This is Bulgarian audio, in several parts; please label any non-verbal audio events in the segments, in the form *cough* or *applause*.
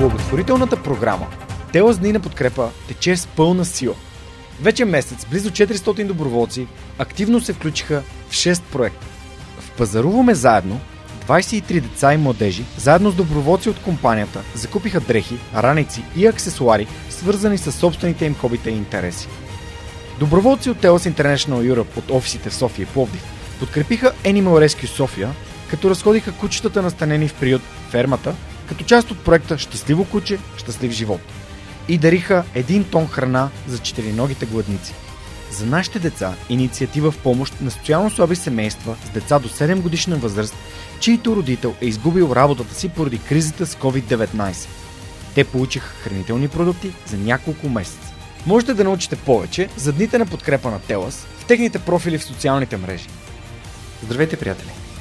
Благотворителната програма Тела с дни на подкрепа тече с пълна сила. Вече месец близо 400 доброволци активно се включиха в 6 проекта. В Пазаруваме заедно 23 деца и младежи, заедно с доброволци от компанията, закупиха дрехи, раници и аксесуари, свързани с собствените им хобита и интереси. Доброволци от Telos International Europe от офисите в София и Пловдив подкрепиха Animal Rescue София, като разходиха кучетата настанени в приют фермата като част от проекта Щастливо куче, щастлив живот. И дариха един тон храна за четириногите гладници. За нашите деца инициатива в помощ на социално слаби семейства с деца до 7 годишна възраст, чийто родител е изгубил работата си поради кризата с COVID-19. Те получиха хранителни продукти за няколко месеца. Можете да научите повече за дните на подкрепа на Телас в техните профили в социалните мрежи. Здравейте, приятели!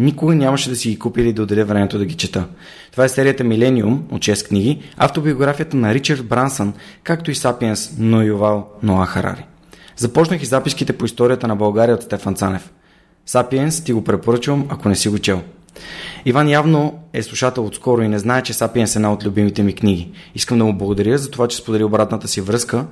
Никога нямаше да си ги купи или да отделя времето да ги чета. Това е серията Милениум от 6 книги, автобиографията на Ричард Брансън, както и Сапиенс но Ювал Ноа Харари. Започнах и записките по историята на България от Стефан Цанев. Сапиенс ти го препоръчвам, ако не си го чел. Иван явно е слушател отскоро и не знае, че Сапиенс е една от любимите ми книги. Искам да му благодаря за това, че сподели обратната си връзка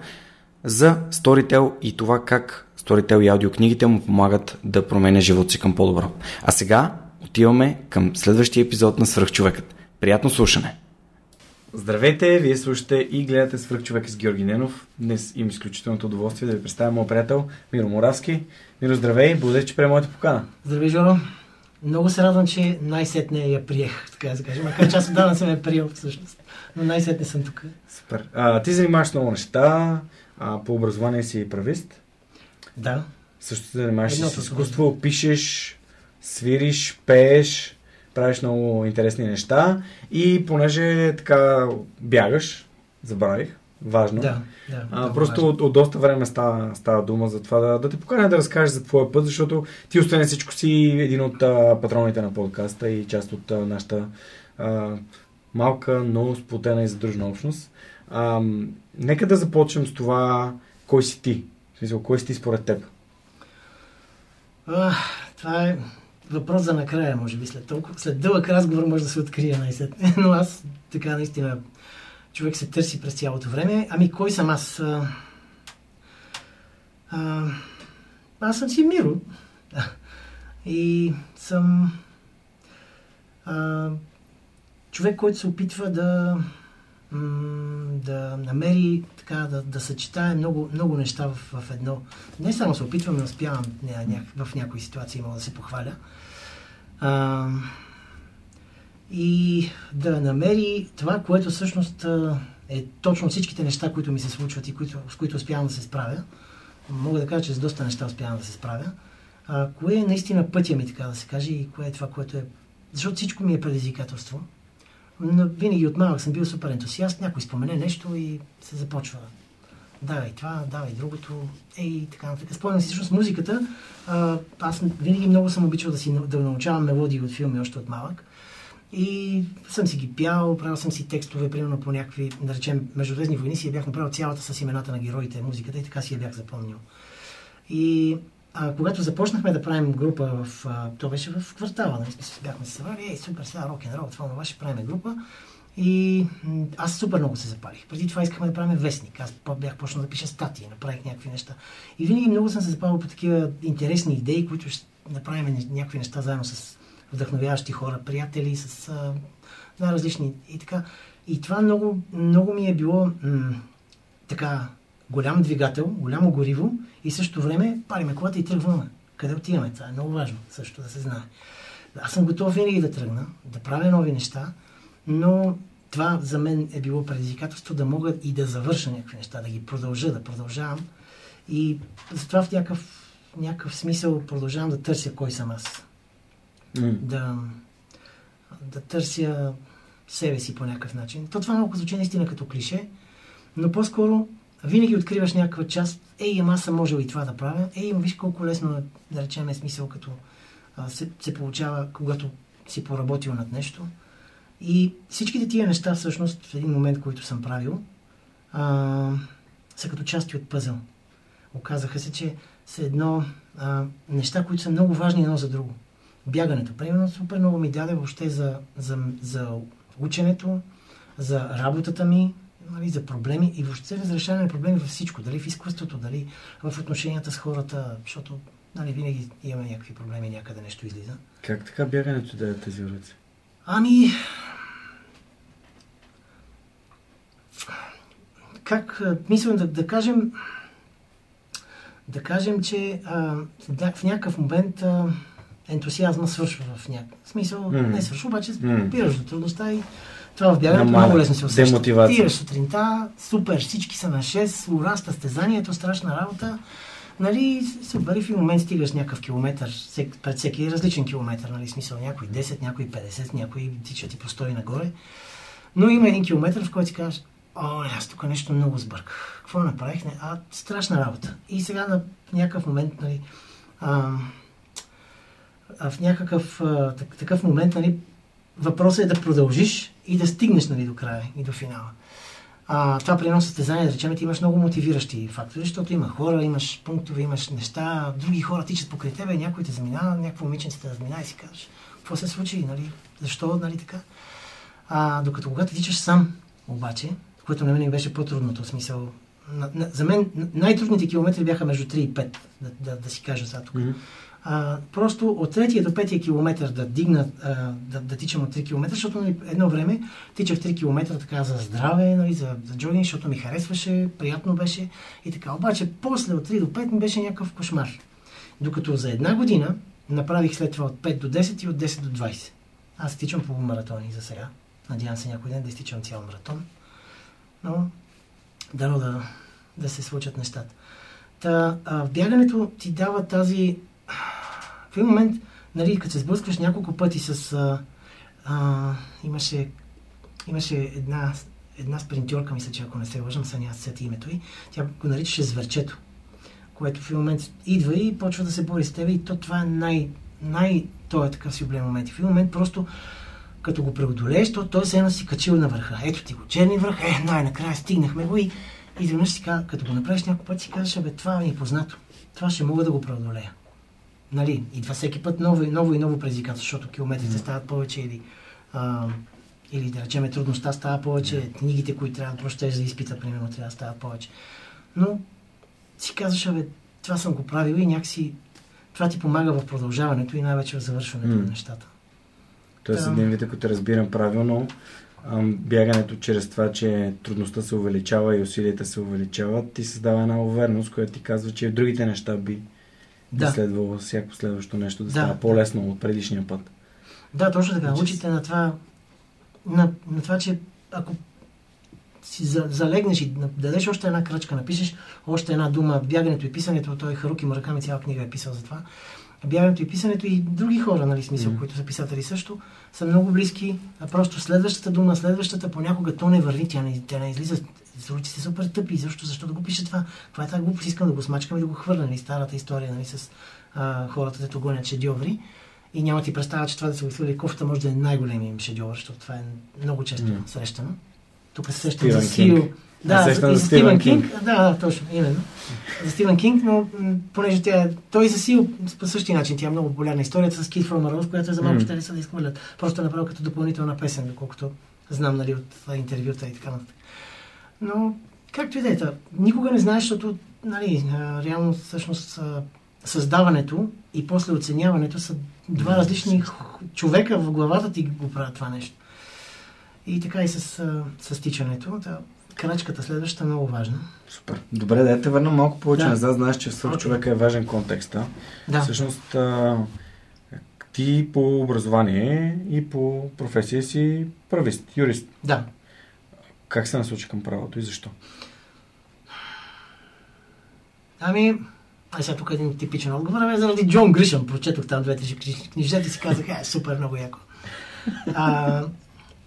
за Storytel и това как Storytel и аудиокнигите му помагат да променя живота си към по-добро. А сега отиваме към следващия епизод на Свръхчовекът. Приятно слушане! Здравейте, вие слушате и гледате Свръхчовек с Георги Ненов. Днес имам изключителното удоволствие да ви представя моят приятел Миро Моравски. Миро, здравей, благодаря, че приема моята покана. Здравей, Жоро. Много се радвам, че най-сетне я приех, така да се каже. Макар че аз отдавна съм я приел всъщност. Но най-сетне съм тук. Супер. А, ти занимаваш много неща. А, по образование си правист. Да. Също се занимаваш с изкуство, пишеш, свириш, пееш, правиш много интересни неща и понеже така бягаш, забравих, важно. Да, да, а, просто важно. От, от доста време става, става дума за това да, да те поканя да разкажеш за твоя път, защото ти освен всичко си един от а, патроните на подкаста и част от а, нашата а, малка, но сплотена и задружна общност. А, нека да започнем с това, кой си ти? В смисъл, кой си ти според теб? А, това е въпрос за накрая, може би. След, толкова, след дълъг разговор може да се открие най-сетне. *laughs* Но аз така наистина човек се търси през цялото време. Ами кой съм аз? А, а, аз съм си Миро. И съм а, човек, който се опитва да да намери, така, да, да съчетае много, много неща в, в едно. Не само се опитвам, но успявам в някои ситуации мога да се похваля. А, и да намери това, което всъщност е точно всичките неща, които ми се случват и които, с които успявам да се справя. Мога да кажа, че с доста неща успявам да се справя. А, кое е наистина пътя ми, така да се каже, и кое е това, което е... Защото всичко ми е предизвикателство но винаги от малък съм бил супер ентусиаст, някой спомене нещо и се започва. Давай това, давай другото, ей, така нататък. Спомням си всъщност музиката. А, аз винаги много съм обичал да, си, да научавам мелодии от филми още от малък. И съм си ги пял, правил съм си текстове, примерно по някакви, да речем, Междузвездни войни си я бях направил цялата с имената на героите, музиката и така си я бях запомнил. И а, когато започнахме да правим група в... А, то беше в квартала, нали? Бяхме се събрали, ей, супер, сега рок н рол, това ще правим група. И аз супер много се запалих. Преди това искахме да правим вестник. Аз бях почнал да пиша статии, направих някакви неща. И винаги много съм се запалил по такива интересни идеи, които ще направим някакви неща заедно с вдъхновяващи хора, приятели, с най-различни и така. И това много, много ми е било м- така голям двигател, голямо гориво и също време палиме колата и тръгваме. Къде отиваме? Това е много важно също да се знае. Аз съм готов винаги да тръгна, да правя нови неща, но това за мен е било предизвикателство да мога и да завърша някакви неща, да ги продължа, да продължавам. И затова в някакъв, някакъв смисъл продължавам да търся кой съм аз. М. Да, да търся себе си по някакъв начин. То това малко звучи наистина като клише, но по-скоро винаги откриваш някаква част. Ей, ама аз съм можел и това да правя. Ей, ама виж колко лесно, да речем, е смисъл, като а, се, се получава, когато си поработил над нещо. И всичките тия неща, всъщност, в един момент, които съм правил, а, са като части от пъзъл. Оказаха се, че са едно а, неща, които са много важни едно за друго. Бягането, примерно, супер много ми даде въобще за, за, за ученето, за работата ми, нали, за проблеми и въобще разрешаване на проблеми във всичко. Дали в изкуството, дали в отношенията с хората, защото нали, винаги имаме някакви проблеми, някъде нещо излиза. Как така бягането да е тези уроци? Ами, как, мисля да, да кажем, да кажем, че а, в някакъв момент а, ентусиазма свършва в някакъв смисъл. Мгм. Не свършва, обаче Мгм. опираш до трудността и това в бягането Намаля. много лесно се усеща. Тираш сутринта, супер, всички са на 6, ура, състезанието, страшна работа. Нали, супер, и в момент стигаш някакъв километър, пред всеки различен километър, нали, смисъл, някой 10, някой 50, някой тичат и по 100 и нагоре. Но има един километър, в който си кажеш, о, аз тук нещо много сбърках. Какво направих? Не, а, страшна работа. И сега на някакъв момент, нали, а, а в някакъв а, так, такъв момент, нали, въпросът е да продължиш и да стигнеш нали, до края и до финала. А, това при едно състезание, да речем, ти имаш много мотивиращи фактори, защото има хора, имаш пунктове, имаш неща, други хора тичат покрай тебе, някой те заминава, някакво момиченце те заминава и си кажеш, какво се случи, нали, защо, нали така. А, докато когато тичаш сам, обаче, което на мен беше по-трудното, в смисъл, на, на, за мен най-трудните километри бяха между 3 и 5, да, да, да си кажа сега тук. Мгм. А, просто от третия до петия километър да дигна, а, да, да тичам от 3 км, защото нали, едно време тичах 3 км така за здраве, нали, за, за джогинг, защото ми харесваше, приятно беше и така. Обаче после от 3 до 5 ми беше някакъв кошмар. Докато за една година направих след това от 5 до 10 и от 10 до 20. Аз тичам полумаратони за сега. Надявам се някой ден да изтичам цял маратон. Но дано да, да се случат нещата. Та, а, бягането ти дава тази... Един момент, нали, като се сблъскваш няколко пъти с... А, а, имаше, имаше една, една спринтьорка, мисля, че ако не се лъжам, са няма се сети името й, тя го наричаше зверчето, което в един момент идва и почва да се бори с тебе и то това е най... най той е такъв си облем момент. И в един момент просто като го преодолееш, то той се едно си качил на върха. Ето ти го, черни връх, е, най-накрая стигнахме го и изведнъж си като го направиш няколко пъти, си казваш, бе, това ми е познато. Това ще мога да го преодолея. Нали, идва всеки път ново, и ново и ново предизвикателство, защото километрите стават повече или, а, или да речем трудността става повече, книгите, които трябва да прочетеш за изпита, примерно, трябва да стават повече. Но си казваш, бе, това съм го правил и някакси това ти помага в продължаването и най-вече в завършването М. на нещата. Тоест, Да. един вид, ако те разбирам правилно, бягането чрез това, че трудността се увеличава и усилията се увеличават, ти създава една увереност, която ти казва, че другите неща би да. Да. следвало всяко следващо нещо да, Да. става по-лесно от предишния път. Да, точно така. Значи Учите на това, на, на това, че ако си за, залегнеш и дадеш още една крачка, напишеш още една дума, бягането и писането, той Харуки Мураками цяла книга е писал за това. Бягането и писането и други хора, нали, смисъл, Мгм. които са писатели също, са много близки. А просто следващата дума, следващата, понякога то не върви, тя не, тя не излиза. Звучи се супер тъпи. Защо, защо да го пише това? Това е тази глупост, искам да го смачкам и да го хвърля. Нали, старата история нали, с а, хората, дето гонят шедьоври. И няма ти представа, че това да се го хвърли кофта може да е най-големият им шедьовър, защото това е много често М. срещано. Тук се Стивън за Сил. Да, и за за Стивън Кинг. Кинг. Да, да, точно, именно. За Стивън Кинг, но понеже тя, той и за Сил по същия начин, тя е много популярна историята с from a Rose, която е за малко М. ще да изхвърлят. Просто е направо като допълнителна песен, доколкото знам нали, от интервюта и така нататък. Но, както и да е, никога не знаеш, защото нали, реално всъщност създаването и после оценяването са два различни човека в главата ти го правят това нещо. И така и с, с тичането. Да. крачката следващата е много важна. Супер. Добре, да те върна малко повече Да. назад. Знаеш, че свърх Окей. човека е важен контекста. Да. Всъщност, ти по образование и по професия си правист, юрист. Да. Как се насочи към правото и защо? Ами, ай сега тук е един типичен отговор, ами заради Джон Гришъм, прочетох там двете книж- книжета и си казах, е, супер, много яко. А,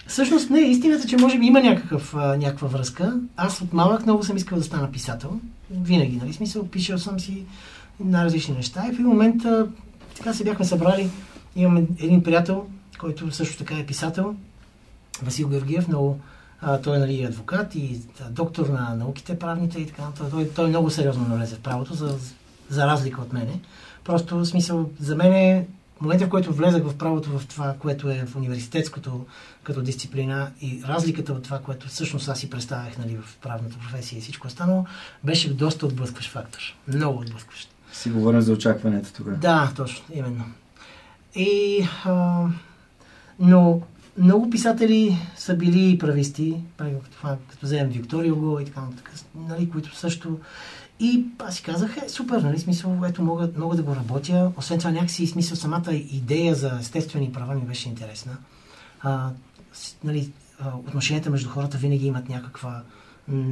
всъщност не, истината, че може би има някакъв, а, някаква връзка. Аз от малък много съм искал да стана писател. Винаги, нали? Смисъл, пишел съм си на различни неща и в един момент а, така се бяхме събрали. Имаме един приятел, който също така е писател, Васил Георгиев, много а, той е нали, адвокат и доктор на науките, правните и така нататък. Той, той много сериозно навлезе в правото, за, за разлика от мене. Просто в смисъл, за мен е момента, в който влезах в правото в това, което е в университетското като дисциплина и разликата от това, което всъщност аз си представях нали, в правната професия и всичко останало, беше доста отблъскващ фактор. Много отблъскващ. Си говорим за очакванията тогава. Да, точно, именно. И, а, но много писатели са били прависти, като, като вземем Виктор Юго и така нататък, нали, които също... И аз си казах, е, супер, нали, смисъл, ето мога, мога да го работя. Освен това, някакси смисъл, самата идея за естествени права ми беше интересна. А, нали, отношенията между хората винаги имат някаква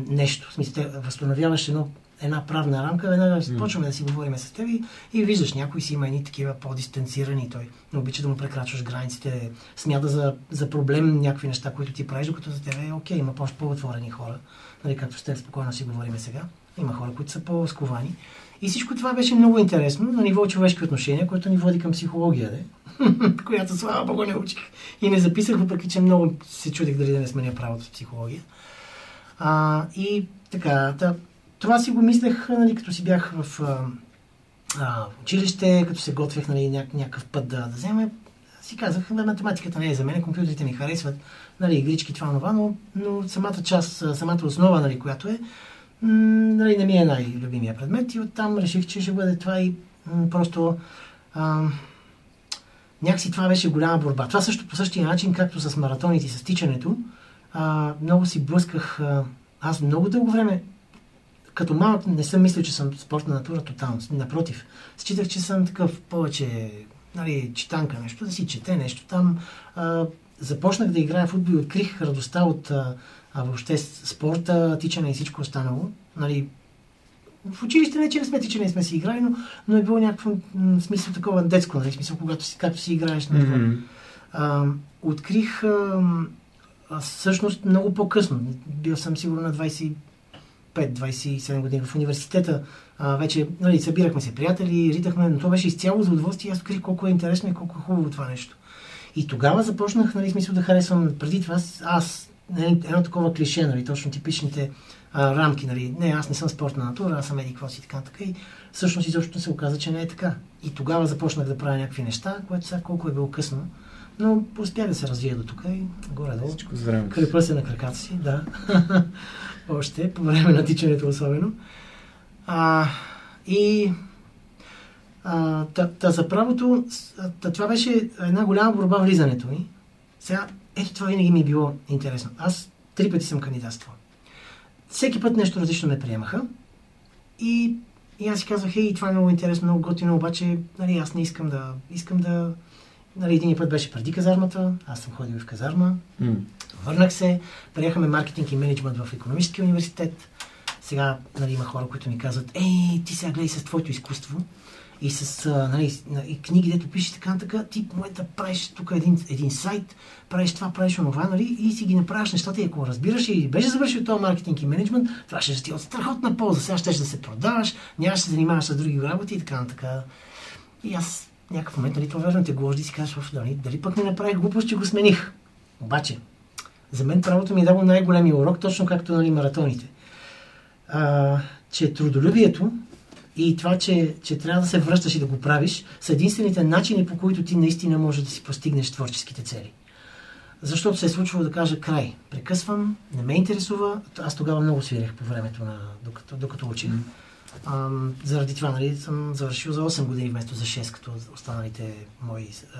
нещо. В смисъл, те възстановяваш едно, една правна рамка, веднага почваме да си говорим с теб и, и виждаш, някой си има едни такива по-дистанцирани, той не обича да му прекрачваш границите, смята за, за проблем някакви неща, които ти правиш, докато за теб е окей, има по- по-отворени хора, нали, както теб спокойно си говорим сега. Има хора, които са по-сковани. И всичко това беше много интересно на ниво човешки отношения, което ни води към психология, де? *laughs* която слава богу не учих. И не записах, въпреки че много се чудих дали да не сменя правото с психология. А, и така, та, това си го мислех, нали, като си бях в а, а, училище, като се готвех нали, ня, някакъв път да, да вземе. Си казах, да, математиката не е за мен, компютрите ми харесват, нали, игрички, това, това, но, но самата част, самата основа, нали, която е, нали, не ми е най-любимия предмет и оттам реших, че ще бъде това и м, просто а, някакси това беше голяма борба. Това също по същия начин, както с маратоните и с тичането, а, много си блъсках. А, аз много дълго време, като малък, не съм мислил, че съм спортна натура тотално. Напротив, считах, че съм такъв повече нали, читанка, нещо, да си чете нещо там. А, започнах да играя в футбол и открих радостта от а, а, въобще спорта, тичане и всичко останало. Нали, в училище не, че не сме тичане, не сме си играли, но, но е било някакво м, смисъл такова детско, нали, смисъл, когато си, както си играеш на. А, открих а, всъщност много по-късно. Бил съм сигурно на 25-27 години в университета. А, вече нали, събирахме се приятели, ритахме, но то беше изцяло за удоволствие. Аз открих колко е интересно и колко е хубаво това нещо. И тогава започнах, нали, смисъл да харесвам преди това аз, нали, едно такова клише, нали, точно типичните а, рамки, нали, не, аз не съм спортна натура, аз съм еди си, така, така. И всъщност изобщо се оказа, че не е така. И тогава започнах да правя някакви неща, което сега колко е било късно. Но успях да се развия до тук и горе-долу. Всичко. Крепа се на краката си, да. *laughs* Още, по време на тичането особено. А, и а, та, та за правото, та, това беше една голяма борба влизането ми. Сега, ето това винаги ми е било интересно. Аз три пъти съм кандидатствал. Всеки път нещо различно ме приемаха. И, и аз си казвах, ей, това е много интересно, много готино, обаче нали, аз не искам да... Искам да... Нали, един път беше преди казармата, аз съм ходил в казарма, М. Върнах се, приехаме маркетинг и менеджмент в економическия университет. Сега нали, има хора, които ми казват, ей, ти сега гледай с твоето изкуство и с нали, и книги, дето пишеш така, така, ти в момента правиш тук един, един сайт, правиш това, правиш онова, нали, и си ги направиш нещата и ако разбираш и беше завършил този маркетинг и менеджмент, това ще ти е от страхотна полза. Сега ще да се продаваш, нямаш да се занимаваш с други работи и така, така. И аз някакъв момент, нали, това верно те гложди и си казваш, «Оф, дали, дали пък не направих глупост, че го смених. Обаче, за мен правото ми е дало най-големия урок, точно както нали, маратоните. А, че трудолюбието и това, че, че трябва да се връщаш и да го правиш, са единствените начини, по които ти наистина можеш да си постигнеш творческите цели. Защото се е случвало да кажа край. Прекъсвам, не ме интересува. Аз тогава много свирех по времето на... докато, докато учих. Заради това нали, съм завършил за 8 години вместо за 6, като останалите мои а,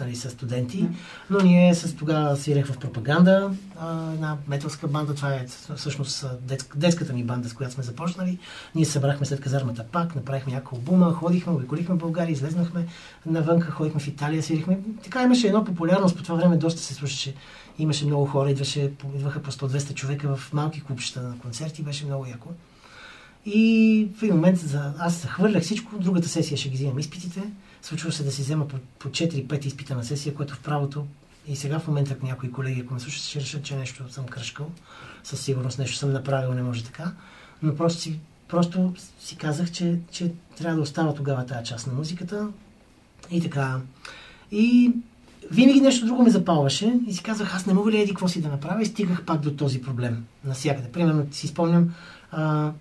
нали, са студенти. Но ние с тогава свирех в пропаганда, а, една металска банда. Това е всъщност детск, детската ми банда, с която сме започнали. Ние събрахме след казармата пак, направихме няколко албума, ходихме, обиколихме България, излезнахме навънка, ходихме в Италия, свирихме. Така имаше едно популярност по това време, доста се слушаше. Имаше много хора, идваше, идваха по 100-200 човека в малки клубчета на концерти, беше много яко. И в един момент за... аз захвърлях всичко, другата сесия ще ги взимам изпитите. Случва се да си взема по, по 4-5 изпита на сесия, което в правото и сега в момента, ако някои колеги, ако ме слушат, ще решат, че нещо съм кръшкал. Със сигурност нещо съм направил, не може така. Но просто си, просто си казах, че, че трябва да остава тогава тази част на музиката. И така. И винаги нещо друго ме запалваше и си казах, аз не мога ли еди какво си да направя и стигах пак до този проблем навсякъде. Примерно си спомням, а,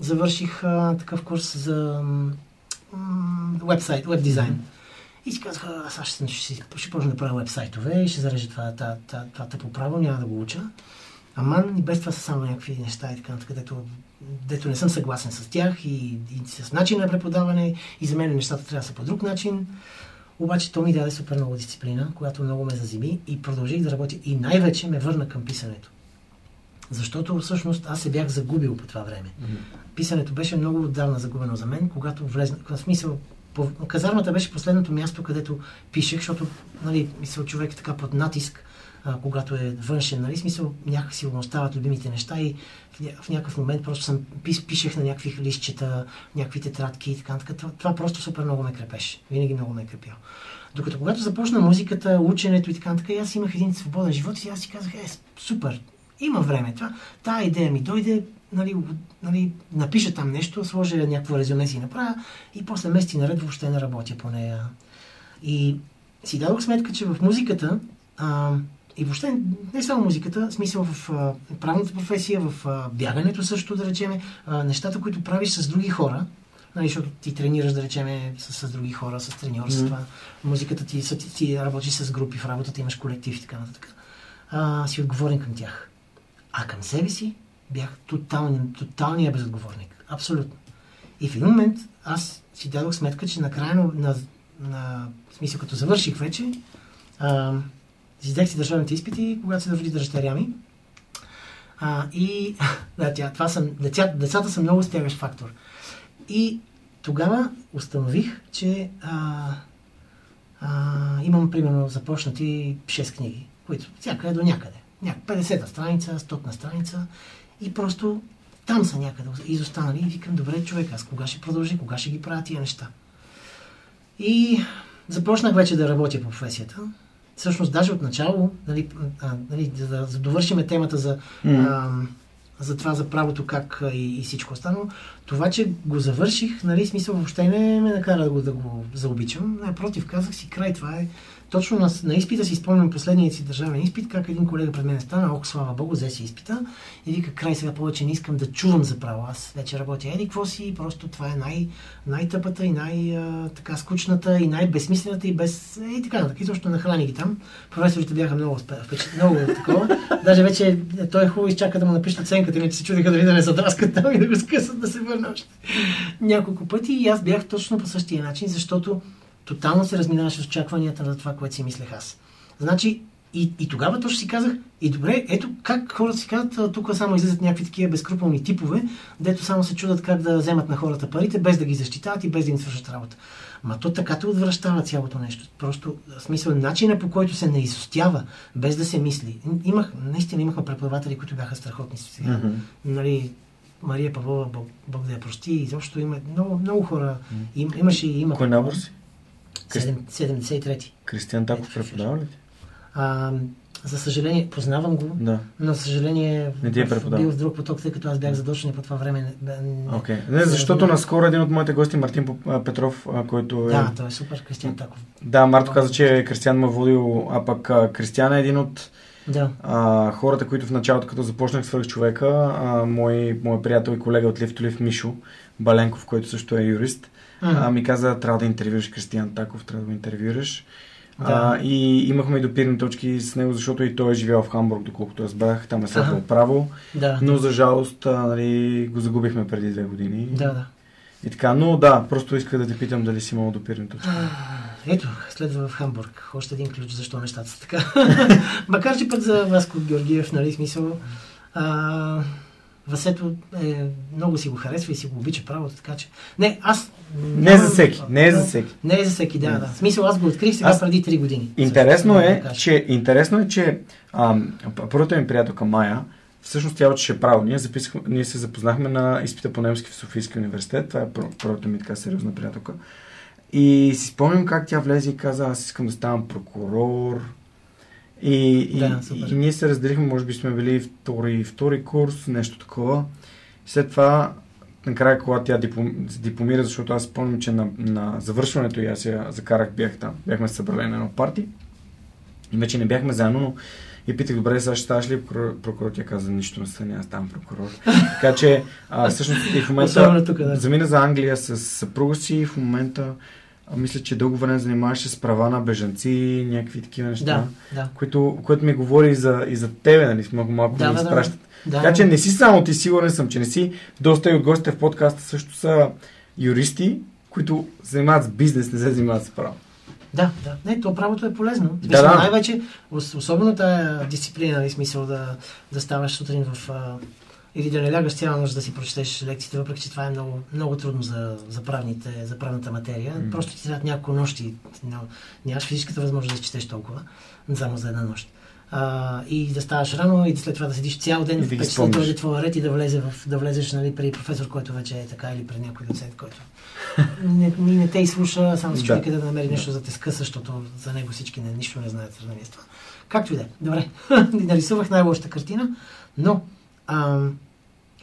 завърших а, такъв курс за вебсайт, веб дизайн. И си казах, аз ще, ще, ще почна да правя вебсайтове и ще зарежа това, това, това, това тъпо право, няма да го уча. Ама и без това са само някакви неща и така, където, дето не съм съгласен с тях и, и с начин на преподаване и за мен нещата трябва да са по друг начин. Обаче то ми даде супер много дисциплина, която много ме зазими и продължих да работя и най-вече ме върна към писането. Защото всъщност аз се бях загубил по това време. Mm-hmm. Писането беше много отдавна загубено за мен, когато влезна, в смисъл, по, казармата беше последното място, където пишех, защото, нали, мисъл, човек е така под натиск, а, когато е външен, нали, смисъл, някакси му остават любимите неща и в, някакъв момент просто съм пис, пишех на някакви листчета, някакви тетрадки и така, така. Това, това просто супер много ме крепеше. Винаги много ме е крепял. Докато когато започна музиката, ученето и така, така, аз имах един свободен живот и аз си казах, е, супер, има време. Това, тая идея ми дойде, нали, нали, напиша там нещо, сложа някакво резюме си направя и после месеци наред въобще не работя по нея. И си дадох сметка, че в музиката а, и въобще не само музиката, смисъл в а, правната професия, в а, бягането също, да речеме, а, нещата, които правиш с други хора, нали, защото ти тренираш, да речеме, с, с други хора, с треньорства, mm-hmm. музиката ти, ти, ти работиш с групи, в работата имаш колектив и така нататък. А, си отговорен към тях. А към себе си бях тотален, тоталния безотговорник. Абсолютно. И в един момент аз си дадох сметка, че накрая на, на, на смисъл, като завърших вече, а, издех си държавните изпити, когато се роди дъщеря ми. А, и *laughs* да, тя, това съм, деца, децата са много стягащ фактор. И тогава установих, че а, а, имам примерно започнати 6 книги, които всяка е до някъде. 50-та страница, 100-та страница и просто там са някъде изостанали и викам, добре, човек, аз кога ще продължи, кога ще ги правя тия неща. И започнах вече да работя по професията. Всъщност, даже от начало, нали, а, нали, за да довършиме темата за, mm. а, за това, за правото как и, и всичко останало, това, че го завърших, нали, смисъл въобще не ме накара да го, да го заобичам. Напротив, казах си, край, това е точно на, на изпита си спомням последния си държавен изпит, как един колега пред мен стана, ох, слава Богу, взе си изпита и вика, край сега повече не искам да чувам за право. Аз вече работя еди какво си, просто това е най- най-тъпата и най-така скучната и най-безсмислената и без... И така нататък. И също нахрани ги там. Професорите бяха много, много такова. Даже вече той е хубаво изчака да му напишат оценката, иначе се чудиха дали да не задраскат там и да го скъсат да се върне още няколко пъти. И аз бях точно по същия начин, защото тотално се разминаваше с очакванията за това, което си мислех аз. Значи, и, и тогава точно си казах, и добре, ето как хората си казват, тук само излизат някакви такива безкруполни типове, дето само се чудат как да вземат на хората парите, без да ги защитават и без да им свършат работа. Ма то така те отвръщава цялото нещо. Просто, в смисъл, начина по който се не изостява, без да се мисли. Имах, наистина имахме преподаватели, които бяха страхотни сега. Mm-hmm. Нали, Мария Павлова, Бог, Бог да я прости, изобщо има много, много хора. Им, имаше и има. Кой набор си? 73-ти. Кристиан Таков преподава ли ти? А, за съжаление, познавам го, да. но за съжаление не ти е бил в друг поток, тъй като аз бях задочен по това време. Okay. Не, защото наскоро един от моите гости, Мартин Петров, който е... Да, той е супер, Кристиан Таков. Да, Марто каза, че Кристиан ме водил, а пък Кристиан е един от да. а, хората, които в началото, като започнах свърх човека, а, мой, мой приятел и колега от Лив Лив Мишо Баленков, който също е юрист, а, ми каза, трябва да интервюраш Кристиан Таков, трябва да го интервюраш. А, и имахме и допирни точки с него, защото и той е живял в Хамбург, доколкото разбрах. Там е следвал право. Да. Но за жалост, а, нали, го загубихме преди две години. Да, да. И така, но да, просто исках да те питам дали си имал допирни точки. Ето, следва в Хамбург. Още един ключ, защо нещата са така. *laughs* Макар, че пък за Васко Георгиев, нали, смисъл, а, Васето е, много си го харесва и си го обича правото, така че... Не, аз... Не е за всеки, не е за всеки. Не е за всеки, да, да. В смисъл, аз го открих сега Аз- преди 3 години. Интересно Също, е, да че, интересно е, че ам, първата ми приятелка Майя, всъщност тя учеше право. Ние, записахме, ние се запознахме на изпита по немски в Софийския университет. Това е пър- първата ми така сериозна приятелка. И си спомням как тя влезе и каза, аз искам да ставам прокурор. И, и, Да, супер. и ние се разделихме, може би сме били втори, втори курс, нещо такова. След това, накрая, когато тя диплом, дипломира, защото аз спомням, че на, на завършването и аз я закарах, бях там, бяхме събрали на едно парти. И вече не бяхме заедно, но и питах, добре, сега ще ставаш ли прокурор? Тя каза, нищо не стане, аз ставам прокурор. *laughs* така че, а, всъщност и в момента тук, да. замина за Англия с съпруга си и в момента мисля, че дълго време занимаваше с права на бежанци, някакви такива неща, Да, да. които, което ми говори и за, и за тебе, нали, много малко Да, ми да, да. изпращат. Да, така че не си само ти, сигурен съм, че не си. Доста и от гостите в подкаста също са юристи, които занимават с бизнес, не се занимават с право. Да, да. Не, то правото е полезно. Да, Да, да. Най-вече, ос- особено тая дисциплина, нали, смисъл да, да ставаш сутрин в... Или да не лягаш цяла нощ да си прочетеш лекциите, въпреки че това е много, много трудно за, за, правните, за правната материя. М. Просто ти трябват няколко нощи. Но, нямаш физическата възможност да изчетеш толкова, само за една нощ. А, и да ставаш рано и след това да седиш цял ден И в да ги 5 часа да твоя ред и да, влезе в, да влезеш нали, при професор, който вече е така или при някой доцент, който *laughs* не, не, не те изслуша, само се Да. чуди къде да намери нещо за те скъса, защото за него всички не, нищо не знаят в сравнение с това. Както и да е. Добре. *laughs* Нарисувах най-лошата картина, но ам,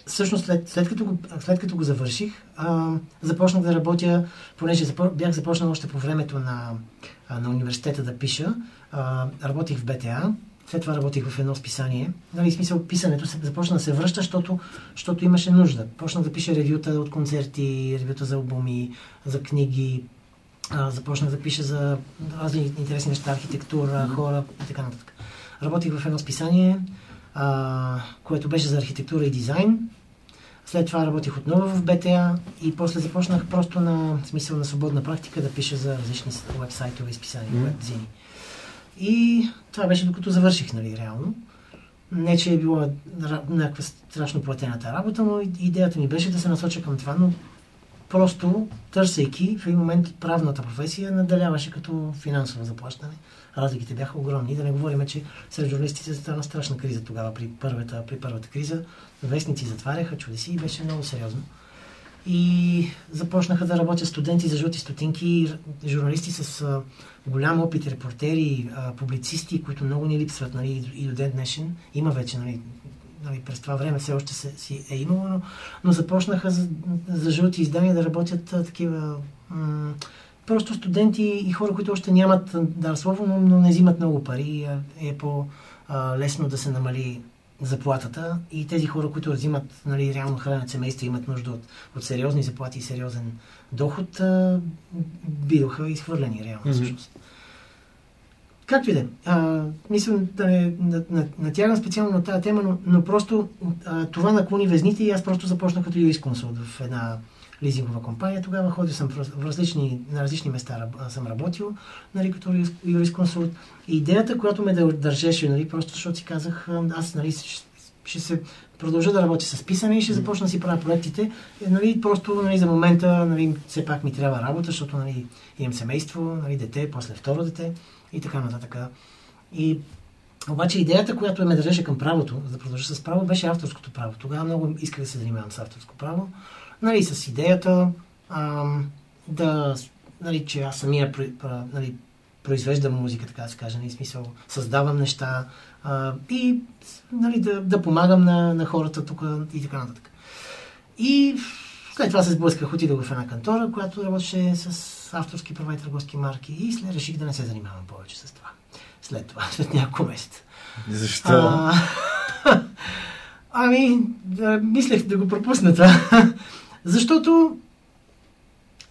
всъщност след, след, като го, след като го завърших, ам, започнах да работя, понеже запо, бях започнал още по времето на, а, на университета да пиша. А, работих в БТА, след това работих в едно списание. Нали, смисъл, писането се, започна да се връща, защото, защото имаше нужда. Почнах да пиша ревюта от концерти, ревюта за албуми, за книги, а, започнах да пиша за разни интересни неща, архитектура, хора и така нататък. Работих в едно списание, а, което беше за архитектура и дизайн. След това работих отново в БТА и после започнах просто на смисъл на свободна практика да пиша за различни веб-сайтове, изписания, Мгм. веб-зини. И това беше докато завърших, нали, реално. Не, че е била ра- някаква страшно платената работа, но идеята ми беше да се насоча към това, но просто търсейки в един момент правната професия надаляваше като финансово заплащане. Разликите бяха огромни. Да не говорим, че сред журналистите стана страшна криза тогава при първата, при първата криза. Вестници затваряха, чудеси и беше много сериозно. И започнаха да работят студенти за жълти стотинки, журналисти с а, голям опит, репортери, а, публицисти, които много ни липсват нали, и до ден днешен. Има вече, нали, нали, през това време все още се, си е имало, но, но започнаха за, за жълти издания да работят а, такива м- просто студенти и хора, които още нямат а, дар слово, но, но не взимат много пари. а, Е по-лесно да се намали заплатата и тези хора, които взимат нали, реално хранят семейства, имат нужда от, от сериозни заплати и сериозен доход, а, биваха изхвърлени реално Мгм. всъщност. Както и да е. Мисля да не на- на- натягам специално на тази тема, но, но просто а, това наклони везните и аз просто започнах като юрисконсулт в една лизингова компания. Тогава ходил съм в, раз- в различни, на различни места съм работил нали, като юрис- юрисконсулт. И идеята, която ме дър- държеше, нали, просто защото си казах, аз нали, ще, ще се продължа да работя с писане и ще започна да си правя проектите. Е, Нали, просто нали, за момента нали, все пак ми трябва работа, защото нали, имам семейство, нали, дете, после второ дете и така нататък. И обаче идеята, която ме държеше към правото, за да продължа с право, беше авторското право. Тогава много исках да се занимавам с авторско право. Нали, с идеята ам, да, нали, че аз самия нали, произвеждам музика, така да се каже, нали, смисъл, създавам неща а, и нали, да, да помагам на, на хората тук и така нататък. И след това се сблъсках, отидох в една кантора, която работеше с авторски права и търговски марки и след реших да не се занимавам повече с това. След това, след няколко месеца. Защо? А, *laughs* ами, да, мислех да го пропусна това. Защото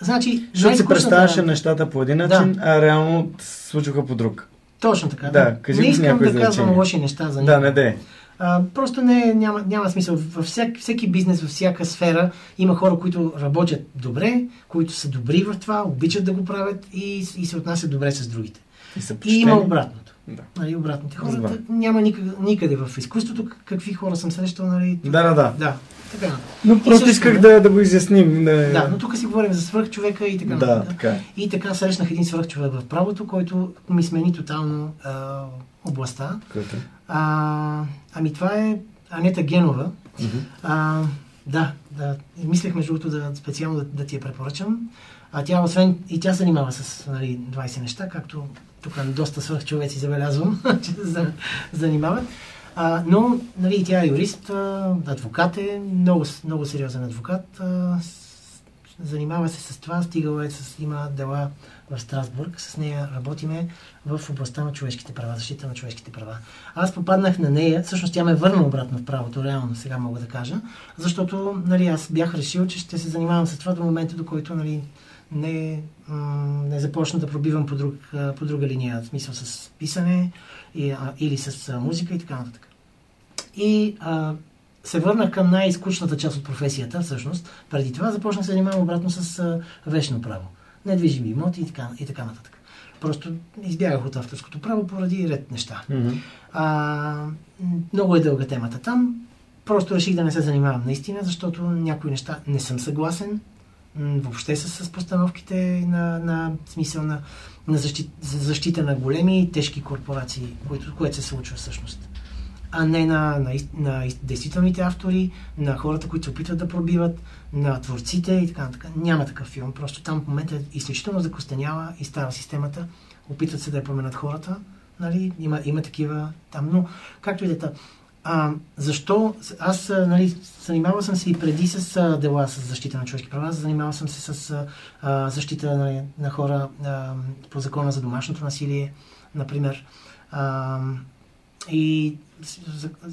Значи, Защото си най-скучната- представяше нещата по един Да. начин, а реално се случваха по друг. Точно така. Да, кажи не искам да казвам изречение. лоши неща за Да, никого. не де. А, просто не, няма, няма смисъл. Във всяк, всеки бизнес, във всяка сфера има хора, които работят добре, които са добри в това, обичат да го правят и, и се отнасят добре с другите. И са И има обратното. Да. Нали, обратните хора. Няма никъде, никъде в изкуството какви хора съм срещал. Нали, Да, да, да. да. Така. Но просто също, исках да. да, го изясним. Не... Да, но тук си говорим за свръхчовека и така Да, така е. И така срещнах един свръхчовек в правото, който ми смени тотално а, областта. А, ами това е Анета Генова. А, да, да. И мислех между другото да специално да, да ти я препоръчам. А тя, освен и тя се занимава с нали, 20 неща, както тук доста свръхчовеци забелязвам, *laughs* че се за- занимават. А, но нали, тя е юрист, адвокат е, много, много сериозен адвокат. Занимава се с това, стигала е с, има дела в Страсбург, с нея работиме в областта на човешките права, защита на човешките права. Аз попаднах на нея, всъщност тя ме върна обратно в правото, реално сега мога да кажа, защото нали, аз бях решил, че ще се занимавам с това до момента, до който нали, не, не започна да пробивам по, друг, по друга линия, в смисъл с писане и, а, или с музика и така нататък. И а, се върнах към най-скучната част от професията, всъщност. Преди това започнах да се занимавам обратно с а, вещно право. Недвижими имоти и така, и така нататък. Просто избягах от авторското право поради ред неща. Мгм. А, много е дълга темата там. Просто реших да не се занимавам наистина, защото някои неща не съм съгласен въобще с, с постановките на, на смисъл на, на защита, за защита на големи и тежки корпорации, които, което се случва всъщност. А не на, на, на действителните автори, на хората, които се опитват да пробиват, на творците и така нататък. Няма такъв филм. Просто там в момента е изключително закостенява и става системата. Опитват се да я променят хората. Нали? Има, има такива там. Но, както и да е. та. А, защо? Аз нали, занимавал съм се и преди с а, дела с защита на човешки права, занимавал съм се с а, защита нали, на хора а, по закона за домашното насилие, например. А, и,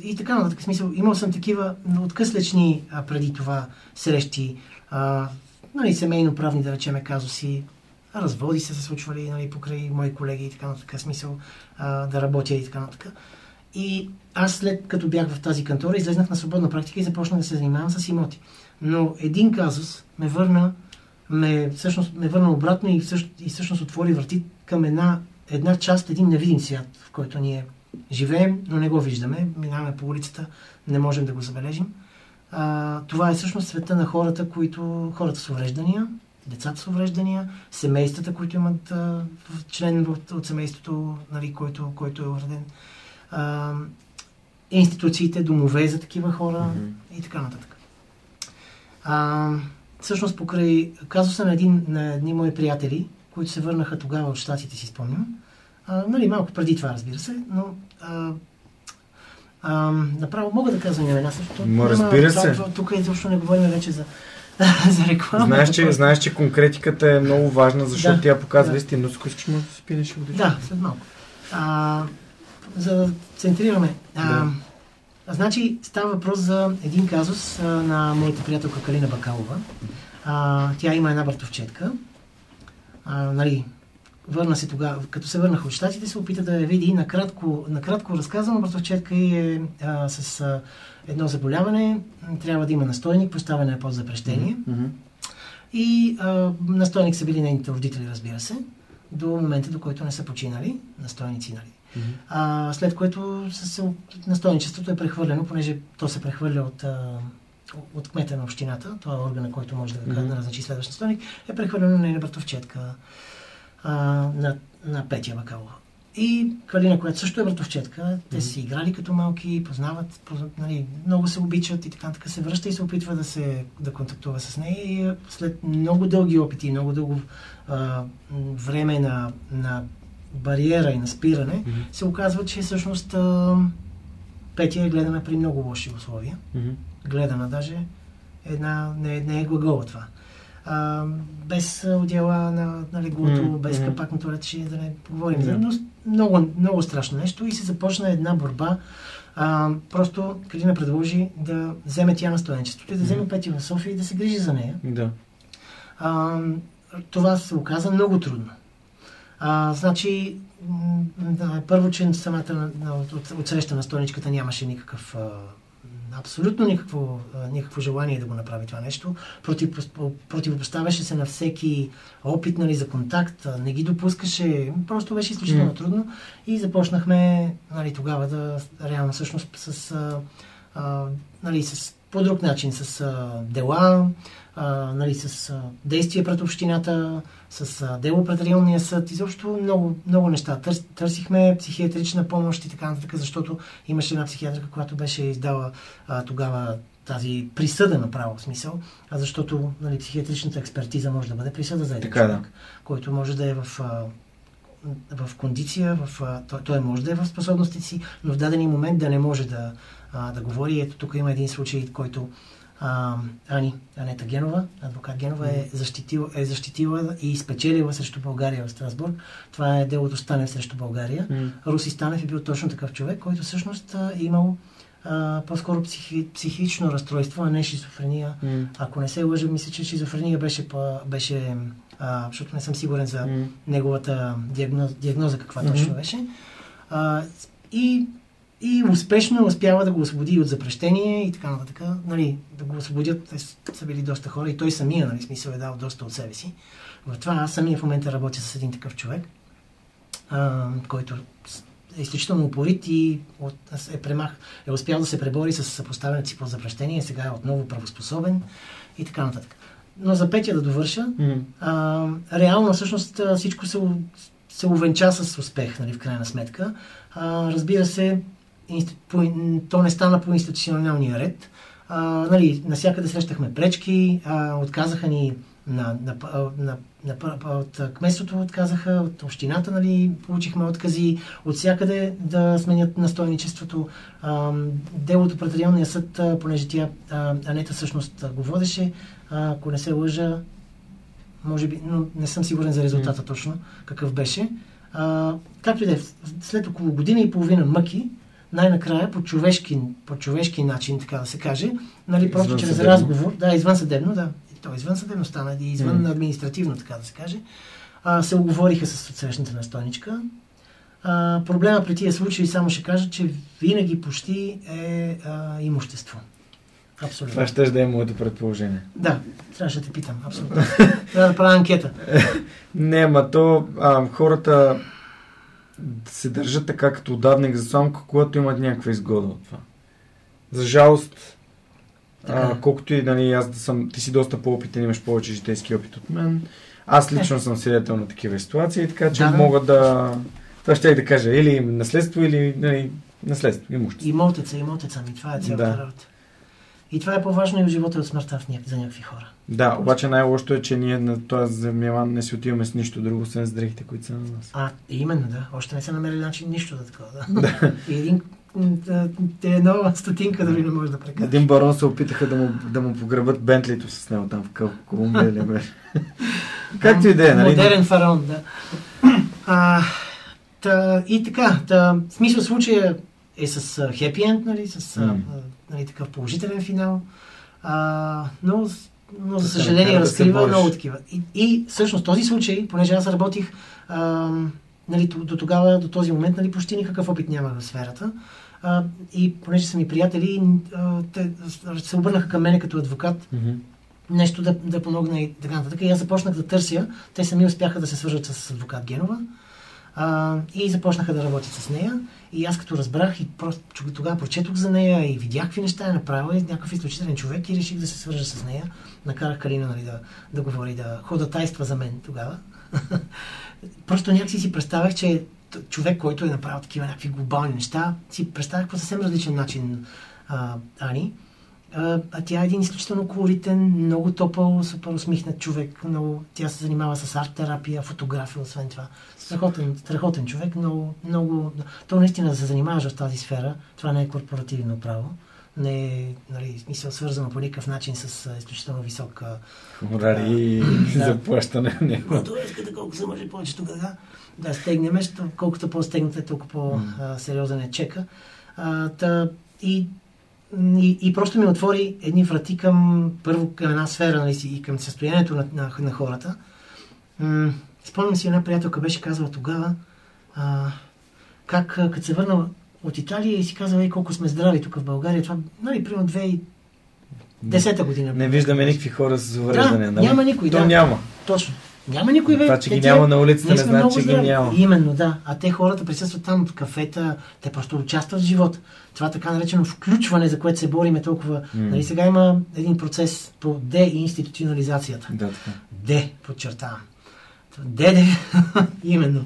и така нататък. Смисъл, имал съм такива откъслечни а, преди това срещи, а, нали, семейно-правни, да речеме, казуси, разводи са се случвали нали, покрай мои колеги и така нататък. Смисъл а, да работя и така нататък. И аз след като бях в тази кантора, излезнах на свободна практика и започнах да се занимавам с имоти. Но един казус ме върна, ме, всъщност, ме върна обратно и, всъщ, и всъщност отвори врати към една, една част, един невидим свят, в който ние живеем, но не го виждаме. Минаваме по улицата, не можем да го забележим. А, това е всъщност света на хората, които, хората с увреждания, децата с увреждания, семействата, които имат а, член от, от семейството, нали, който, който е увреден, а, институциите, домове за такива хора Мгм. и така нататък. А, всъщност покрай казуса на, един, на едни мои приятели, които се върнаха тогава от щатите, си спомням, а, нали, малко преди това, разбира се, но а, а, направо мога да казвам имена, защото Ма, разбира се. това- Тук изобщо не говорим вече за, *laughs* за реклама. Знаеш, че, знаеш, че конкретиката е много важна, защото Да, тя показва да. истинност. Ако искаш, може да си пинеш и водиш. Да, след малко. А, за да центрираме. А, Да. Значи става въпрос за един казус а, на моята приятелка Калина Бакалова. А, тя има една братовчетка. А, нали, върна се тогава, като се върнаха от щатите, се опита да я види. Накратко, накратко разказвам, братовчетка е а, с а, едно заболяване. Трябва да има настойник, поставяне е под запрещение. Мгм. И а, настойник са били нейните родители, разбира се, до момента, до който не са починали, настойници, нали. Мгм. А, след което се, настойничеството е прехвърлено, понеже то се прехвърля от, а, от кмета на общината, това е органа, който може да, Мгм. да назначи следващ настойник, е прехвърлено на нейна братовчетка а, на, на Петя Бакалова. И Калина, която също е братовчетка, те си играли като малки, познават, познават нали, много се обичат и така, така се връща и се опитва да се да контактува с нея. И след много дълги опити, много дълго а, време на, на бариера и на спиране, Мгм. се оказва, че всъщност а, Петя е гледана при много лоши условия. Мгм. Гледана даже една, не, не е глагола това. А, без отдела на, на леглото, Мгм, без капак на да не говорим за Да. но много, много страшно нещо и се започна една борба. А, просто Калина предложи да вземе тя настоянчеството и да вземе Петя в София и да се грижи за нея. Да. А, това се оказа много трудно. А, значи, да, първо, че самата на- на- на стойничката нямаше никакъв а, абсолютно никакво, никакво желание да го направи това нещо. Против, противопоставяше се на всеки опит нали, за контакт, не ги допускаше, просто беше изключително М. трудно и започнахме нали, тогава да реално всъщност с, а, а, нали, с по друг начин, с а, дела, а, нали, с а, действия пред общината, с дело пред районния съд, изобщо много, много неща. Търс, търсихме психиатрична помощ и така нататък, защото имаше една психиатрка, която беше издала а, тогава тази присъда направо в смисъл, а защото нали, психиатричната експертиза може да бъде присъда за един Така е, да. човек, който може да е в, в кондиция, в, той, той може да е в способностите си, но в даден момент да не може да, да говори. Ето тук има един случай, който а, Ани, Анета Генова, адвокат Генова е защитила, е защитила и спечелила срещу България в Страсбург. Това е делото Станев срещу България. М. Руси Станев е бил точно такъв човек, който всъщност е имал а, по-скоро психи, психично разстройство, а не шизофрения. М. Ако не се лъжа, мисля, че шизофрения беше, беше а, защото не съм сигурен за М. неговата диагноза, диагноза каква Мгм. точно беше. А, и, и успешно успява да го освободи от запрещение и така нататък. Нали, да го освободят, те са били доста хора и той самия, нали, смисъл е дал доста от себе си. В това аз самия в момента работя с един такъв човек, а, който е изключително упорит и от, е, премах, е успял да се пребори с съпоставянето си под запрещение, сега е отново правоспособен и така нататък. Но за петия да довърша, М. а, реално всъщност всичко се, се увенча с успех, нали, в крайна сметка. А, разбира се, то не стана по институционалния ред. А, нали, насякъде срещахме пречки, а, отказаха ни на, на, на, на, от а, кметството отказаха, от общината нали, получихме откази, от всякъде да сменят настойничеството. А, делото пред районния съд, а, понеже тя, а, Анета всъщност го водеше, а, ако не се лъжа, може би, но не съм сигурен за резултата точно, какъв беше. А, както и да е, след около година и половина мъки, най-накрая по човешки, по човешки начин, така да се каже, нали, просто Извън чрез съдебно. разговор, да, извън съдебно, да, то извън съдебно стана и извън М. административно, така да се каже, а, се оговориха с отсрещната настойничка. А, проблема при тия случаи, само ще кажа, че винаги почти е а, имущество. Абсолютно. Това ще да е моето предположение. Да, трябваше да те питам, абсолютно. *laughs* Трябва да правя анкета. Не, ма то а, хората се държат така като удавник за самка, когато имат някаква изгода от това. За жалост, Така а, е. колкото и нали, аз да съм, ти си доста по-опитен, имаш повече житейски опит от мен. Аз лично съм свидетел на такива ситуации, така че да. мога да... Това ще я да кажа. Или наследство, или нали, наследство, имущество. Имотеца, имотеца ми, това е цялата Да. работа. И това е по-важно и от живота и от смъртта в за някакви хора. Да, обаче най-лошото е, че ние на този земя не си отиваме с нищо друго, освен с дрехите, които са на нас. А, именно, да. Още не са намерили начин нищо да такова. Да. И един да, те една стотинка дори не може да прекара. Един барон се опитаха да му, да му погребат Бентлито с него там в Колумбия или беше. Както и да е, нали? Модерен фараон, да. А, та, и така, та, в смисъл случая е с хепи енд, нали, с а, нали, такъв положителен финал. А, но, но за съжаление да разкрива бориш. много такива. И, и всъщност този случай, понеже аз работих а, нали, до, до тогава, до този момент, нали, почти никакъв опит нямах в сферата. А, и понеже са ми приятели, а, те се обърнаха към мене като адвокат Мгм. нещо да, да помогне и така нататък. И аз започнах да търся. Те сами успяха да се свържат с адвокат Генова. А, и започнаха да работят с нея. И аз като разбрах и просто тогава прочетох за нея и видях какви неща е направила и някакъв изключителен човек и реших да се свържа с нея. Накарах Калина нали, да, да говори, да ходатайства за мен тогава. *laughs* просто някакси си представях, че човек, който е направил такива някакви глобални неща, си представях по съвсем различен начин а, Ани. А, а тя е един изключително колоритен, много топъл, супер усмихнат човек. Много, тя се занимава с арт-терапия, фотография, освен това. Страхотен, страхотен човек, много, много... То наистина да се занимаваш в тази сфера, това не е корпоративно право. Не е, нали, смисъл свързано по никакъв начин с изключително висок а, Хонорари и *laughs* Да. заплащане него. Когато искате колко се може повече тогава да стегнем, колкото по-стегнете, толкова по-сериозен е чека. А, та, и, и, и просто ми отвори едни врати към, първо към една сфера нали, и към състоянието на, на, на хората. М- спомням си една приятелка беше казала тогава, а, как като се върнала от Италия и си казала, ей колко сме здрави тук в България. Това, нали, примерно 2010 година. Не виждаме никакви хора с увреждане. Да, няма никой, То да. няма. Точно. Няма никой бе. Това, че Те ги тия- няма на улицата, не значи, че ги няма. Именно, да. А те хората присъстват там в кафета, те просто участват в живота. Това така наречено включване, за което се бориме толкова. Нали, сега има един процес по деинституционализацията. Да, така. Де, подчертавам. Деде, *laughs* именно.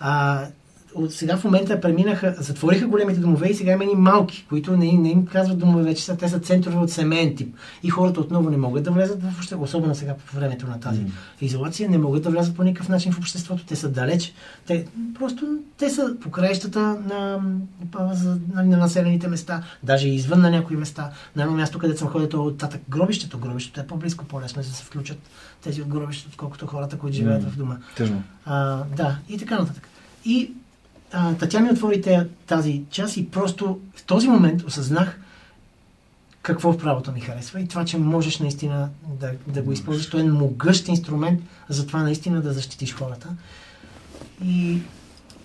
А, от сега в момента преминаха, затвориха големите домове и сега има и малки, които не, им- не им казват домове, вече са, те са центрове от семейен тип. И хората отново не могат да влезат в обществото, особено сега по времето на тази изолация, не могат да влязат по никакъв начин в обществото, те са далеч. Те, просто те са по краищата на, за, нали, на населените места, даже и извън на някои места. На едно място, където съм ходил, е от татък гробището, гробището е по-близко, по-лесно е да се включат тези от гробището, отколкото хората, които живеят М. в дома. Тъжно. А, да, и така нататък. И а, та тя ми отвори тази час и просто в този момент осъзнах какво в правото ми харесва и това, че можеш наистина да, да го използваш. Той е могъщ инструмент за това наистина да защитиш хората. И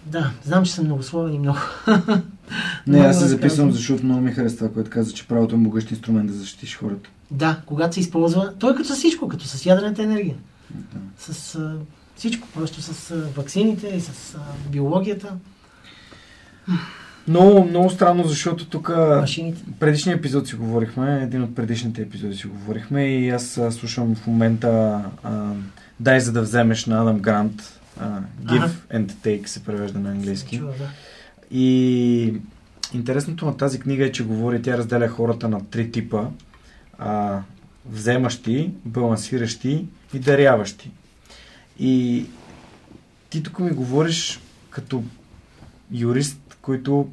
да, знам, че съм многословен и много. *laughs* Не, аз се записвам, защото много ми харесва това, което каза, че правото е могъщ инструмент да защитиш хората. Да, когато се използва, той е като с всичко, като с ядрената енергия. С а, всичко, просто с ваксините и с биологията, Много, много странно, защото тук предишния епизод си говорихме, един от предишните епизоди си говорихме и аз слушам в момента а, Дай за да вземеш на Адам Грант. А, Give Ага. and Take се превежда на английски. Чува, да. И интересното на тази книга е, че говори, тя разделя хората на три типа. А, вземащи, балансиращи и даряващи. И ти тук ми говориш като юрист, който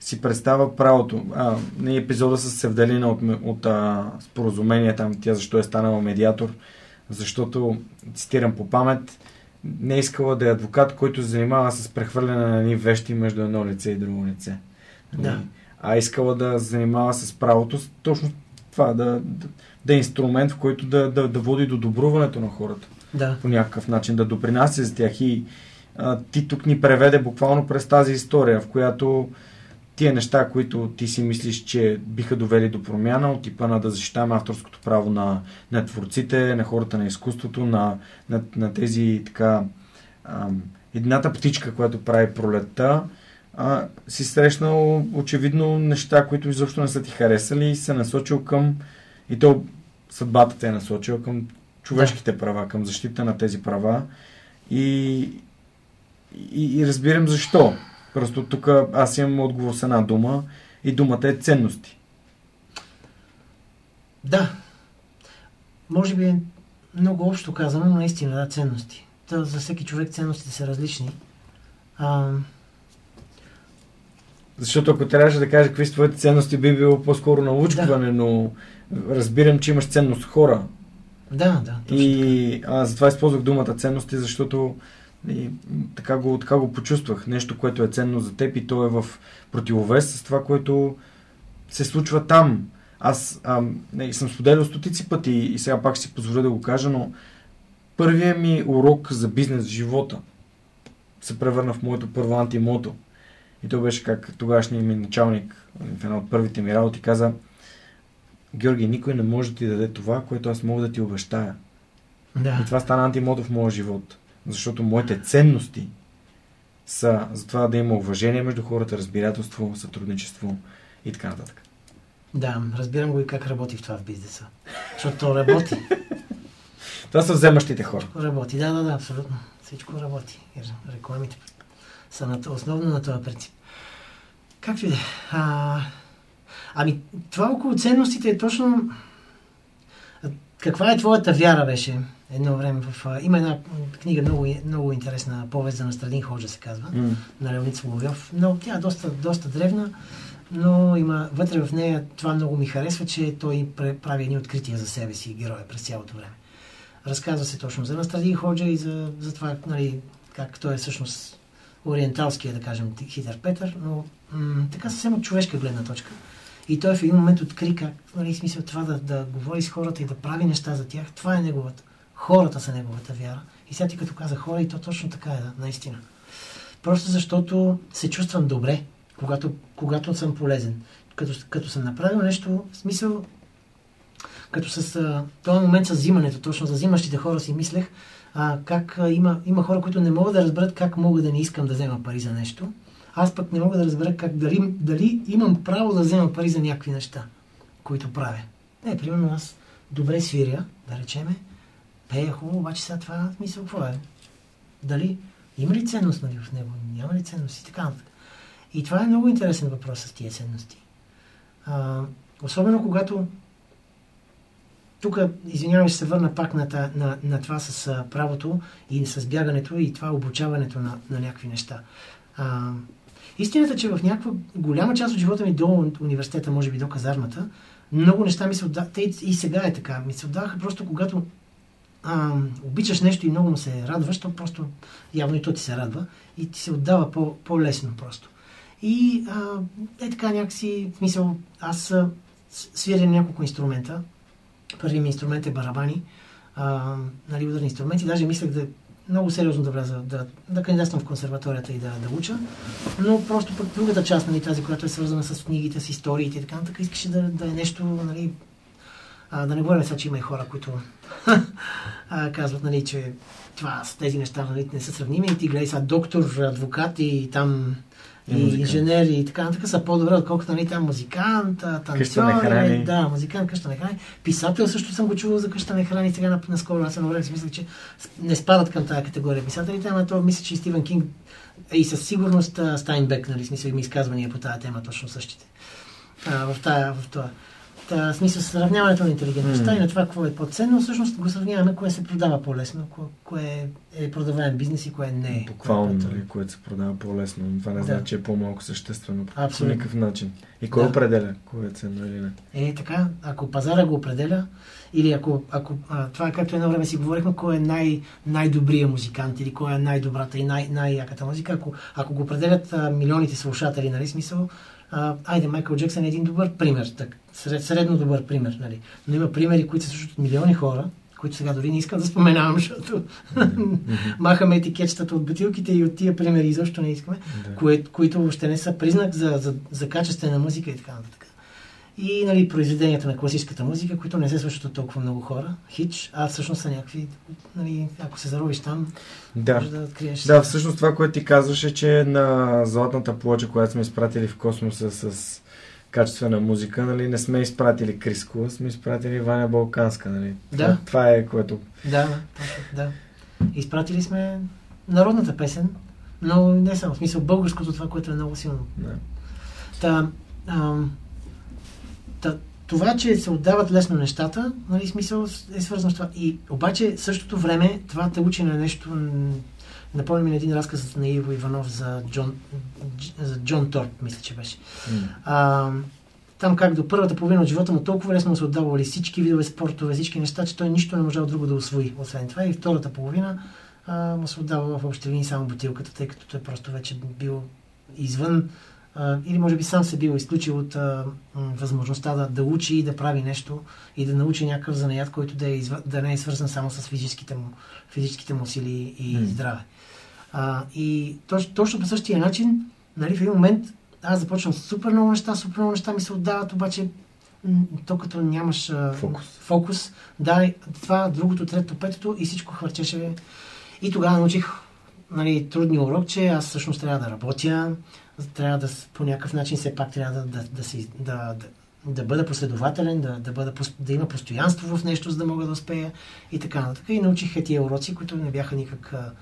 си представя правото. А, не епизода с Севдалина от, от а, споразумение, там тя защо е станала медиатор, защото, цитирам по памет, не е искала да е адвокат, който се занимава с прехвърляне на едни вещи между едно лице и друго лице. Да. А е искала да се занимава с правото, точно това, да, да, да е инструмент, в който да, да, да води до добруването на хората Да. по някакъв начин, да допринася за тях. И а, ти тук ни преведе буквално през тази история, в която тия неща, които ти си мислиш, че биха довели до промяна, от типа на да защитаваме авторското право на, на творците, на хората на изкуството, на, на, на тези така ам, едната птичка, която прави пролетта, а, си срещнал очевидно неща, които изобщо не са ти харесали и се насочил към и то съдбата те е насочила към човешките права, към защита на тези права и, и, и разбирам защо. Просто тук аз имам отговор с една дума и думата е ценности. Да. Може би е много общо казано, но наистина, да, ценности. Та, за всеки човек ценностите са различни. А, Защото ако трябваше да кажа какви са твоите ценности, би било по-скоро научкване, но разбирам, че имаш ценност хора. Да, да. Точно И аз затова използвах думата ценности, защото и, така, го, така го почувствах. Нещо, което е ценно за теб и то е в противовес с това, което се случва там. Аз ам, не, съм споделял стотици пъти и сега пак си позволя да го кажа, но първият ми урок за бизнес живота се превърна в моето първо антимото. И то беше как тогашният ми началник в една от първите ми работи каза Георги, никой не може да ти даде това, което аз мога да ти обещая. Да. И това стана антимото в моя живот. Защото моите ценности са за това да има уважение между хората, разбирателство, сътрудничество и така нататък. Да, разбирам го и как работи в това в бизнеса. Защото то работи. *laughs* Това са вземащите хора. Работи, да, да, да, абсолютно. Всичко работи. Рекламите са на, основно на този принцип. Както и да е. Ами, това около ценностите е точно... Каква е твоята вяра беше едно време в... Има една книга, много, много интересна повест за Настрадин Ходжа се казва, М. на Леонид Соловьов. Но тя е доста, доста древна, но има вътре в нея, това много ми харесва, че той прави едни открития за себе си героя през цялото време. Разказва се точно за Настрадин Ходжа и за, за това, нали, как той е всъщност ориенталския, да кажем, хитър Петър, но м- така съвсем от човешка гледна точка. И той в един момент откри как, нали, смисъл това да, да говори с хората и да прави неща за тях, това е неговата Хората са неговата вяра. И сега ти като каза хора, и то точно така е, да, наистина. Просто защото се чувствам добре, когато, когато съм полезен. Като, като съм направил нещо, в смисъл, като с този момент с взимането, точно за взимащите хора си мислех, а, как а, има, има хора, които не могат да разберат как мога да не искам да взема пари за нещо. Аз пък не мога да разбера как дали, дали имам право да взема пари за някакви неща, които правя. Не, примерно аз добре свиря, да речеме, пея хубаво, обаче сега това мисля какво е? Дали има ли ценност нали, в него? Няма ли ценност и така нататък. И това е много интересен въпрос с тия ценности. А, особено когато тук, извинявам, ще се върна пак на, та, на, на това с правото и с бягането и това обучаването на, на някакви неща. А, истината е, че в някаква голяма част от живота ми до университета, може би до казармата, много неща ми се отдаваха, те и сега е така, ми се отдаваха просто когато а, обичаш нещо и много му се радваш, то просто явно и то ти се радва и ти се отдава по, по-лесно просто. И а, е така някакси, в смисъл, аз свиря няколко инструмента. Първият ми инструмент е барабани, а, нали, ударни инструменти. Даже мислех да много сериозно да вляза, да, да кандидатствам в консерваторията и да, да уча. Но просто пък другата част, нали, тази, която е свързана с книгите, с историите и така нататък, искаше да, да е нещо, нали, а, да не говорим сега, че има и хора, които *laughs* а, казват, нали, че това с тези неща нали, не са сравними. И ти гледай сега доктор, адвокат и там и, инженери и така нататък са по-добре, отколкото нали, там музикант, танцор, нали, да, музикант, къща не храни. Писател също съм го чувал за къща не храни, сега на, наскоро аз едно време си мисля, че не спадат към тази категория писателите, ама то мисля, че и Стивен Кинг и със сигурност Стайнбек, нали, смисъл има изказвания по тази тема точно същите. А, в, тая, в това. Та, смисъл, сравняването на интелигентността mm. и на това, какво е по-ценно, всъщност го сравняваме, кое се продава по-лесно, кое, кое е продаваем бизнес и кое не е. Буквално, кое, нали, което се продава по-лесно. Това не да. значи, че е по-малко съществено по никакъв начин. И кой да. определя, кое е ценно или не? Е, така, ако пазара го определя, или ако, ако а, това е както едно време си говорихме, кой е най- най-добрия музикант или кой е най-добрата и най- най-яката музика, ако, ако го определят а, милионите слушатели, нали, смисъл, а, айде, Майкъл Джексън е един добър пример, так, сред, средно добър пример, нали. Но има примери, които се случват от милиони хора, които сега дори не искам да споменавам, *laughs* защото махаме етикетчетата от бутилките и от тия примери изобщо не искаме, да. които въобще не са признак за, за, за качествена музика и така нататък. И нали, произведенията на класическата музика, които не се слушат от толкова много хора, хич, а всъщност са някакви, нали, ако се заровиш там, да. може да откриеш. Да, всъщност това, което ти казваше, че на златната плоча, която сме изпратили в космоса с качествена музика, нали, не сме изпратили Криско, сме изпратили Ваня Балканска, нали. Да. Това, това е което... Да, да. Изпратили сме народната песен, но не само, в смисъл българското, това, което е много силно. Да. Та, ам, това, че се отдават лесно нещата, нали, смисъл е свързано с това. И обаче, същото време, това те учи на нещо, напомня ми на един разказ на Иво Иванов за Джон, за Джон Торп, мисля, че беше. Mm. А, там как до първата половина от живота му толкова лесно му се отдавали всички видове спортове, всички неща, че той нищо не можал друго да освои. Освен това и втората половина а, му се отдава в общи линии само бутилката, тъй като той просто вече бил извън или може би сам се бил изключил от а, възможността да, да учи и да прави нещо и да научи някакъв занаят, който да, е да не е свързан само с физическите му, физическите му сили и mm. здраве. А, и точно, точно по същия начин, нали, в един момент аз започвам с супер много неща, супер много неща ми се отдават, обаче то като нямаш а, фокус. фокус, да, това, другото, третото, петото и всичко хвърчеше. И тогава научих нали, трудния урок, че аз всъщност трябва да работя, трябва да по някакъв начин все пак трябва да, да, да, си, да, да, да бъда последователен, да, да, бъда, да има постоянство в нещо, за да мога да успея и така нататък. И научих тия уроци, които не бяха никак а,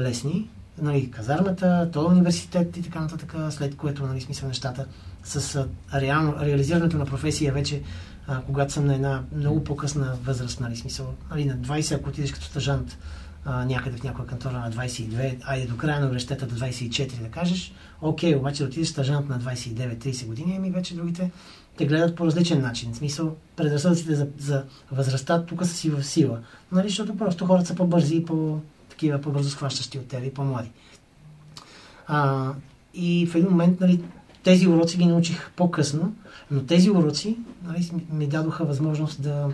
лесни. Нали, казармата, този университет и така нататък, след което, нали, смисъл нещата с а, реално, реализирането на професия вече, а, когато съм на една много по-късна възраст, нали, смисъл, нали, на 20, ако отидеш като стажант, някъде в някоя кантора на 22, айде до края на университета до 24 да кажеш, окей, обаче да отидеш стажант на 29-30 години, ами вече другите те гледат по различен начин. В смисъл, предразсъдъците за, за възрастта тук са си в сила. Нали, защото просто хората са по-бързи и по такива по-бързо схващащи от тебе и по-млади. А, и в един момент, нали, тези уроци ги научих по-късно, но тези уроци нали, ми дадоха възможност да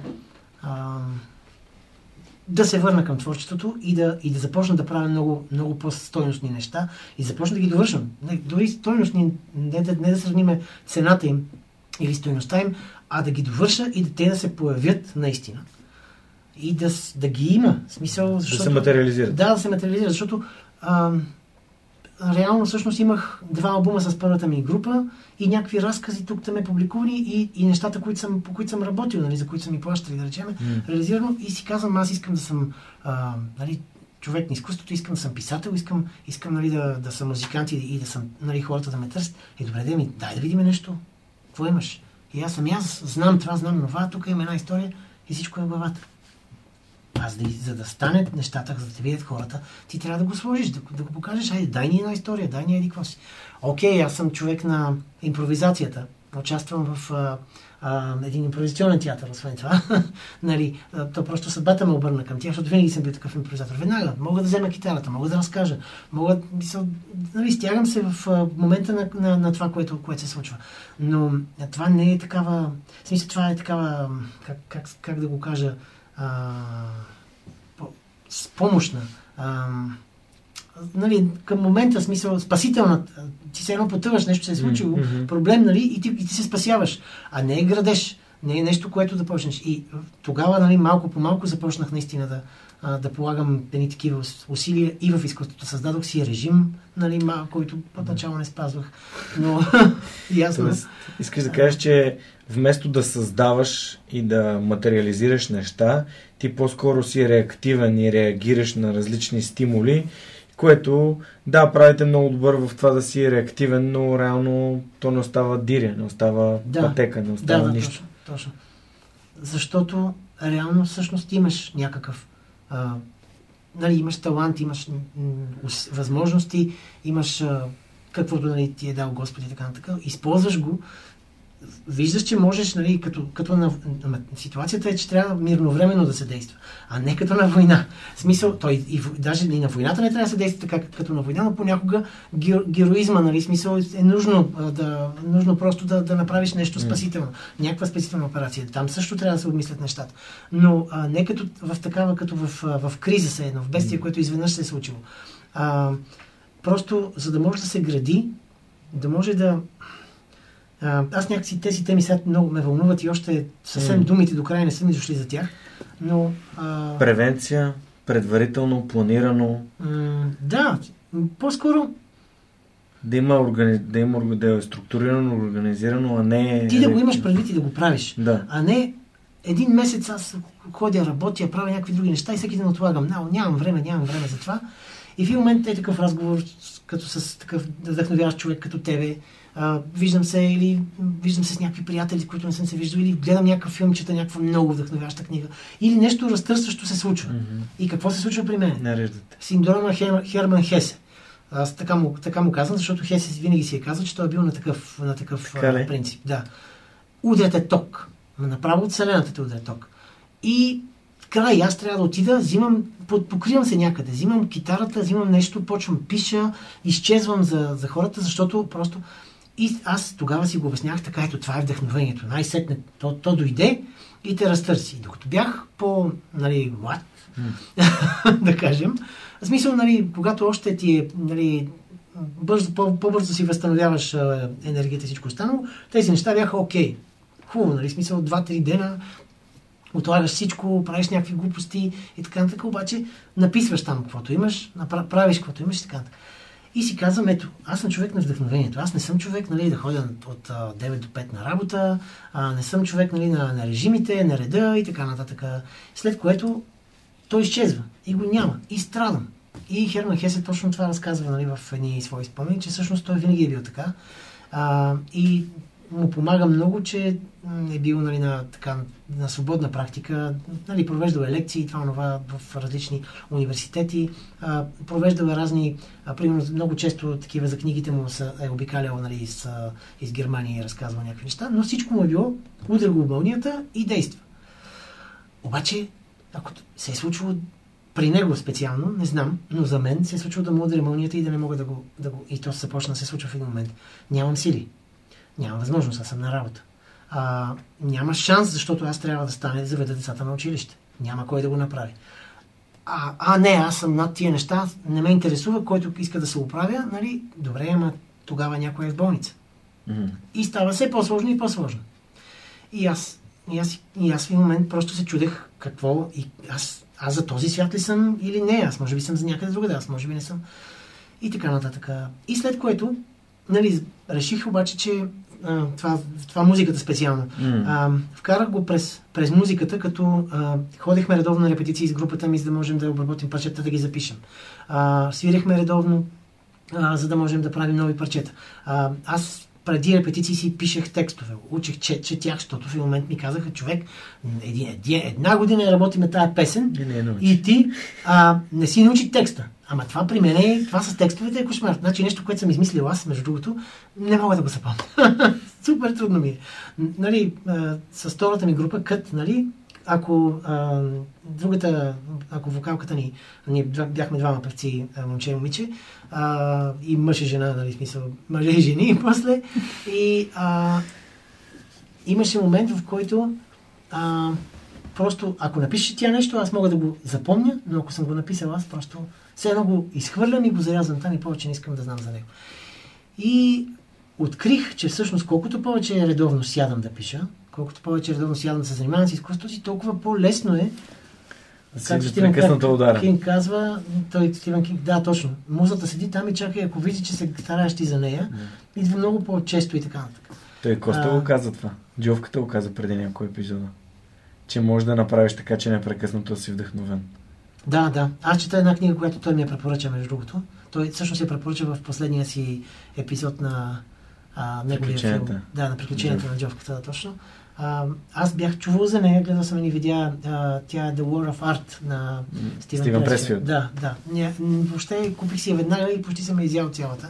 а, да се върна към творчеството и да, и да започна да правя много, много по-стойностни неща и започна да ги довършвам. Не, дори стойностни, не, да, не да сравниме цената им или стойността им, а да ги довърша и да те да се появят наистина. И да, да ги има. Смисъл, защото, Да се материализират. Да, да се материализира, защото а, реално всъщност имах два албума с първата ми група и някакви разкази тук там е публикувани и, и нещата, които съм, по които съм работил, нали, за които са ми плащали, да речем, реализирано и си казвам, аз искам да съм а, нали, човек на изкуството, искам да съм писател, искам, искам нали, да, да съм музикант и, и да съм нали, хората да ме търсят. И добре, да ми, дай да видим нещо. Какво имаш? И аз съм аз, знам това, знам това, тук има една история и всичко е в главата. Аз да, за да станат нещата, за да те видят хората, ти трябва да го сложиш, да, да го покажеш. Айде, дай ни една история, дай ни еди какво си. Окей, аз съм човек на импровизацията. Участвам в а, а, един импровизационен театър, освен това. *laughs* нали, то просто съдбата ме обърна към тях, защото винаги съм бил такъв импровизатор. Веднага мога да взема китарата, мога да разкажа, мога, мисъл, нали, стягам се в а, момента на, на, на това, което, което се случва. Но това не е такава, в смисъл това е такава, как, как, как да го кажа, а, с помощна. А, нали, към момента, смисъл, спасителна, ти се едно потъваш, нещо се е случило, Мгм. проблем, нали, и ти, и ти се спасяваш. А не е градеж, не е нещо, което да почнеш. И тогава, нали, малко по малко започнах наистина да, а, да полагам едни такива ус- усилия и в изкуството. Създадох си режим, нали, малко, който отначало не спазвах. Но, *laughs* ясно. Тоест, искаш да кажеш, че вместо да създаваш и да материализираш неща, ти по-скоро си реактивен и реагираш на различни стимули, което, да, правите много добър в това да си реактивен, но реално то не остава диря, не остава Да. пътека, не Да, остава да, нищо. точно, точно. Защото реално всъщност имаш някакъв а, нали, имаш талант, имаш м, м, ус- възможности, имаш а, каквото нали, ти е дал Господ и така нататък. Използваш го, виждаш, че можеш, нали, като, като на, ама ситуацията е, че трябва мирновременно да се действа, а не като на война. В смисъл, той и, даже и на войната не трябва да се действа така като на война, но понякога ге- героизма, нали, смисъл е нужно, да, нужно просто да, да направиш нещо спасително, някаква спасителна операция. Там също трябва да се обмислят нещата. Но а, не като в такава, като в, в криза се едно, в бедствие, което изведнъж се е случило. А, просто, за да може да се гради, да може да, а, аз някакси тези теми сега много ме вълнуват и още съвсем думите до края не са ми дошли за тях. Но а, Превенция, предварително, планирано, м, да, по-скоро да има, органи... да има да е структурирано, организирано, а не... ти да го имаш предвид и да го правиш. Да. А не един месец аз ходя, работя, правя някакви други неща и всеки ден отлагам. Нямам, нямам време, нямам време за това. И в един момент е такъв разговор, като с такъв вдъхновяващ човек като тебе. Виждам се или виждам се с някакви приятели, с които не съм се виждал, или гледам някакъв филм, чета някаква много вдъхновяваща книга, или нещо разтърсващо се случва. Мгм. И какво се случва при мен? Нареждате. синдрома Хер, Херман Хесе. Аз така му, така му казвам, защото Хесе винаги си е казал, че той е бил на такъв, на такъв Така принцип. Да. Удряте ток. Направо от Вселената те удря ток. И край аз трябва да отида, взимам, покривам се някъде, взимам китарата, взимам нещо, почвам пиша, изчезвам за, за хората, защото просто... И аз тогава си го обяснявах така, ето това е вдъхновението. Най-сетне то, то дойде и те разтърси. Докато бях по, нали, млад, *laughs* да кажем. В смисъл, нали, когато още ти е, нали, бързо, по, по-бързо си възстановяваш а, енергията и всичко останало, тези неща бяха окей. Хубаво, нали, смисъл, 2-3 дена отлагаш всичко, правиш някакви глупости и така нататък, обаче написваш там каквото имаш, правиш каквото имаш и така нататък. И си казвам, ето, аз съм човек на вдъхновението. Аз не съм човек, нали, да ходя от а, 9 до 5 на работа, а, не съм човек, нали, на, на режимите, на реда и така нататък. След което той изчезва и го няма. И страдам. И Херман Хесе точно това разказва нали, в едни свои спомени, че всъщност той винаги е бил така. А, и му помага много, че е бил нали, на, така, на свободна практика, нали, провеждал е лекции, това това в различни университети, а, провеждал е разни, а, примерно много често такива за книгите му са, е обикалял нали, с, а, из Германия и разказвал някакви неща, но всичко му е било, удря го в мълнията и действа. Обаче, ако се е случило при него специално, не знам, но за мен се е случило да му ударя мълнията и да не мога да го, да го... И то се започна да се случва в един момент. Нямам сили. Нямам възможност, аз съм на работа. А, няма шанс, защото аз трябва да стане да заведа децата на училище. Няма кой да го направи. а, а, не, аз съм над тия неща, не ме интересува, който иска да се оправя, нали, добре, ама тогава някой е в болница. Мгм. И става все по-сложно и по-сложно. И аз, и аз, и аз в един момент просто се чудех какво и аз, аз за този свят ли съм или не, аз може би съм за някъде другаде, аз може би не съм. И така нататък. И след което, нали, реших обаче, че а, това, това музиката специално. М. А, вкарах го през, през музиката, като а, ходихме редовно на репетиции с групата ми, за да можем да обработим парчета, да ги запишем. А, свирихме редовно, а, за да можем да правим нови парчета. А, аз преди репетиции си пишех текстове, учих, че, четях, защото в момент ми казаха, човек, един, една година работиме тази песен И не е научи. и ти а, не си научи текста. Ама това при мен е, това с текстовете е кошмар. Значи нещо, което съм измислил аз, между другото, не мога да го запомня. *laughs* Супер трудно ми е. Нали, а, с втората ми група, кът, нали, ако а, другата, ако вокалката ни, ние бяхме двама певци, момче и момиче, а, и мъж и жена, нали, смисъл, мъже и жени, и *laughs* после, и а, имаше момент, в който а, просто, ако напише тя нещо, аз мога да го запомня, но ако съм го написал аз, просто все едно го изхвърлям и го зарязвам там и повече не искам да знам за него. И открих, че всъщност колкото повече редовно сядам да пиша, колкото повече редовно сядам да се занимавам с изкуството си, толкова по-лесно е както Стивен Кинг-. Кинг казва, той Стивен Кинг, да, точно. Музата седи там и чака, ако види, че се стараеш ти за нея, идва много по-често и така нататък. Той Коста А. го каза това. Джовката го каза преди някой епизода. Че може да направиш така, че непрекъснато си вдъхновен. Да, да. Аз чета една книга, която той ми я препоръча, между другото. Той всъщност я препоръча в последния си епизод на а, неговия филм. Приключенията. Да, на приключението Джов. на Джовката, да, точно. А, аз бях чувал за нея, гледал съм и видеа, а, тя е The War of Art на Стивен, Стивен Пресфилд. Да, да. М, въобще купих си я веднага и почти съм я изял цялата.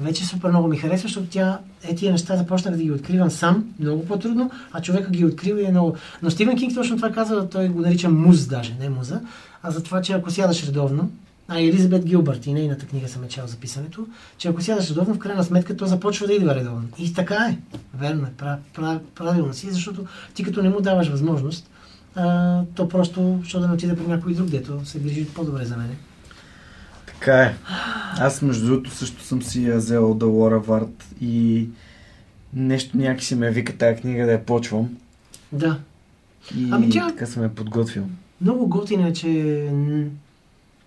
Вече супер много ми харесва, защото тя е тия неща започнах да ги откривам сам, много по-трудно, а човека ги открива и е много... Но Стивен Кинг точно това казва, той го нарича муз даже, не муза, а за това, че ако сядаш редовно, а Елизабет Гилбърт и нейната книга съм чел за писането, че ако сядаш редовно, в крайна сметка то започва да идва редовно. И така е. Верно е. Прав, прав, правилно си, защото ти като не му даваш възможност, а, то просто, що да не отиде при някой друг, дето се грижи по-добре за мене. Така е. Аз между другото също съм си я взел War of Art и нещо някакси ме вика тая книга да я почвам. Да. И Ами тя- така съм я подготвил. Много готино е, че...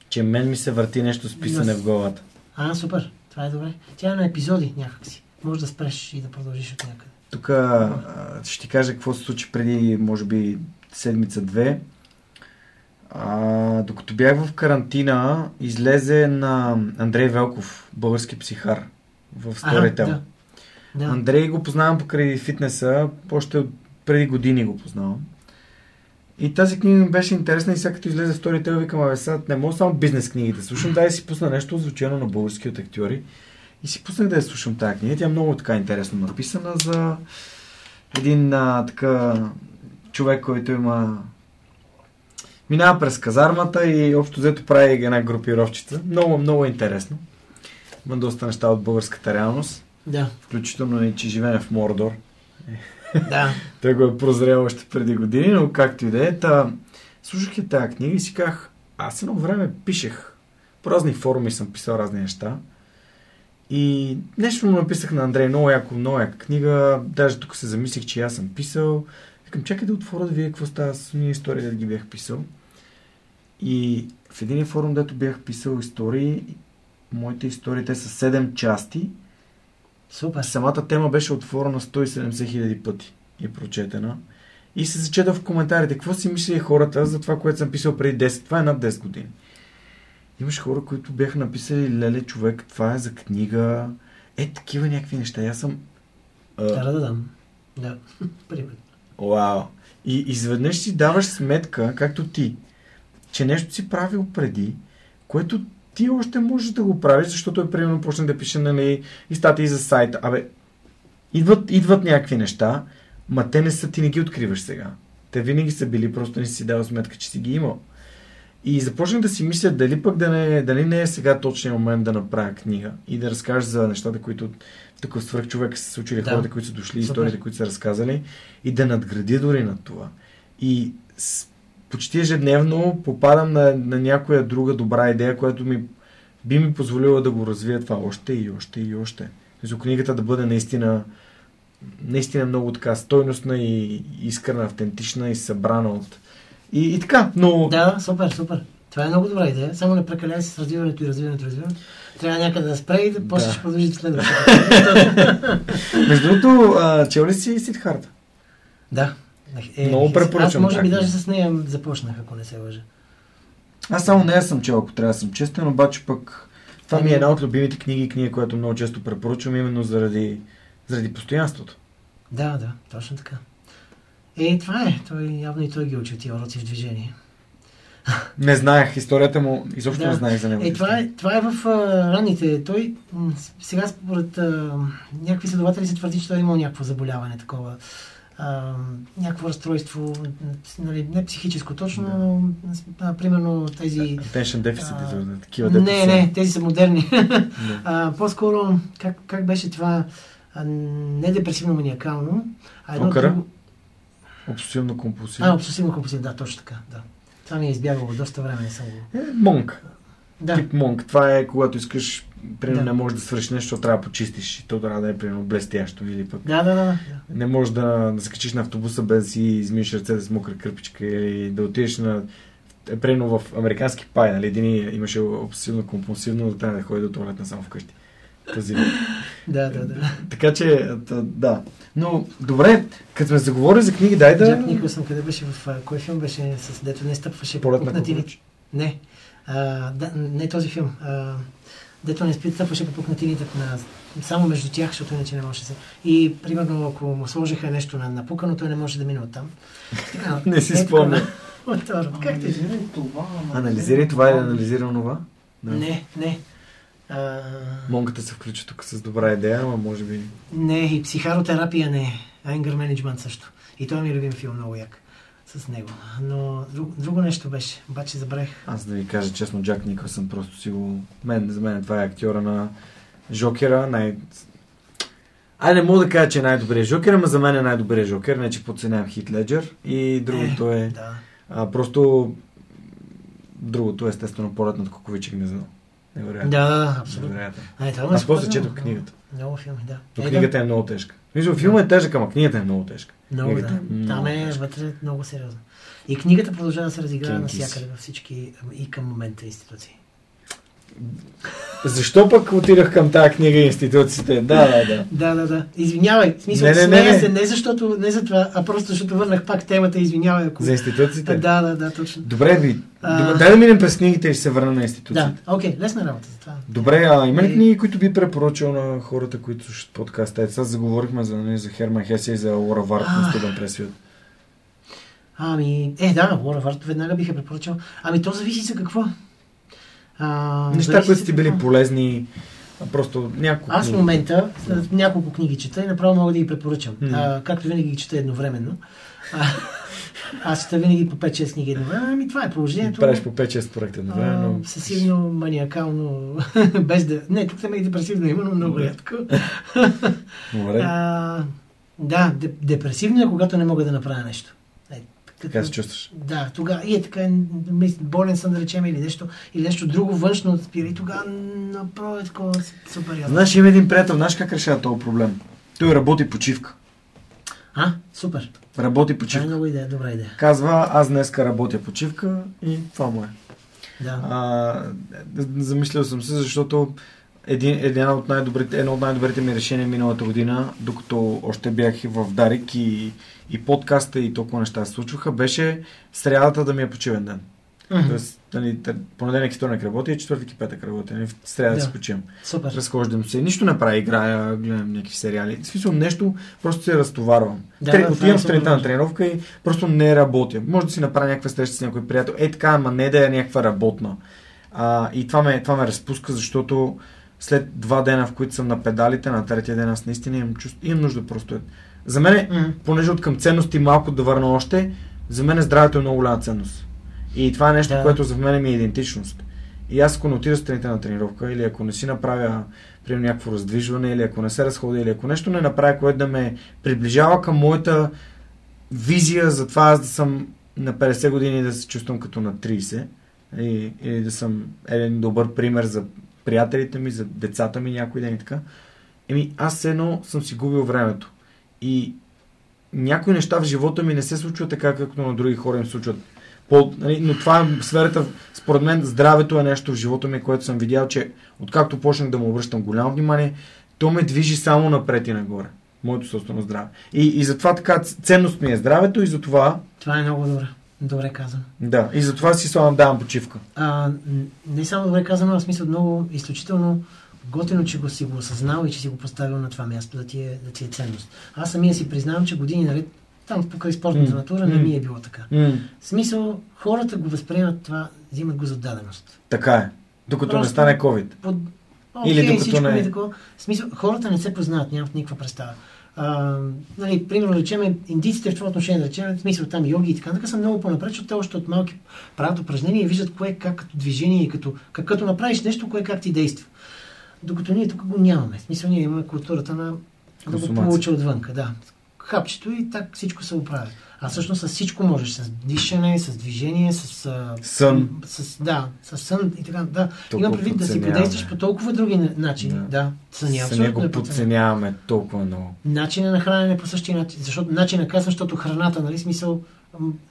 Че мен ми се върти нещо с писане в главата. А, супер. Това е добре. Тя е на епизоди някакси. Може да спреш и да продължиш от някъде. Тук ще ти кажа какво се случи преди, може би, седмица-две. А, докато бях в карантина, излезе на Андрей Велков, български психар, в Storytel. да. да. Андрей го познавам покрай фитнеса, още преди години го познавам. И тази книга ми беше интересна и сега като излезе в Storytel, викам, абе сега не мога само бизнес книгите. Слушам, дай да си пусна нещо озвучено на български от актьори. И си пуснах да я слушам тази книга. Тя е много така интересно написана за един а, така човек, който има минава през казармата и общо взето прави една групировчица. Много, много интересно. Има доста неща от българската реалност. Да. Включително и, че живеем в Мордор. *laughs* Да. Той го е прозрел още преди години, но както и да е. Та, слушах я тази книга и си казах, аз едно време пишех. По разни форуми съм писал разни неща. И нещо му написах на Андрей, много яко, много яка книга. Даже тук се замислих, че аз съм писал. Викам, чакай да отворя да видя какво става с уния истории, да ги бях писал. И в един форум, дето бях писал истории, моите истории, те са 7 части. Супер. Самата тема беше отворена 170 хиляди пъти и прочетена. И се зачета в коментарите, какво си мислили хората за това, което съм писал преди 10. Това е над 10 години. Имаш хора, които бяха написали, леле, човек, това е за книга. Е, такива някакви неща. Аз съм... а, Да, да, да. Да. Примерно. Вау! И изведнъж си даваш сметка, както ти, че нещо си правил преди, което ти още можеш да го правиш, защото е примерно почна да пише нали, и статии за сайта. Абе, идват, идват някакви неща, ма те не са, ти не ги откриваш сега. Те винаги са били, просто не си дал сметка, че си ги имал. И започнах да си мисля дали пък да не, дали не е сега точният момент да направя книга и да разкажа за нещата, които тук свърх човек са се случили, Да. хората, които са дошли, Супер. историите, които са разказали и да надградя дори над това. И почти ежедневно попадам на, на някоя друга добра идея, която ми би ми позволила да го развия това още и още и още. За книгата да бъде наистина наистина много така стойностна и искрена, автентична и събрана от... И, и така, но... Да, супер, супер. Това е много добра идея. Само не прекаляй с развиването и развиването и развиването. Трябва някъде да спре и да, после Да. ще продължи следващото. *laughs* Между другото, чел ли си Сидхарта? да. Много аз- препоръчвам Аз може би даже с нея започнах, ако не се лъжа. Аз само нея съм чел, ако трябва да съм честен, обаче пък това ми е една от любимите книги, книга, която много често препоръчвам, именно заради, заради постоянството. Да, да, точно така. Е, това е. Той явно и той ги учи тия уроци в движение. Не знаех, историята му, изобщо Да. не знаех за него. Е, това е, това е в а, ранните. Той сега според а, някакви следователи се твърди, че той е имал някакво заболяване такова. А, някакво разстройство, нали, не психическо точно, Да. а, примерно тези... А, а, такива не, не, тези са модерни. Да. *laughs* а, по-скоро, как, как беше това, а, не депресивно-маниакално, а едно Покъра? друго... Обсесивно компулсивно. А, обсесивно компулсивно, да, точно така, да. Това ми е избягало, доста време не съм го... Е, монк. Да, Тип монк. Това е когато искаш, примерно Да. не можеш да свършиш нещо, защото трябва да почистиш. И то трябва да е примерно блестящо или пък да, да, да. да. не можеш да, да се качиш на автобуса без да си измиеш ръцете с мокра кърпичка или да отидеш на е, примерно в американски пай, нали, един имаше обсесивно компулсивно да трябва да ходи до туалетна само вкъщи. Тази. Да, да, да. така че, да. Но, добре, като сме заговорили за книги, дай да... Джак Николсън, къде беше в... Кой филм беше с дето не стъпваше по Полет на. Не. А, да, не този филм. А, дето не спи, стъпваше по пукнатините на, само между тях, защото иначе не може да се. И, примерно, ако му сложиха нещо на напукано, той не може да мине оттам. Така, *laughs* Не си е, *laughs* род. Как Анализирай това, Анализирай това или анализирай. Да. Не, не. А, Монката се включи тук с добра идея, ама може би... не, и психаротерапия не. Anger Management също. И той ми е любим филм, много як с него. Но друг, друго нещо беше. Обаче забравих. Аз да ви кажа честно, Джак Никълсън просто си го... Мен, за мен това е актьора на Жокера, най... Айде, не мога да кажа, че е най-добрият Жокер, ама за мен е най-добрият Жокер, не че подценявам Хит Леджер. И другото е... Да. А, просто... Другото е естествено полет над Куковичи гнездо. Невероятно. Да, абсолютно. Невероятно. А, е, това Аз после четох книгата. Много филми, да. Но Е, книгата е много тежка. Мисля, филма е тежък, ама книгата е много тежка. Много, да. е Там е вътре много сериозно. И книгата продължава да се разиграва навсякъде във всички и към момента институции. Защо пък отидах към тази книга и институциите? Да, да, да. Да, да, да. Извинявай. В смисъл, Не, не, не, не. се не защото, не за това, а просто защото върнах пак темата. Извинявай, ако... За институциите? Да, да, да, точно. Добре, ви. А. Добре, дай да минем през книгите и ще се върна на институциите. Да, окей, лесна работа за това. Добре, а има ли Е. книги, които би препоръчал на хората, които слушат подкаста? Ето сега заговорихме за, нали, за Херман Хесе и за Лора Варт на. Студен пресвят. Ами, е, да, Лора Варт веднага бих я препоръчал. Ами, то зависи за какво. А, Неща, зависи които сте били полезни, просто няколко Аз в книги. момента с- няколко книги чета и направо мога да ги препоръчам. М. А, както винаги ги чета едновременно. А, аз чета винаги по 5-6 книги едновременно. Ами това е положението. Правиш по 5-6 проекта на време, но... Обсесивно, маниакално, *laughs* без да... Не, тук съм и депресивно има, но много рядко. *laughs* Добре. А, да, де- депресивно е, когато не мога да направя нещо. Така се чувстваш. Да, тогава и е така, болен съм да речем или нещо, или нещо друго външно спира и тогава направо е такова супер ясно. Знаеш, има един приятел, знаеш как решава този проблем? Той работи почивка. А, супер. Работи Това е почивка. много идея, добра идея. Казва, аз днеска работя почивка и това му е. Да. А, замислил съм се, защото един, една от най-добрите, едно от най-добрите ми решения миналата година, докато още бях и в Дарик и, и подкаста и толкова неща се случваха, беше срядата да ми е почивен ден. Мгм. Тоест, нали, понеделник и вторник работя четвъртък и петък работя. Нали, в сряда да. Си почивам. Супер. Разхождам се. Нищо не правя, играя, гледам някакви сериали. В смисъл нещо, просто се разтоварвам. Да, Тре, да, отивам е в сутринта на тренировка и просто не работя. Може да си направя някаква среща с някой приятел. Е така, ама не да е някаква работна. А, и това ме, това ме разпуска, защото след два дена, в които съм на педалите, на третия ден аз наистина имам, чувство, имам нужда просто. За мен, Мгм. понеже от към ценности малко да върна още, за мен здравето е много голяма ценност. И това е нещо, Да. което за мен ми е идентичност. И аз ако не отида сутринта на тренировка, или ако не си направя примерно някакво раздвижване, или ако не се разходя, или ако нещо не направя, което да ме приближава към моята визия за това аз да съм на 50 години да се чувствам като на 30 и, или да съм един добър пример за приятелите ми, за децата ми някой ден и така. Еми, аз едно съм си губил времето. И някои неща в живота ми не се случват така, както на други хора им случват. По, нали, но това е сферата, според мен, здравето е нещо в живота ми, което съм видял, че откакто почнах да му обръщам голямо внимание, то ме движи само напред и нагоре. Моето собствено здраве. И, и затова така ценност ми е здравето и затова... Това е много добре. Добре казано. Да, и затова си славам давам почивка. А, не само добре казано, а в смисъл много изключително готино, че го си го осъзнал и че си го поставил на това място, да ти е, да ти е ценност. Аз самия си признавам, че години наред там покрай спортната Mm. натура не Mm. ми е било така. М, В смисъл, хората го възприемат това, взимат го за даденост. така е. Докато не Просто- стане COVID. Под... Или Окей, докато всичко не- е такова. В смисъл, хората не се познават, нямат никаква представа. А, нали, примерно, речем, индийците в това отношение, да речем, в смисъл там йоги и така, така са много по-напред, защото те още от малки правят упражнения и виждат кое как като движение и като, как, като направиш нещо, кое как ти действа. Докато ние тук го нямаме. В смисъл, ние имаме културата на да го получа отвънка, да. Хапчето и так всичко се оправя. А всъщност с всичко можеш. С дишане, с движение, с... Сън. С, да, с сън и така. Да. Тук Имам предвид да си подействаш по толкова други на- начини. Да. Да. съня, абсолютно го е подценяваме толкова много. Начина на хранене по същия начин. Защото начина казвам, защото храната, нали, смисъл,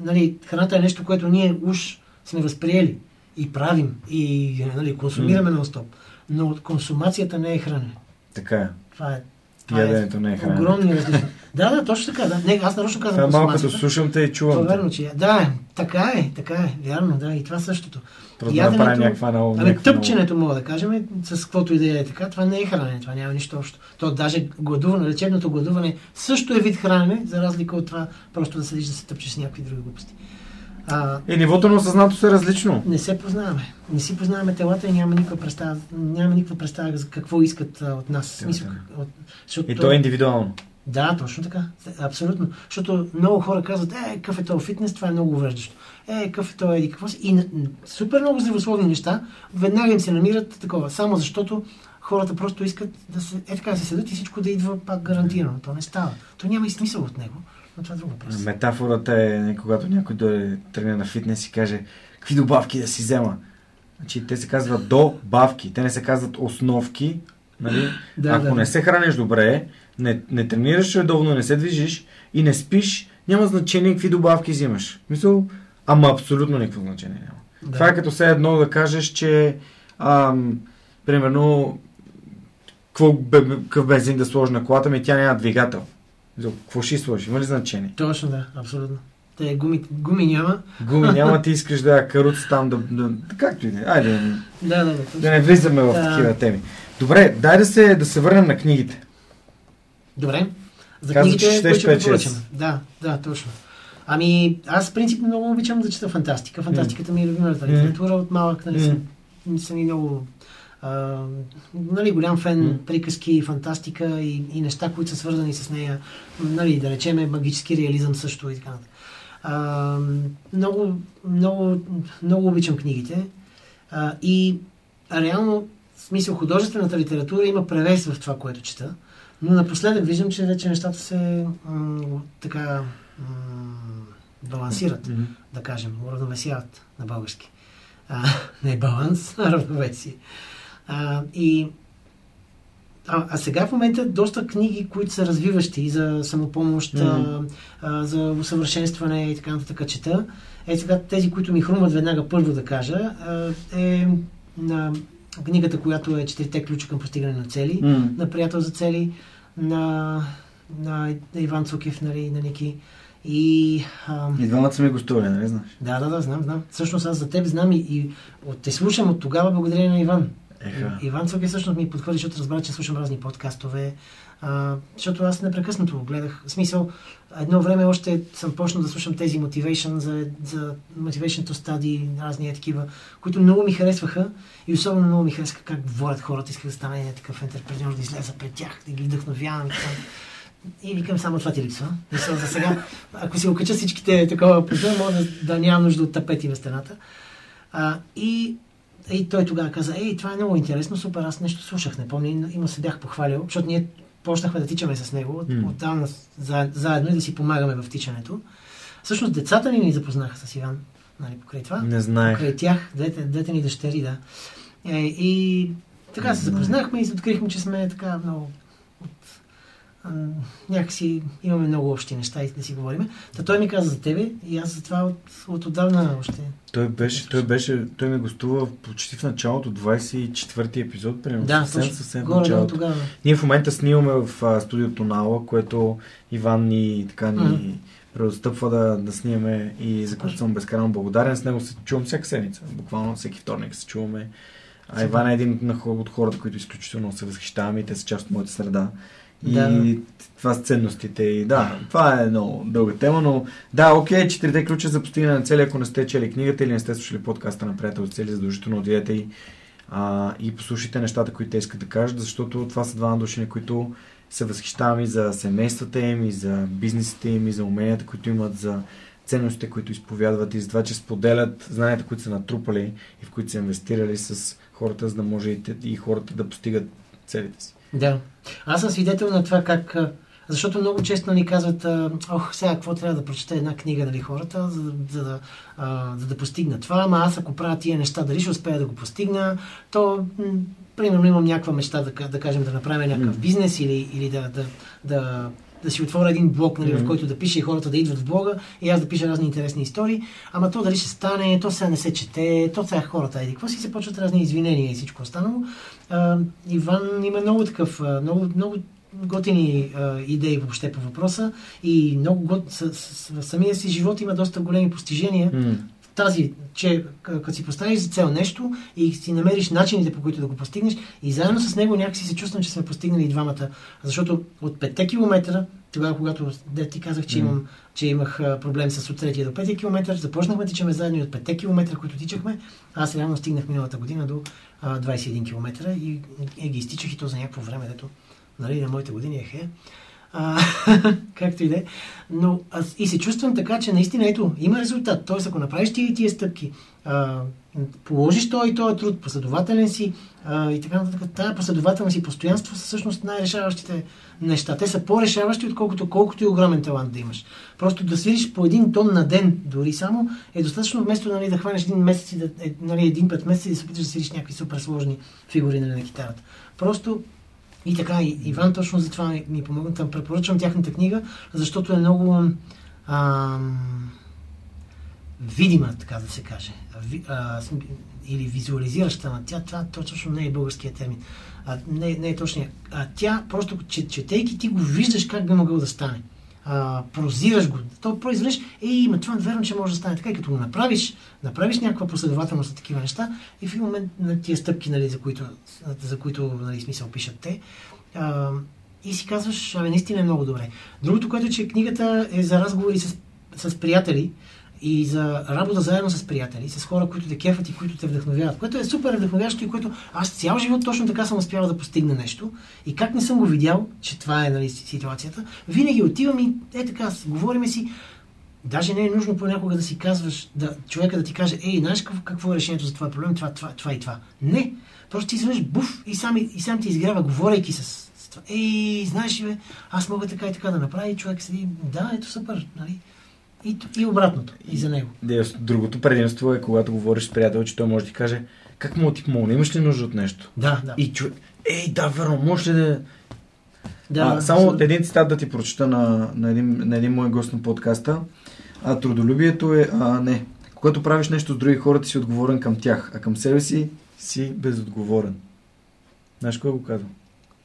нали, храната е нещо, което ние уж сме възприели и правим и нали, консумираме на стоп. Но консумацията не е хранене. Така е. Това е. Това Яденето не е хранене. Огромни различни. да, да, точно така. Да. Не, аз нарочно казвам Това е малко като слушам те и чувам Това е верно, че да, така е, така е, вярно, да, и това същото. Просто да направим някаква. Ами някаква тъпченето мога да кажем, е, с каквото и да е така, това не е хранене, това няма нищо общо. То даже гладуване, лечебното гладуване също е вид хранене, за разлика от това просто да седиш да се тъпчеш с някакви други глупости. А, И нивото на осъзнатост е различно. не се познаваме. Не си познаваме телата и няма никаква представа, няма никаква представа за какво искат а, от нас. Смисъл, от, защото, И то е индивидуално. да, точно така. Абсолютно. Защото много хора казват, е, какъв е този фитнес, това е много увреждащо. Е, какъв е този еди какво си. И на- супер много здравословни неща, веднага им се намират такова. Само защото хората просто искат да се, е така да се седат и всичко да идва пак гарантирано. То не става. То няма и смисъл от него. Това е друг въпрос. Метафората е, когато някой дойде тръгне на фитнес и каже какви добавки да си взема. Значи те се казват добавки, те не се казват основки. Нали? Да, Ако да. не се храниш добре, не, не тренираш редовно, не се движиш и не спиш, няма значение какви добавки взимаш. Мисъл, ама абсолютно никакво значение няма. Да. Това е като все едно да кажеш, че ам, примерно какъв бензин да сложи на колата ми, тя няма двигател. Мисъл, Какво ще сложи? Има ли значение? Точно да, абсолютно. Те гуми, гуми няма. Гуми няма, *laughs* ти искаш да каруц там да, да, както и да е. Айде, да, Да, да, да. точно. да не влизаме в Да. такива теми. Добре, дай да се, да се върнем на книгите. Добре. За Каза, книгите, които ще 5-6. препоръчам. Да, да, точно. Ами, аз в принцип много обичам да чета фантастика. Фантастиката ми е любимата литература от малък, нали, съм, съм и много а, нали, голям фен М. приказки, фантастика и, и неща, които са свързани с нея. Нали, да речеме магически реализъм също и така нататък. А, много, много, много обичам книгите. А, и реално, в смисъл художествената литература има превес в това, което чета. Но напоследък виждам, че вече нещата се м, така м, балансират, да кажем, уравновесяват на български. А, *laughs* не баланс, а равновесие. А, и а, а сега в момента доста книги, които са развиващи за самопомощ, а, а, за усъвършенстване и така нататък чета. Е сега тези, които ми хрумват веднага първо да кажа, а, е на книгата, която е Четирите ключа към постигане на цели, М. на Приятел за цели, на, на Иван Цукев, нали, на Ники. И а, И двамата сме гостували, нали знаеш? да, да, да, знам, знам. Всъщност аз за теб знам и, и от, те слушам от тогава благодарение на Иван. Еха. Иван Цукев всъщност ми подхвърли, защото разбра, че слушам разни подкастове. А, защото аз непрекъснато го гледах. В смисъл, едно време още съм почнал да слушам тези motivation за, за motivation to study, разни е такива, които много ми харесваха и особено много ми харесва как говорят хората, исках да стана един такъв ентерпренер, да изляза пред тях, да ги вдъхновявам. и. И викам, само това ти липсва. Мисля, за сега, ако си окача всичките такова пътя, може да, да нямам нужда от тапети на стената. А, и, и той тогава каза, ей, това е много интересно, супер, аз нещо слушах, не помня, и му се бях похвалил, защото ние почнахме да тичаме с него, М. оттам за, заедно и да си помагаме в тичането. Всъщност децата ни ни запознаха с Иван, нали, покрай това. Не знаех. Покрай тях, двете, двете ни дъщери, да. Е, и така се запознахме и се открихме, че сме така много а, някакси имаме много общи неща и да си говорим. Та той ми каза за тебе и аз за това от, от отдавна още. Той беше, той беше, той ми гостува почти в началото, 24-ти епизод, примерно. Да, съвсем, точно. съвсем Горе-долу началото. тогава. Ние в момента снимаме в а, студиото Нала, което Иван ни така ни Мгм. предостъпва да, да снимаме и за което съм безкрайно благодарен. С него се чувам всяка седмица. Буквално всеки вторник се чуваме. А. Иван е един от хората, които изключително се възхищаваме и те са част от моята среда. И Да. това с ценностите. И да, това е много дълга тема, но да, окей, четирите ключа за постигане на цели, ако не сте чели книгата или не сте слушали подкаста на приятел за цели, задължително отидете и, а, и послушайте нещата, които те искат да кажат, защото това са двама души, на които се възхищавам и за семействата им, и за бизнесите им, и за уменията, които имат, за ценностите, които изповядват и за това, че споделят знанията, които са натрупали и в които са инвестирали с хората, за да може и, те- и хората да постигат целите си. Да. Аз съм свидетел на това как... Защото много често ни казват, а, ох, сега какво трябва да прочета една книга, нали, хората, за, за, да, а, за да постигна това, ама аз ако правя тия неща, дали ще успея да го постигна, то, м- примерно, имам някаква мечта, да, да кажем, да направя някакъв бизнес или, или да, да, да, да си отворя един блог, нали, в който да пише и хората да идват в блога и аз да пиша разни интересни истории, ама то дали ще стане, то сега не се чете, то сега хората, еди, какво си се почват разни извинения и всичко останало. А, Иван има много такъв, много, много готини а, идеи въобще по въпроса и много гот, с, с, в самия си живот има доста големи постижения. М. Тази, че като си поставиш за цел нещо и си намериш начините по които да го постигнеш и заедно с него някакси се чувствам, че сме постигнали и двамата. Защото от 5 километра, тогава когато де, ти казах, че, имам, че имах проблем с от 3 до 5 километър, започнахме да тичаме заедно и от 5 километра, които тичахме, аз реално стигнах миналата година до а, 21 км и, и ги изтичах и то за някакво време, дето нали, на моите години е хе. А, *laughs* както и да е. Но аз и се чувствам така, че наистина ето, има резултат. Тоест, ако направиш тия и тия стъпки, а, положиш този и този труд, последователен си а, и така нататък, тая последователност и постоянство са всъщност най-решаващите неща. Те са по-решаващи, отколкото колкото и огромен талант да имаш. Просто да свириш по един тон на ден, дори само, е достатъчно вместо нали, да хванеш един месец и да, е, нали, един път месец и да се опиташ да свириш някакви супер сложни фигури нали, на китарата. Просто и така, и, Иван точно за това ми, ми помогна. Там препоръчвам тяхната книга, защото е много ам, видима, така да се каже. Или визуализираща, но тя, това точно не е българския термин. А, не, не е точния. А, тя просто, че, четейки, ти го виждаш как би могъл да стане. А, прозираш го. То произведеш, ей, ма това верно, че може да стане така. И като го направиш, направиш някаква последователност на такива неща и в един момент на тия стъпки, нали, за които, за които нали, смисъл пишат те, а, и си казваш, абе, наистина е много добре. Другото, което е, че книгата е за разговори с, с приятели и за работа заедно с приятели, с хора, които те кефат и които те вдъхновяват, което е супер вдъхновящо и което аз цял живот точно така съм успял да постигна нещо и как не съм го видял, че това е нали, ситуацията, винаги отивам и е така, говориме си, Даже не е нужно понякога да си казваш, да, човека да ти каже, ей, знаеш какво, какво е решението за това проблем, това, това, това и това. Не. Просто ти изведнъж буф и сам, и сам ти изгрява, говорейки с, с това. Ей, знаеш ли, аз мога така и така да направя и човек седи, да, ето супер, нали? И, и обратното, и за него. Другото предимство е, когато говориш с приятел, че той може да ти каже как му ти помогне, имаш ли нужда от нещо? Да, да. И човек, ей, да, верно, може ли да... да а, само абсолютно. един цитат да ти прочета на, на, един, на един мой гост на подкаста. А, трудолюбието е, а, не, когато правиш нещо с други хора, ти си отговорен към тях, а към себе си си безотговорен. Знаеш кой го казва?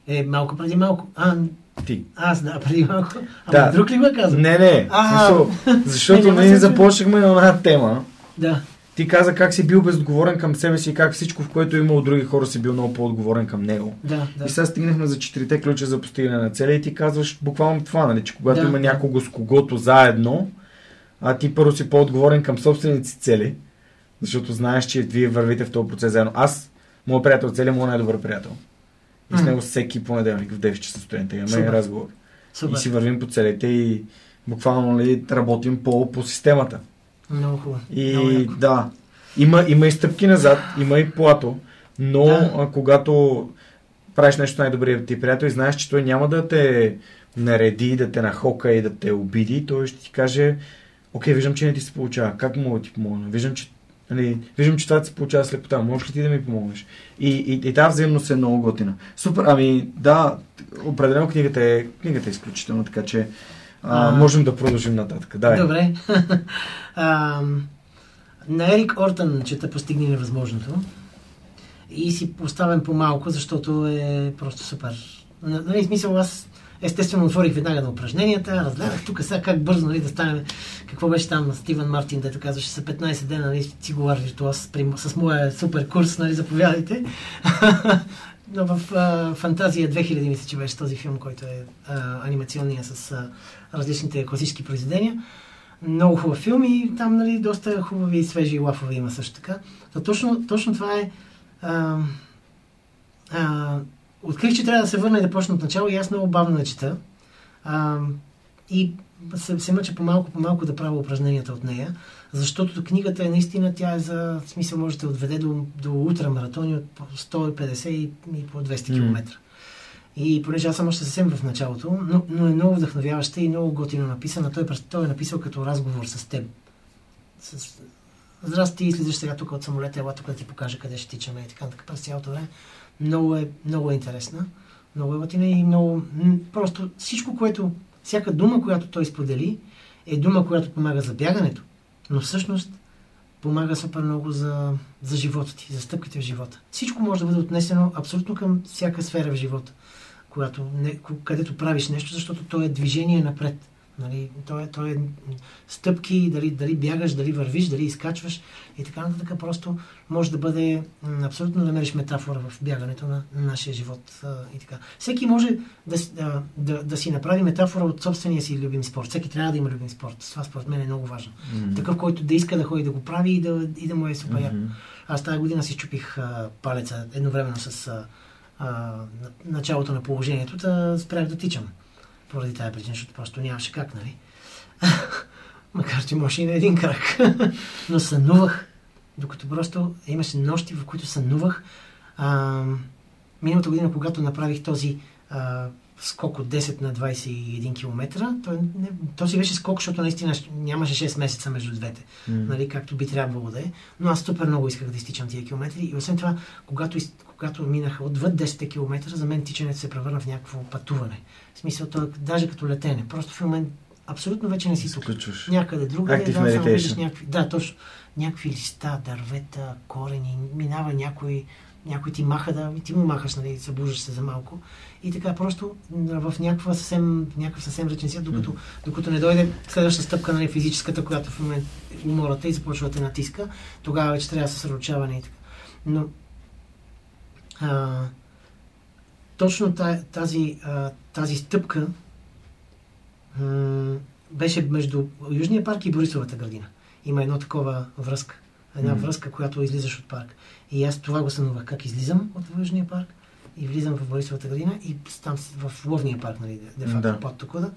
Е, малко преди малко. А, Ти. аз, да, преди малко. Ама Да. друг ли го е казал? Не, не, А, смисъл, *laughs* защото ние започнахме на една тема. Да. Ти каза как си бил безотговорен към себе си и как всичко, в което е имало други хора, си бил много по-отговорен към него. Да, да. И сега стигнахме за четирите ключа за постигане на цели и ти казваш буквално това, нали, че когато Да, има да. някого с когото заедно, а ти първо си по-отговорен към собствените си цели, защото знаеш, че вие вървите в този процес заедно. Аз, моят приятел цели, е моят най-добър приятел. И с него всеки понеделник в 9 часа сутринта имаме Супер. разговор. Супер. И си вървим по целите и буквално нали, работим по, по системата. Много хубаво. Много И яко. да, има, има и стъпки назад, има и плато, но Да. а, когато правиш нещо най-добрия ти приятел и знаеш, че той няма да те нареди, да те нахока и да те обиди, той ще ти каже окей, виждам, че не ти се получава. Как мога да ти помогна? Виждам, че Нали, виждам, че това ти се получава слепота. Можеш ли ти да ми помогнеш? И, и, и тази взаимност е много готина. Супер, ами да, определено книгата е, книгата е изключителна, така че а, а, можем да продължим нататък. Дай. Добре. *laughs* а, на Ерик Ортън чета Постигни невъзможното и си поставям по-малко, защото е просто супер. Нали, смисъл, аз естествено отворих веднага на упражненията, разгледах тук сега как бързо нали, да стане, какво беше там Стивен Мартин, дето казваше са 15 дена, нали, си говори виртуоз с, с моя супер курс, нали, заповядайте. *laughs* Но в а, Фантазия 2000 мисля, че беше този филм, който е а, анимационния с а, различните класически произведения. Много хубав филм и там нали, доста хубави и свежи лафови има също така. То точно, точно това е а, а, открих, че трябва да се върна и да почна от начало и аз много бавно не чета. А, и се, се мъча по-малко, по-малко да правя упражненията от нея, защото книгата е наистина, тя е за в смисъл може да отведе до, до ултрамаратони от 150 и, и по 200 mm. км. И понеже аз съм още съвсем в началото, но, но е много вдъхновяваща и много готино написана. Той, той е написал като разговор с теб. С, Здрасти, излизаш сега тук от самолета, ела тук да ти покажа къде ще тичаме и така, така през цялото време. Много е, много е интересна, много е готина и много... Просто всичко, което... Всяка дума, която той сподели, е дума, която помага за бягането, но всъщност помага супер много за, за живота ти, за стъпките в живота. Всичко може да бъде отнесено абсолютно към всяка сфера в живота, която, не, където правиш нещо, защото то е движение напред. Нали, то, е, то е стъпки, дали, дали бягаш, дали вървиш, дали изкачваш и така нататък. Просто може да бъде абсолютно намериш метафора в бягането на, на нашия живот и така. Всеки може да, да, да, да си направи метафора от собствения си любим спорт. Всеки трябва да има любим спорт. Това според мен е много важно. Mm-hmm. Такъв, който да иска да ходи да го прави и да, и да му е супер mm-hmm. Аз тази година си чупих а, палеца едновременно с а, а, началото на положението, да спрях да тичам поради тази причина, защото просто нямаше как, нали? *laughs* Макар, че може и на един крак. *laughs* Но сънувах, докато просто имаше нощи, в които сънувах. А, миналата година, когато направих този а, скок от 10 на 21 км, той, не, то си беше скок, защото наистина нямаше 6 месеца между двете, mm. нали, както би трябвало да е. Но аз супер много исках да изтичам тия километри и освен това, когато, когато минаха отвъд 10 км, за мен тичането се превърна в някакво пътуване. В смисъл, то, даже като летене. Просто в момент абсолютно вече не си тук. Някъде другаде, да, само видиш някакви, да, точно, някакви листа, дървета, корени, минава някой, някой ти маха да, ти му махаш, нали, събуждаш се за малко. И така просто в някаква съвсем, някакъв съвсем речен докато, докато не дойде следващата стъпка, нали, физическата, която в момент умората и започва да те натиска, тогава вече трябва съсредоточаване и така. Но а, точно тази, тази стъпка беше между Южния парк и Борисовата градина. Има едно такова връзка. Една връзка, която излизаш от парк. И аз това го сънувах, как излизам от Южния парк и влизам в Борисовата градина и там в Ловния парк, нали, де факто, да. под Токуда.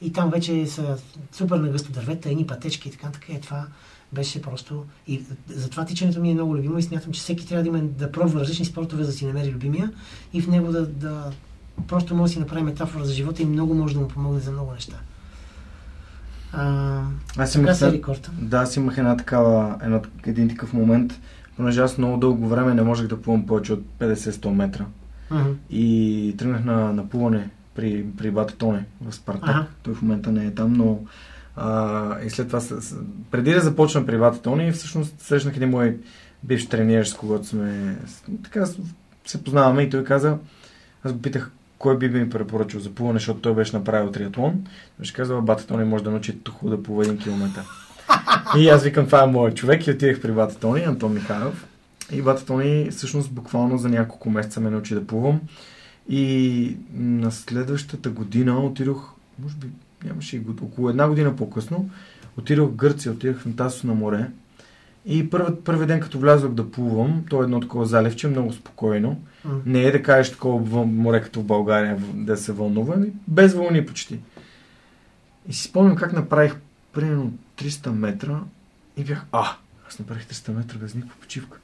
И там вече са супер нагъсто дървета, едни пътечки и така, така. Е, това беше просто... И затова тичането ми е много любимо и смятам, че всеки трябва да има да пробва различни спортове, за да си намери любимия и в него да, да просто може да си направи метафора за живота и много може да му помогне за много неща. А, аз имах, да, аз имах една такава, една, един такъв момент, понеже аз много дълго време не можех да плувам повече от 50-100 метра. Uh-huh. И тръгнах на, на плуване при, при бата Тоне в Спартак. Uh-huh. Той в момента не е там, но а, и след това, преди да започна при бата Тони, всъщност срещнах един мой бивш тренер, с когото сме така се познаваме и той каза, аз го питах кой би ми препоръчал за плуване, защото той беше направил триатлон. Беше казал, бата Тони може да научи тухо да плува един километър. *laughs* и аз викам, това е моят човек и отидах при бата Тони, Антон Михайлов. И бата Тони всъщност буквално за няколко месеца ме научи да плувам. И на следващата година отидох, може би нямаше и около една година по-късно, отидох в Гърция, отидох на Тасо на море. И първият, първи ден, като влязох да плувам, то е едно такова заливче, много спокойно. Mm. Не е да кажеш такова море като в България, да се вълнува, ами без вълни почти. И си спомням как направих примерно 300 метра и бях, а, аз направих 300 метра без никаква почивка.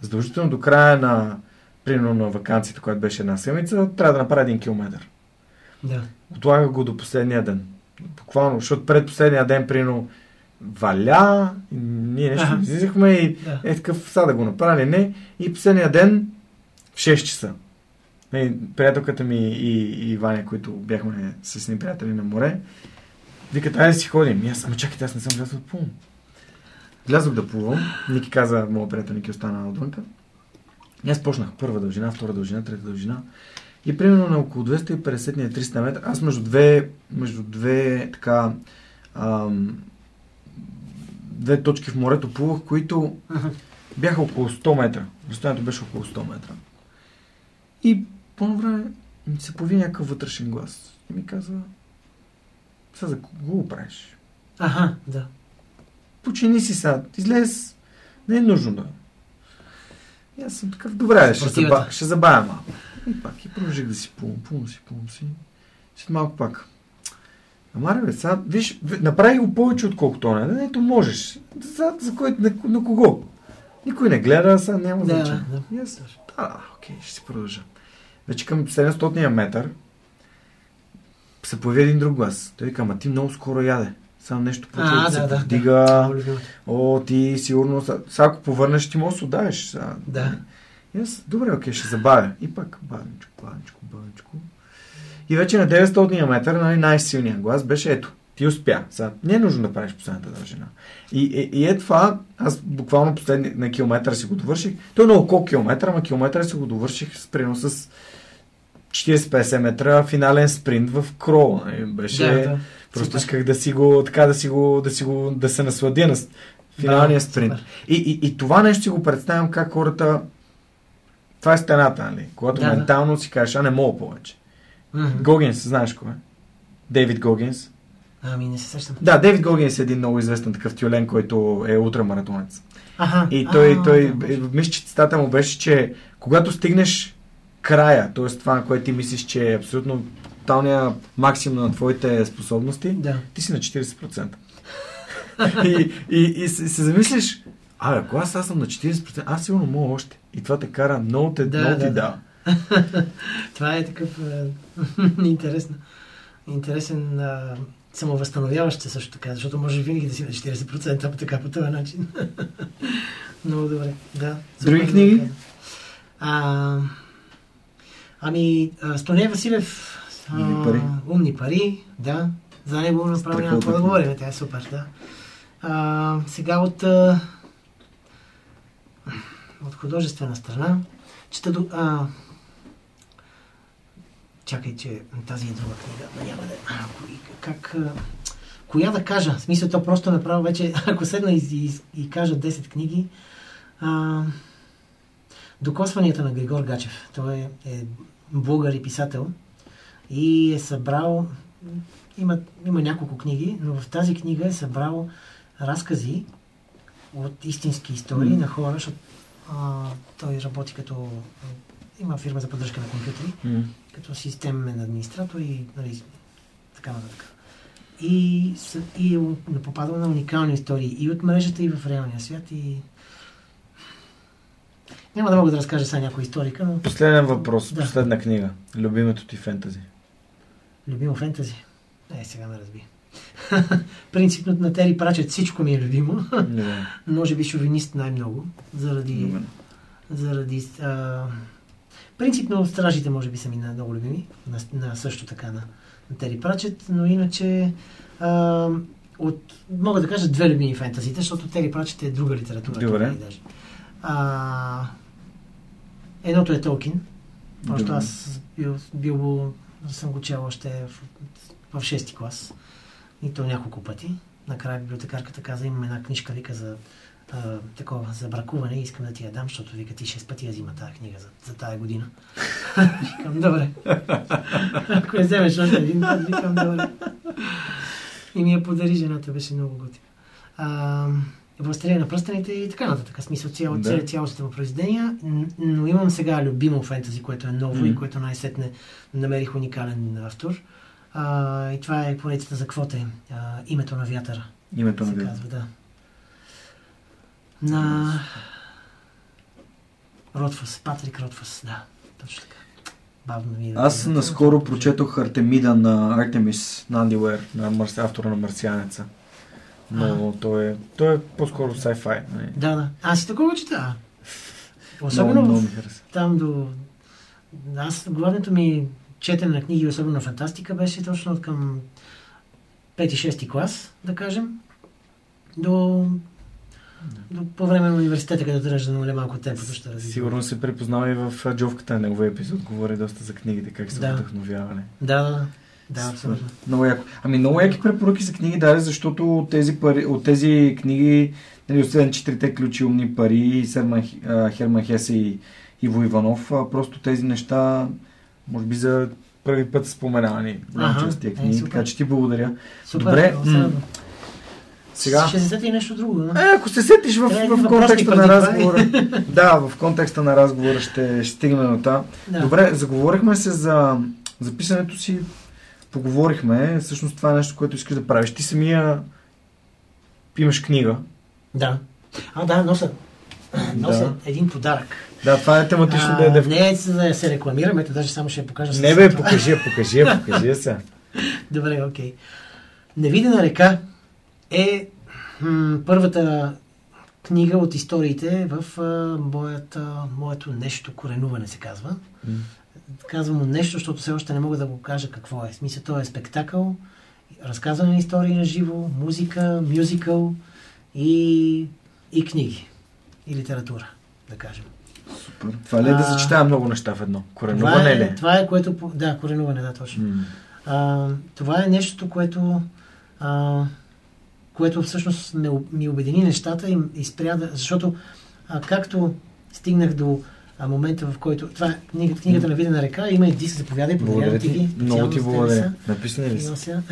Задължително до края на, примерно на вакансията, която беше една седмица, трябва да направя един километър. Да. Отлагах го до последния ден. Буквално, защото пред последния ден, примерно, валя, ние нещо излизахме и Да. е такъв, сега да го направя ли не. И последния ден в 6 часа. Е, приятелката ми и, и Ваня, които бяхме с ни приятели на море, викат, айде да си ходим. И аз, ама чакайте, аз не съм влязъл да плувам. Влязох да плувам. Ники каза, моят приятел Ники остана отвънка. И аз почнах първа дължина, втора дължина, трета дължина. И примерно на около 250 на 300 метра, аз между две, между две така, ам, две точки в морето плувах, които бяха около 100 метра. Разстоянието беше около 100 метра. И по време ми се появи някакъв вътрешен глас. И ми каза, сега за кого го правиш? Аха, да. Почини си сега, излез, не е нужно да. И аз съм такъв, добре, ще, заба, ще забавя малко. И пак, и продължих да си плувам, плувам си, плувам си. След малко пак. Ама, бе, сега, виж, ви- направи го повече, отколкото не. Ето можеш. За, за кой, на, на кого? Никой не гледа, сега няма Да, значение. да. Аз, да, да, окей, ще си продължа. Вече към 700-я метър се появи един друг глас. Той вика, ама ти много скоро яде. Само нещо почва А, да, се да, повдига. да. О, ти сигурно, сега ако повърнеш, ти можеш да отдавиш. Да. Аз, добре, окей, ще забавя. И пак, бавничко, бавничко, бавничко. И вече на 900 метър, нали, най-силният глас беше ето. Ти успя. Сега, не е нужно да правиш последната дължина. И, и, и е това, аз буквално последния на километър си го довърших. Той е на около километър, ама километър си го довърших с примерно с 40-50 метра финален спринт в крола. нали, Беше... Да, да. Просто исках да си го, така да си го, да си го, да се насладя на финалния Да, спринт. И, и, и това нещо си го представям как хората, това е стената, нали? Когато Да, да. ментално си кажеш, а не мога повече. Гогинс, знаеш кой е? Дейвид Гогинс. Ами не се сещам. Да, Дейвид Гогинс е един много известен такъв тюлен, който е ултрамаратонец. Аха. И той, а, той да, мисля, че цитата му беше, че когато стигнеш края, т.е. това, на което ти мислиш, че е абсолютно тоталния максимум на твоите способности, Да. ти си на 40%. *laughs* и, и, и, се, се замислиш, абе, ако аз, аз съм на 40%, аз сигурно мога още. И това те кара много те, Да, много да, ти да. дава. *laughs* Това е такъв е, *laughs* интересно. Интересен а, самовъзстановяващ се също така, защото може винаги да си на 40%, по така по този начин. *laughs* Много добре, да. Други книги? А, ами, Стоне Василев Умни пари. Умни пари, да. За него направо няма какво да говорим, тя е супер, да. А, сега от, а, от художествена страна, чета а, чакай, че тази е друга книга, но няма да... А, кои- как... а, Коя да кажа? В смисъл, то просто направо вече, *laughs* ако седна и, и, и кажа 10 книги, а, Докосванията на Григор Гачев. Той е, е българ и писател и е събрал има, има няколко книги, но в тази книга е събрал разкази от истински истории Мгм. на хора, защото а, той работи като има фирма за поддръжка на компютри, като системен администратор и нали, така нататък. И, и е попадал на уникални истории и от мрежата, и в реалния свят. И... Няма да мога да разкажа сега някоя историка, но Последен въпрос, Да. последна книга. Любимото ти фентази. любимо фентази. Е, сега ме разби. *laughs* Принципно на Тери Прачет всичко ми е любимо. *laughs* Може би шовинист най-много, заради заради а, принципно стражите може би са ми на- много любими, на, на също така на, на Тери Прачет, но иначе а, от, мога да кажа две любими фентазите, защото Тери Прачет е друга литература. Добре. даже. А, едното е Толкин, Добре. аз бил, бил съм го чел още в, в 6 клас и то няколко пъти. Накрая библиотекарката каза, имам една книжка, вика за а, такова, за бракуване и искам да ти я дам, защото вика ти 6 пъти я взима тази книга за, за тази година. *laughs* викам, добре. Ако я вземеш още един път, викам, добре. И ми я подари жената, беше много готина. А, Властелина на пръстените и така нататък. Смисъл цяло, Да. да. цялостите му произведения. Но имам сега любимо фентази, което е ново Мгм. и което най-сетне намерих уникален автор. А, и това е поредицата за квоте. А, името на вятъра Името на вятъра. казва, да. На Ротфус, Патрик Ротфус, да, точно така. Бавно ми е. Аз наскоро прочетох Артемида на Артемис на Анди Уер, на Марс... автора на Марсианеца. Но той е, той е по-скоро sci-fi. нали? Да, да. Аз и такова чета. Много, Особено много в, ми хареса. там до... Аз, главното ми четене на книги, особено фантастика, беше точно от към 5-6 клас, да кажем, до по време на университета, където трябваше да намаля малко темпото, ще развива. Сигурно се препознава и в джовката на неговия епизод. Говори доста за книгите, как се Да. вдъхновяване. Да, да, да. Абсолютно. Много яко. Ами много яки препоръки за книги даде, защото от тези, пари, от тези книги, нали, освен четирите ключи умни пари, Серман, Херман Хесе и Иво Иванов, просто тези неща, може би за първи път са споменавани част тия е, книги, супер. така че ти благодаря. Супер, Добре, много се м, радвам. Сега, Ще се сети нещо друго, да? е, ако се сетиш в, в въпросни контекста на разговора, *laughs* да, в контекста на разговора ще, ще стигнем до там. Да. Добре, заговорихме се за записането си, поговорихме, всъщност това е нещо, което искаш да правиш. Ти самия имаш книга. Да. А, да, нося. Нося Да. един подарък. Да, това е тематично А, да е. Не за да се рекламирам, ето даже само ще я покажа. Не бе, покажи, покажи, покажи сега. *laughs* Добре, окей. Невидена река е м- първата книга от историите в а, моята, моето нещо коренуване се казва. Казвам му нещо, защото все още не мога да го кажа какво е. Смисъл, то е спектакъл, разказване на истории на живо, музика, мюзикъл и, и книги. И литература, да кажем. Супер. Това ли е да А, съчетая много неща в едно? Това Коренуване ли? е, това е което... Да, коренуване, да, точно. М. А, това е нещото, което, а, което всъщност ме, ми обедини нещата и, и спря да... Защото а, както стигнах до а, момента, в който... Това е книгата, книгата на Видена река, има и диск, заповядай, Благодаря ти ги. Много ти благодаря. са. Написани ли са?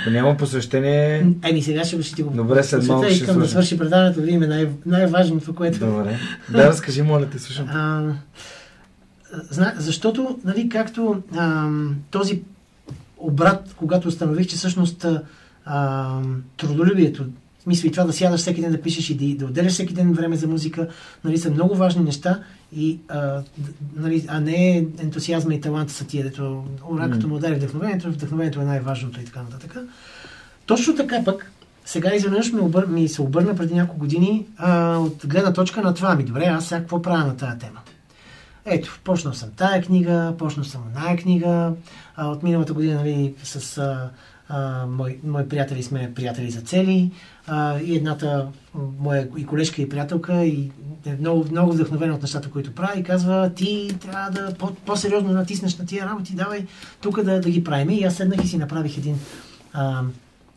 Ако няма посвещение... Еми сега ще, ще ти го Добре, след малко ще Искам да свърши предаването, да видим най- най-важното, което... Добре. Да, разкажи, моля те, слушам. А, зна, защото, нали, както а, този обрат, когато установих, че всъщност а, трудолюбието, смисъл и това да сядаш всеки ден да пишеш и да, да отделяш всеки ден време за музика, нали, са много важни неща, и, а, нали, а не ентусиазма и таланта са тия, дето ура, като му удари вдъхновението, вдъхновението е най-важното и така нататък. Точно така пък, сега изведнъж ми, обър... ми се обърна преди няколко години а, от гледна точка на това. Ми, добре, аз сега какво правя на тази тема? Ето, почнал съм тая книга, почнал съм оная книга. А, от миналата година нали, с а, а, мои, мои приятели сме приятели за цели. А, и едната моя и колежка и приятелка и е много, много вдъхновена от нещата, които прави и казва, ти трябва да по- по-сериозно натиснеш на тия работи, давай тук да, да ги правим. И аз седнах и си направих един а,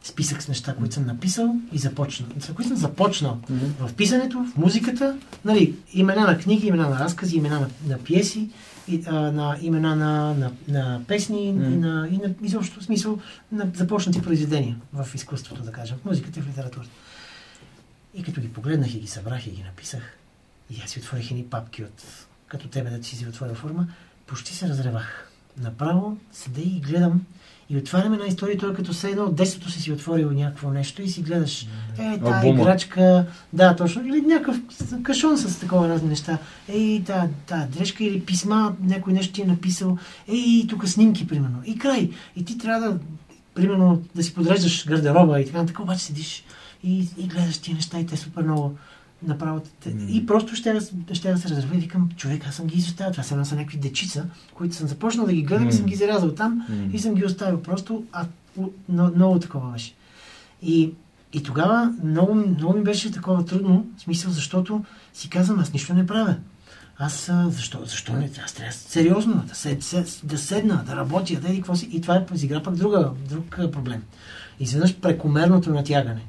списък с неща, които съм написал и започнал. За които съм започнал в писането, в музиката, нали, имена на книги, имена на разкази, имена на, на пиеси, и, а, на имена на, на, на песни и, на, и на изобщо смисъл на започнати произведения в изкуството, да кажем, в музиката и в литературата. И като ги погледнах и ги събрах и ги написах, и аз си отворих едни папки от, като тебе да ти си отворил форма, почти се разревах. Направо седя и гледам и отваряме една история, той е като все едно от детството си си отворил някакво нещо и си гледаш, е, тази Албума. играчка, да, точно, или някакъв кашон с такова разни неща, ей, та, та дрежка или писма, някой нещо ти е написал, ей, тук снимки, примерно, и край. И ти трябва да, примерно, да си подреждаш гардероба и така, така обаче седиш и, и гледаш тия неща и те супер много те- И просто ще, ще да се разрева и викам, човек, аз съм ги изоставил. Това са, са някакви дечица, които съм започнал да ги гледам и съм ги зарязал там и съм ги оставил просто, а но, много такова беше. И, и тогава много, много ми беше такова трудно, в смисъл, защото си казвам, аз нищо не правя. Аз защо, защо не? Аз трябва сериозно да, сед, сед, да седна, да работя, да еди какво си. И това е изигра пък друга, друг проблем. Изведнъж прекомерното натягане.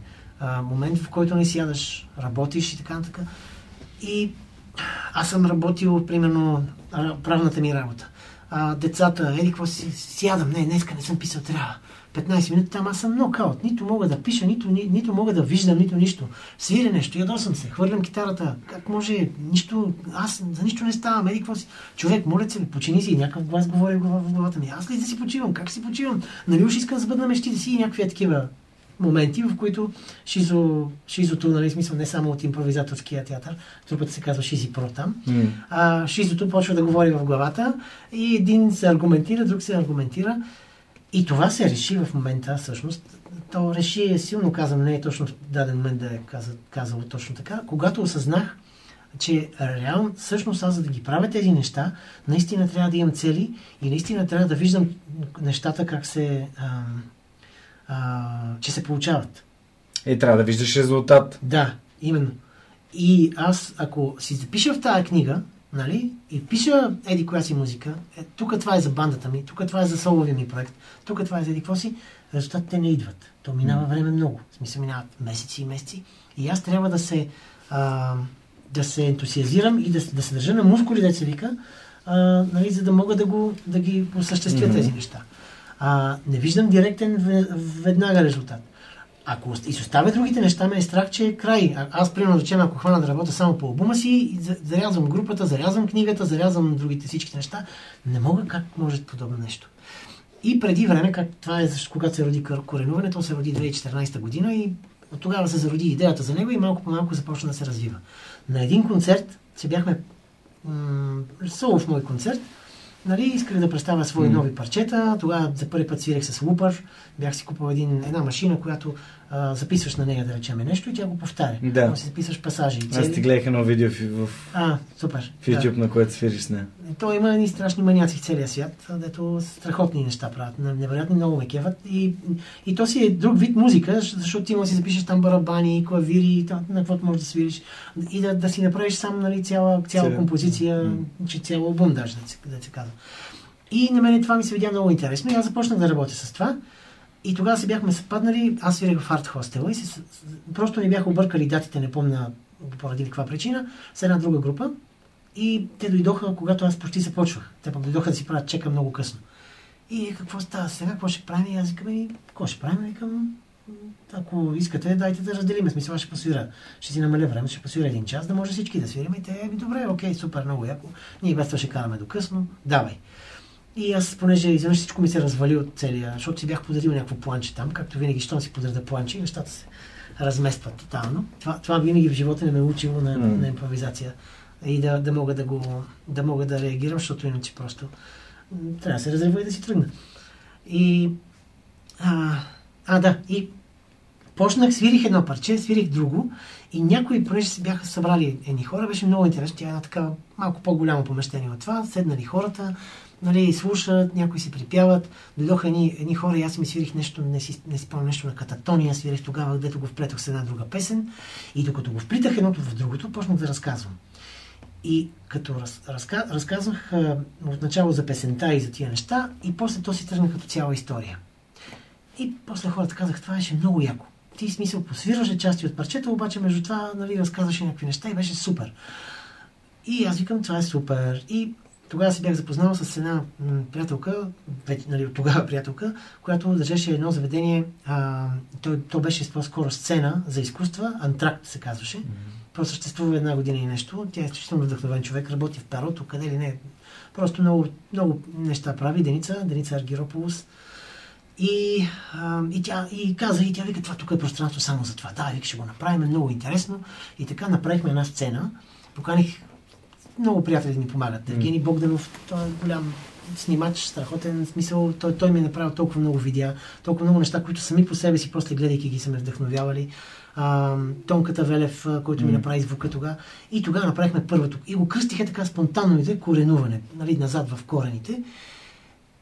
Момент, в който не сядаш, работиш и така нататък. И аз съм работил, примерно, ра- правната ми работа. А, децата, еди какво си, сядам, не, днеска не съм писал, трябва. 15 минути там аз съм нокаут. Нито мога да пиша, нито, ни, нито мога да виждам, нито нищо. Свиря нещо, ядосам се, хвърлям китарата. Как може, нищо, аз за нищо не ставам, еди какво си. Човек, моля се, почини си, някакъв глас говори в глава- в главата ми. Аз ли да си почивам, как си почивам? Нали уж искам да сбъдна мечтите си и някакви такива моменти, в които шизо, шизото, нали, смисъл не само от импровизаторския театър, трупата се казва Шизи Про там, М. а, шизото почва да говори в главата и един се аргументира, друг се аргументира И това се реши в момента, всъщност. То реши е силно казано, не е точно в даден момент да е каза, казало точно така. Когато осъзнах, че реално, всъщност аз за да ги правя тези неща, наистина трябва да имам цели и наистина трябва да виждам нещата как се, а, а, че се получават. Е, трябва да виждаш резултат. Да, именно. И аз, ако си запиша в тази книга, нали, и пиша еди коя си музика, е, тук това е за бандата ми, тук това е за соловия ми проект, тук това е за еди какво си, резултатите не идват. То минава време много. В смисъл минават месеци и месеци. И аз трябва да се, а, да се ентусиазирам и да, да се държа на мускули, да се вика, а, нали, за да мога да, го, да ги осъществя mm-hmm. тези неща. А, не виждам директен веднага резултат. Ако и се оставя другите неща, ме е страх, че е край. А, аз, примерно, речем, ако хвана да работя само по албума си, зарязвам групата, зарязвам книгата, зарязвам другите всичките неща, не мога как може подобно нещо. И преди време, как това е, когато се роди коренуването, се роди 2014 година и от тогава се зароди идеята за него и малко по малко започна да се развива. На един концерт, се бяхме м- солов мой концерт, нали, исках да представя свои mm. нови парчета. Тогава за първи път свирих с лупър. Бях си купил един, една машина, която а, записваш на нея, да речем нещо и тя го повтаря. Да. Може си записваш пасажи. Цели. Аз ти гледах едно видео в, в, а, супер, в YouTube, да. на което свириш с нея. То има едни страшни маняци в целия свят, дето страхотни неща правят. Невероятни много ме кеват. И, и то си е друг вид музика, защото ти може да си запишеш там барабани, клавири, на каквото можеш да свириш. И да, да си направиш сам нали, цяла, цяла композиция, mm. че цял албум даже, да се, да се казва. И на мен това ми се видя много интересно и аз започнах да работя с това. И тогава се бяхме съпаднали, аз свирих в арт хостела и се, просто ни бяха объркали датите, не помня поради каква причина, с една друга група. И те дойдоха, когато аз почти започвах. Те пък дойдоха да си правят чека много късно. И какво става сега, какво ще правим? И аз викам, и какво ще правим? Викам, ако искате, дайте да разделиме. Смисъл, ще посвира. Ще си намаля време, ще посвира един час, да може всички да свирим. И те, ми добре, окей, супер, много яко. Ние без това ще караме до късно. Давай. И аз, понеже изведнъж всичко ми се развали от целия, защото си бях подарил някакво планче там, както винаги, щом си подаря планче, нещата се разместват тотално. Това, това винаги в живота не ме е учило на, mm. на импровизация и да, да, мога да, го, да мога да реагирам, защото иначе просто трябва да се разрева и да си тръгна. И... А, а да, и почнах, свирих едно парче, свирих друго и някои, понеже се бяха събрали едни хора, беше много интересно. Тя е една така малко по-голямо помещение от това. Седнали хората, нали, слушат, някои си припяват. Дойдоха едни, едни хора и аз ми свирих нещо, не си, не си спомням нещо на кататония, свирих тогава, където го вплетох с една друга песен. И докато го вплитах едното в другото, почнах да разказвам. И като раз, разка, разказвах а, отначало за песента и за тия неща, и после то си тръгна като цяла история. И после хората казах, това беше много яко. Ти смисъл посвираше части от парчета, обаче между това нали, разказваше някакви неща и беше супер. И аз викам, това е супер. И тогава си бях запознал с една приятелка, нали, от тогава приятелка, която държеше едно заведение, а, то, то беше по-скоро сцена за изкуства, Антракт се казваше. Mm-hmm. Просто съществува една година и нещо. Тя е изключително вдъхновен човек, работи в Перото, къде ли не. Просто много, много неща прави. Деница, Деница Аргирополус. И, а, и, тя, и каза, и тя вика, това тук е пространство само за това. Да, вика, ще го направим, много интересно. И така направихме една сцена. Поканих много приятели ми помагат. Евгений Богданов, той е голям снимач, страхотен смисъл. Той, той ми е направил толкова много видеа, толкова много неща, които сами по себе си, после гледайки ги, са ме вдъхновявали. А, Тонката Велев, който ми направи звука тогава. И тогава направихме първото. И го кръстиха така спонтанно и коренуване, нали, назад в корените.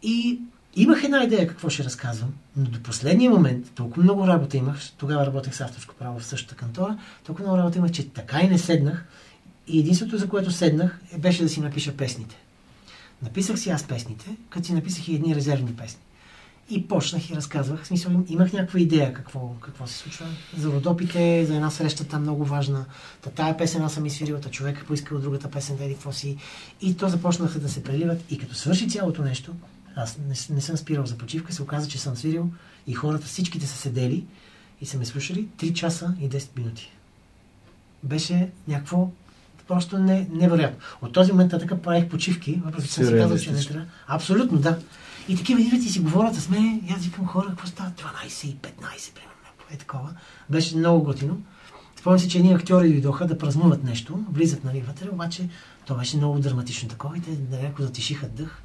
И имах една идея какво ще разказвам, но до последния момент толкова много работа имах, тогава работех с авторско право в същата кантора, толкова много работа имах, че така и не седнах и единството, за което седнах, е, беше да си напиша песните. Написах си аз песните, като си написах и едни резервни песни. И почнах и разказвах. В смисъл, имах някаква идея какво, какво се случва. За родопите, за една среща там много важна. Та тая песен аз съм изсвирил, та човек поискал другата песен, да какво си. И то започнаха да се преливат. И като свърши цялото нещо, аз не, не съм спирал за почивка, се оказа, че съм свирил и хората, всичките са седели и са ме слушали 3 часа и 10 минути. Беше някакво просто не, невероятно. От този момент така правих почивки, въпреки че съм си казал, че не трябва. Абсолютно, да. И такива идват и си говорят с мен, и аз викам хора, какво става? 12 и 15, примерно. Е такова. Беше много готино. Спомням си, че едни актьори дойдоха да празнуват нещо, влизат нали, вътре, обаче то беше много драматично такова и те леко затишиха дъх.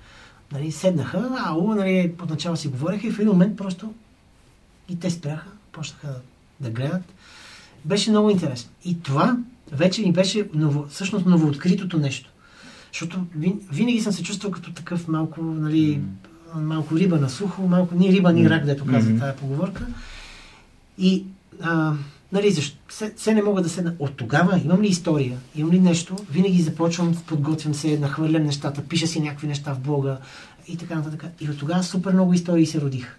Нали, седнаха, ау, нали, отначало си говореха и в един момент просто и те спряха, почнаха да гледат. Беше много интересно. И това вече ни беше ново, всъщност новооткритото нещо. Защото винаги съм се чувствал като такъв малко, нали, малко риба на сухо, малко ни риба, ни рак, дето казва mm-hmm. тази поговорка. И, а, нали, защо? Се, се не мога да седна. От тогава имам ли история, имам ли нещо, винаги започвам, подготвям се, нахвърлям нещата, пиша си някакви неща в блога и така нататък. И от тогава супер много истории се родих,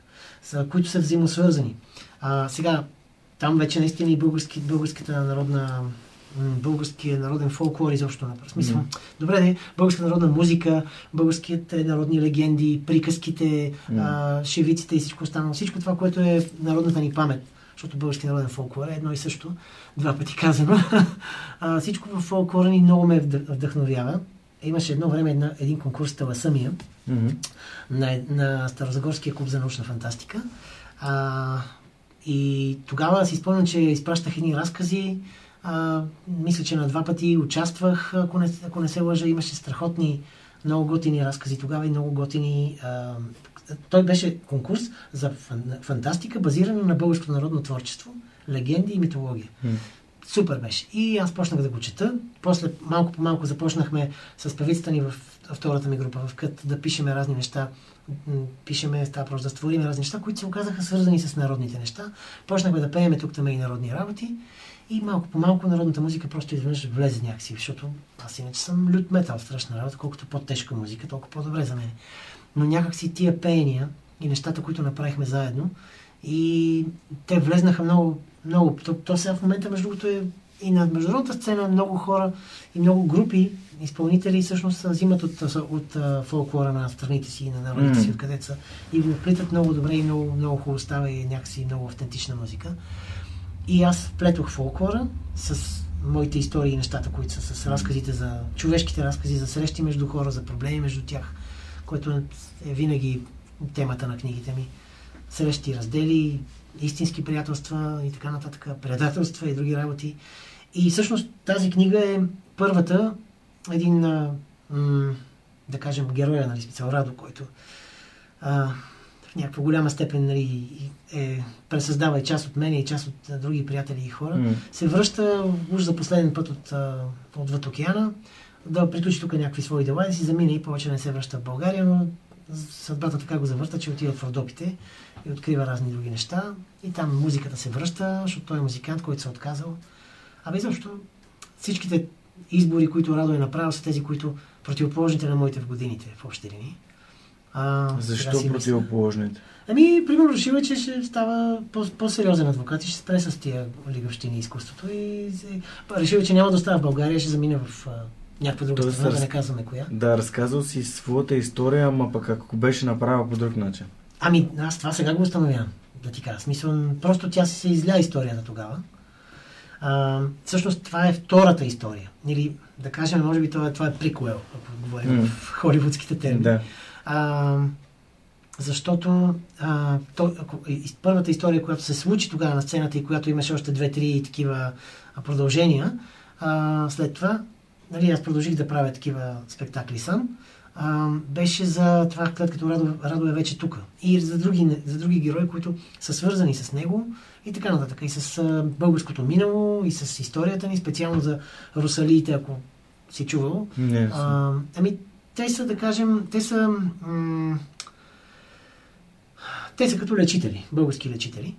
които са взаимосвързани. А, сега, там вече наистина и български, българската народна българския народен фолклор изобщо на смисъл. Mm. Добре, не, българска народна музика, българските народни легенди, приказките, mm. а, шевиците и всичко останало. Всичко това, което е народната ни памет. Защото български народен фолклор е едно и също, два пъти казано. *laughs* а, всичко в фолклора ни много ме вдъхновява. Имаше едно време една, един конкурс Таласъмия mm-hmm. на, на Старозагорския клуб за научна фантастика. А, и тогава си спомням, че изпращах едни разкази, а, мисля, че на два пъти участвах, ако не, ако не се лъжа. Имаше страхотни, много готини разкази тогава и много готини. А, той беше конкурс за фантастика, базирана на българското народно творчество, легенди и митология. Mm. Супер беше. И аз почнах да го чета. После малко по малко започнахме с певицата ни в втората ми група в Кът да пишеме разни неща. Пишеме, става просто да створиме разни неща, които се оказаха свързани с народните неща. Почнахме да пееме тук там и народни работи. И малко по малко народната музика просто изведнъж влезе някакси, защото аз иначе съм лют метал, страшна работа, колкото по-тежка музика, толкова по-добре за мен. Но някакси тия пеяния и нещата, които направихме заедно, и те влезнаха много, много. То, то сега в момента, между другото, е и на международната сцена много хора и много групи изпълнители всъщност взимат от, от, от фолклора на страните си и на народите mm. си, откъдето са и го вплитат много добре и много, много хубаво става и някакси много автентична музика. И аз вплетох фолклора с моите истории и нещата, които са с разказите за човешките разкази, за срещи между хора, за проблеми между тях, което е винаги темата на книгите ми. Срещи, раздели, истински приятелства и така нататък, предателства и други работи. И всъщност тази книга е първата, един, да кажем, героя, нали, специал Радо, който а, в някаква голяма степен нали, е, пресъздава и част от мен и част от други приятели и хора, mm. се връща уж за последен път от, отвъд океана, да приключи тук някакви свои дела и си замине и повече не се връща в България, но съдбата така го завърта, че отива в Родопите и открива разни други неща. И там музиката се връща, защото той е музикант, който се е отказал. Абе, защо всичките избори, които Радо е направил, са тези, които противоположните на моите в годините в общи линии. А, Защо противоположните? Ами, примерно, решил е, че ще става по-сериозен адвокат и ще спре с тия лигавщини изкуството. И решил е, че няма да остава в България, ще замине в някаква друга Тоест, страна, да не казваме коя. Да, разказал си своята история, ама пък ако беше направила по друг начин. Ами, аз това сега го установявам, да ти кажа. Смисъл, просто тя си се изля историята тогава. А, всъщност това е втората история. Или да кажем, може би това, е, това е прикуел, ако говорим mm. в холивудските термини. Да. А, защото а, то, първата история, която се случи тогава на сцената и която имаше още две-три такива продължения, а, след това, нали, аз продължих да правя такива спектакли сам, а, беше за това, след като Радо, Радо е вече тук. И за други, за други герои, които са свързани с него и така нататък. И с а, българското минало, и с историята ни, специално за русалиите, ако си чувал. Не, а, ами, те са, да кажем, те са... М- те са като лечители, български лечители,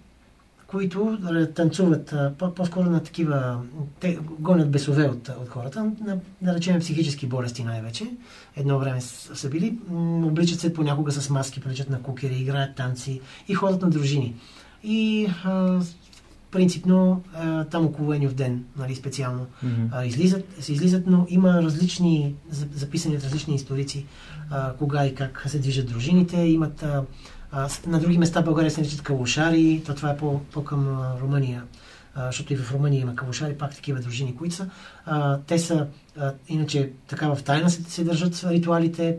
които танцуват по-скоро на такива, те гонят бесове от, от хората, на, да речем психически болести най-вече. Едно време са били, обличат се понякога с маски, приличат на кукери, играят танци и ходят на дружини. И а, принципно там около Еньов ден, нали, специално, mm-hmm. излизат, се излизат, но има различни, записани от различни историци, кога и как се движат дружините, имат на други места България се наричат калушари, то това е по, по-към Румъния, защото и в Румъния има калушари, пак такива дружини, които са. те са, иначе така в тайна се, се държат ритуалите,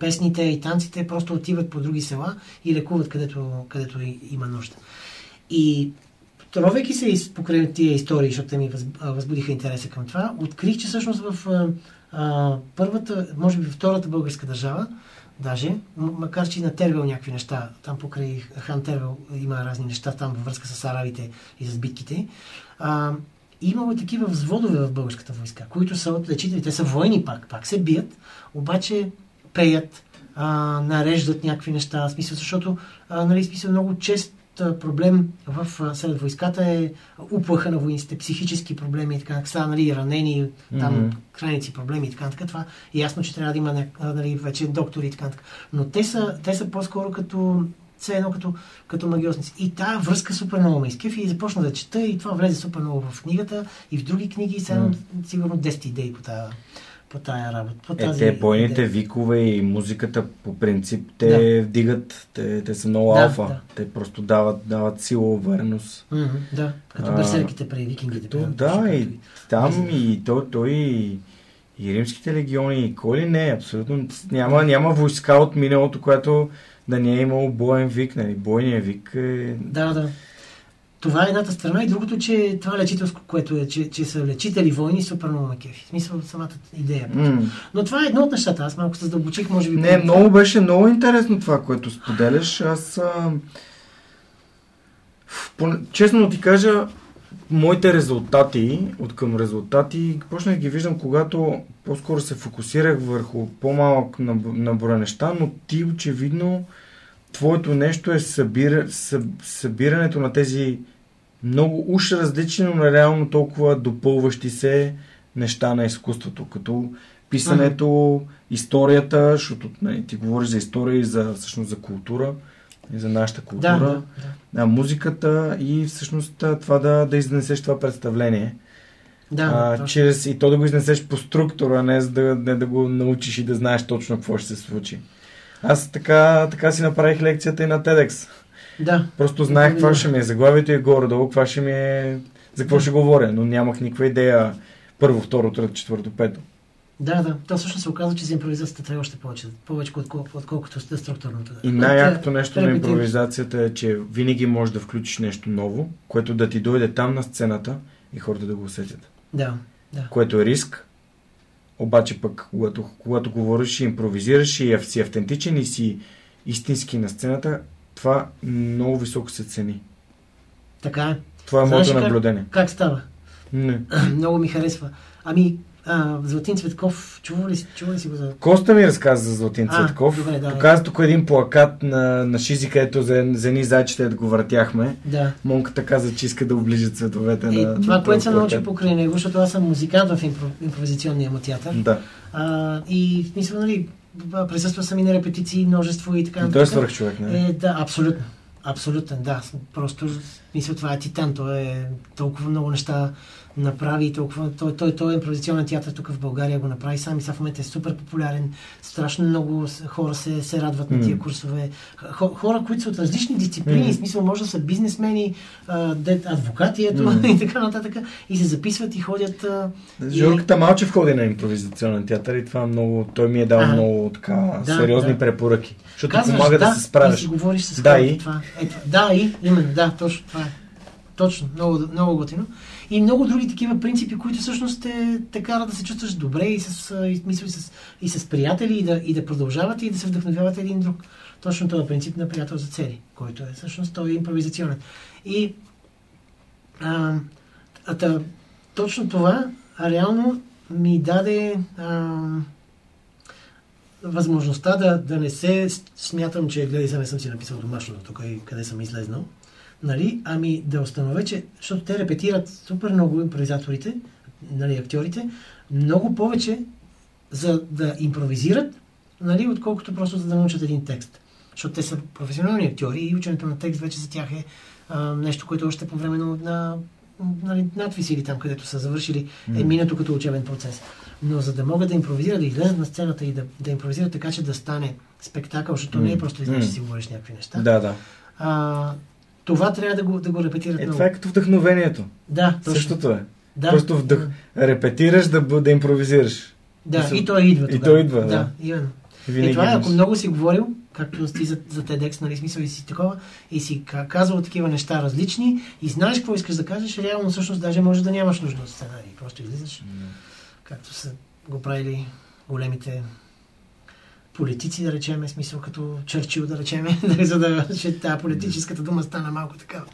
песните и танците, просто отиват по други села и лекуват където, където има нужда. И Тровейки се покрай тия истории, защото те ми възбудиха интереса към това, открих, че всъщност в а, първата, може би втората българска държава, даже, макар че и на Тервел някакви неща, там покрай Хан Тервел има разни неща там във връзка с арабите и с битките. А, имало такива взводове в българската войска, които са от лечители. Те са воени пак, пак се бият, обаче пеят, а, нареждат някакви неща, смисъл, защото а, нали, смисъл, много чест а, проблем в, сред войската е уплаха на войниците, психически проблеми и така, са, нали, ранени, там Мгм. крайници проблеми и така, нататък. Това е ясно, че трябва да има нали, вече доктори и така. нататък. Но те са, те са по-скоро като все едно като, като магиосници. И тази връзка супер много ме изкефи и започна да чета и това влезе супер много в книгата и в други книги и сега имам сигурно 10 идеи по тая, по тая работа. По Е, тази те бойните идея. викове и музиката по принцип те вдигат, те, те са много Да, алфа. да. Те просто дават, дават сила, увереност. Мгм, да, като берсерките при викингите. То, примерно, да, и там и той, той и, и римските легиони, и кой ли не, абсолютно няма, няма войска от миналото, която да не е имало боен вик, нали, бойният вик е... Да, да. Това е едната страна и другото, че това лечителско, което е, че, че са лечители войни, супер много кефи. В смисъл самата идея. М. Но това е едно от нещата. Аз малко се задълбочих, може би. Не, по- много беше много интересно това, което споделяш. Аз, а... честно ти кажа, моите резултати, от към резултати, почнах да ги виждам, когато по-скоро се фокусирах върху по-малък наб- набор неща, но ти очевидно твоето нещо е събира, съб, събирането на тези много уж различни, но реално толкова допълващи се неща на изкуството, като писането, историята, защото нали, ти говориш за история и за, всъщност, за култура, и за нашата култура, Да, да, да. музиката и всъщност това да, да изнесеш това представление. Да, а, точно. чрез, и то да го изнесеш по структура, не, за да, не да го научиш и да знаеш точно какво ще се случи. Аз така, така си направих лекцията и на TEDx. да. Просто знаех какво ще ми е заглавието и горе-долу, какво ще ми е, за какво ще говоря, но нямах никаква идея първо, второ, трето, четвърто, пето. Да, да. То всъщност се оказва, че за импровизацията трябва още повече. Повече, отколкото, отколкото за структурното. И най-якото нещо на импровизацията е, че винаги можеш да включиш нещо ново, което да ти дойде там на сцената и хората да го усетят. Да, да. Което е риск, обаче пък, когато, когато говориш и импровизираш и си автентичен и си истински на сцената, това много високо се цени. Така е. Това е моето ли как- наблюдение. Как става? Не. *clears throat* много ми харесва. Ами, а, Златин Цветков, чува ли, чува ли си го за... Коста ми разказа за Златин А, Цветков. добре, да, Показа тук един плакат на, на Шизи, където за, за едни зайчета да го въртяхме. Да. Монката каза, че иска да оближи цветовете И на това, на което съм научил покрай него, защото аз съм музикант в импро, импровизационния му театър. Да. А, и в смисъл, нали, присъства съм и на репетиции, множество и така. И той е свърх човек, не? Е, да, абсолютно. Абсолютен, да. Просто, мисля, това е титан. Той е толкова много неща направи толкова... Той, той, той е импровизационен театър тук в България го направи сам и сега в момента е супер популярен. Страшно много хора се, се радват на тия курсове. Хо- Хора, които са от различни дисциплини, в смисъл може да са бизнесмени, а, адвокати, ето, М. *laughs* и така нататък. И се записват и ходят... А, и- Жорката Малчев ходи на импровизационен театър и това много, той ми е дал Ага. много така Да, сериозни да. препоръки. Защото Казваш, помага да, да се справиш. Си говориш с Да, и? Това, е, това. Да, и, именно, да, точно това е. Точно, много, много готино. И много други такива принципи, които всъщност те, те карат да се чувстваш добре и с, и, мисля, и с, и с приятели и да, и да продължавате и да се вдъхновявате един друг. Точно този принцип на приятел за цели, който е всъщност той е импровизационен. И а, а, та, точно това реално ми даде а, възможността да, да не се смятам, че гледай, сега съм си написал домашното тук и къде съм излезнал, нали? ами да установя, че, защото те репетират супер много импровизаторите, нали, актьорите, много повече за да импровизират, нали, отколкото просто за да научат един текст. Защото те са професионални актьори и ученето на текст вече за тях е а, нещо, което още по време на, на нали, надвиси или там, където са завършили, е минато като учебен процес. Но за да могат да импровизират, да излезат на сцената и да, да импровизират така, че да стане спектакъл, защото не е просто излезеш, че си говориш някакви неща. Да, да. А, това трябва да го, да го репетират Е, много. това е като вдъхновението. Да, точно. Същото е. Да. Просто вдъх... репетираш да, да импровизираш. Да, Мисъл- и той идва и тогава. той идва, да. Да, именно. Винаги е, това е, ако много си говорил, както ти за, за TEDx, нали, смисъл и си такова, и си ка- казал такива неща различни, и знаеш какво искаш да кажеш, реално всъщност даже може да нямаш нужда от сценарий. Просто излизаш, както са го правили големите политици, да речеме, смисъл като Чърчил, да речеме, *laughs* нали, за да ще тази политическата дума стана малко такава.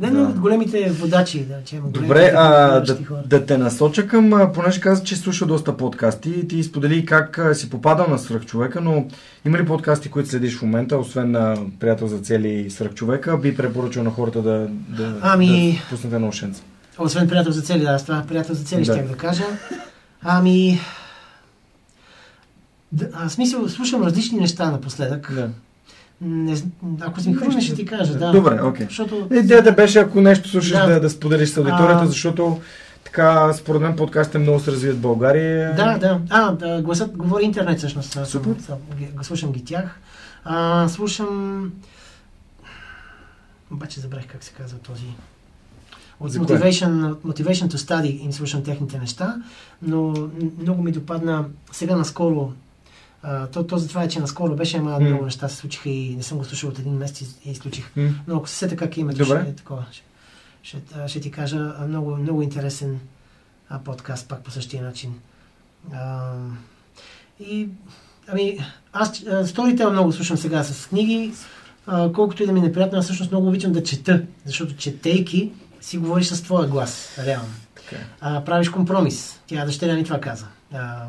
Не, но Да. големите водачи, да речем. Добре, а, да, хора. да те насоча към, понеже каза, че слуша доста подкасти и ти сподели как си попадал на свръхчовека, но има ли подкасти, които следиш в момента, освен на приятел за цели и свръхчовека, би препоръчал на хората да, да, Ами- да пуснете на ушенца? Освен приятел за цели, да, аз това приятел за цели Да. ще да кажа. Ами... Да, а, в смисъл, слушам различни неща напоследък. Да. Не, ако си ми хвърнеш, ще ти кажа, да. Добре, окей. Защото... Идеята беше, ако нещо слушаш, Да. да, да, споделиш с аудиторията, А. защото така, според мен подкастите много се развият в България. Да, да. А, да, гласът говори интернет всъщност. Супер. съм- слушам ги тях. А, слушам... Обаче забравих как се казва този... От За? Motivation, Motivation to Study им слушам техните неща, но много ми допадна сега наскоро. А, то, то затова е, че наскоро беше, ама много неща се случиха и не съм го слушал от един месец и, изключих. Но ако се сета как името, Добре. ще, е такова, ще, ще, ще ти кажа много, много интересен а, подкаст, пак по същия начин. А, и, ами, аз Storytel много слушам сега с книги, а, колкото и да ми е неприятно, аз всъщност много обичам да чета, защото четейки си говориш с твоя глас, реално. Така е. А, правиш компромис. Тя дъщеря ми това каза. А,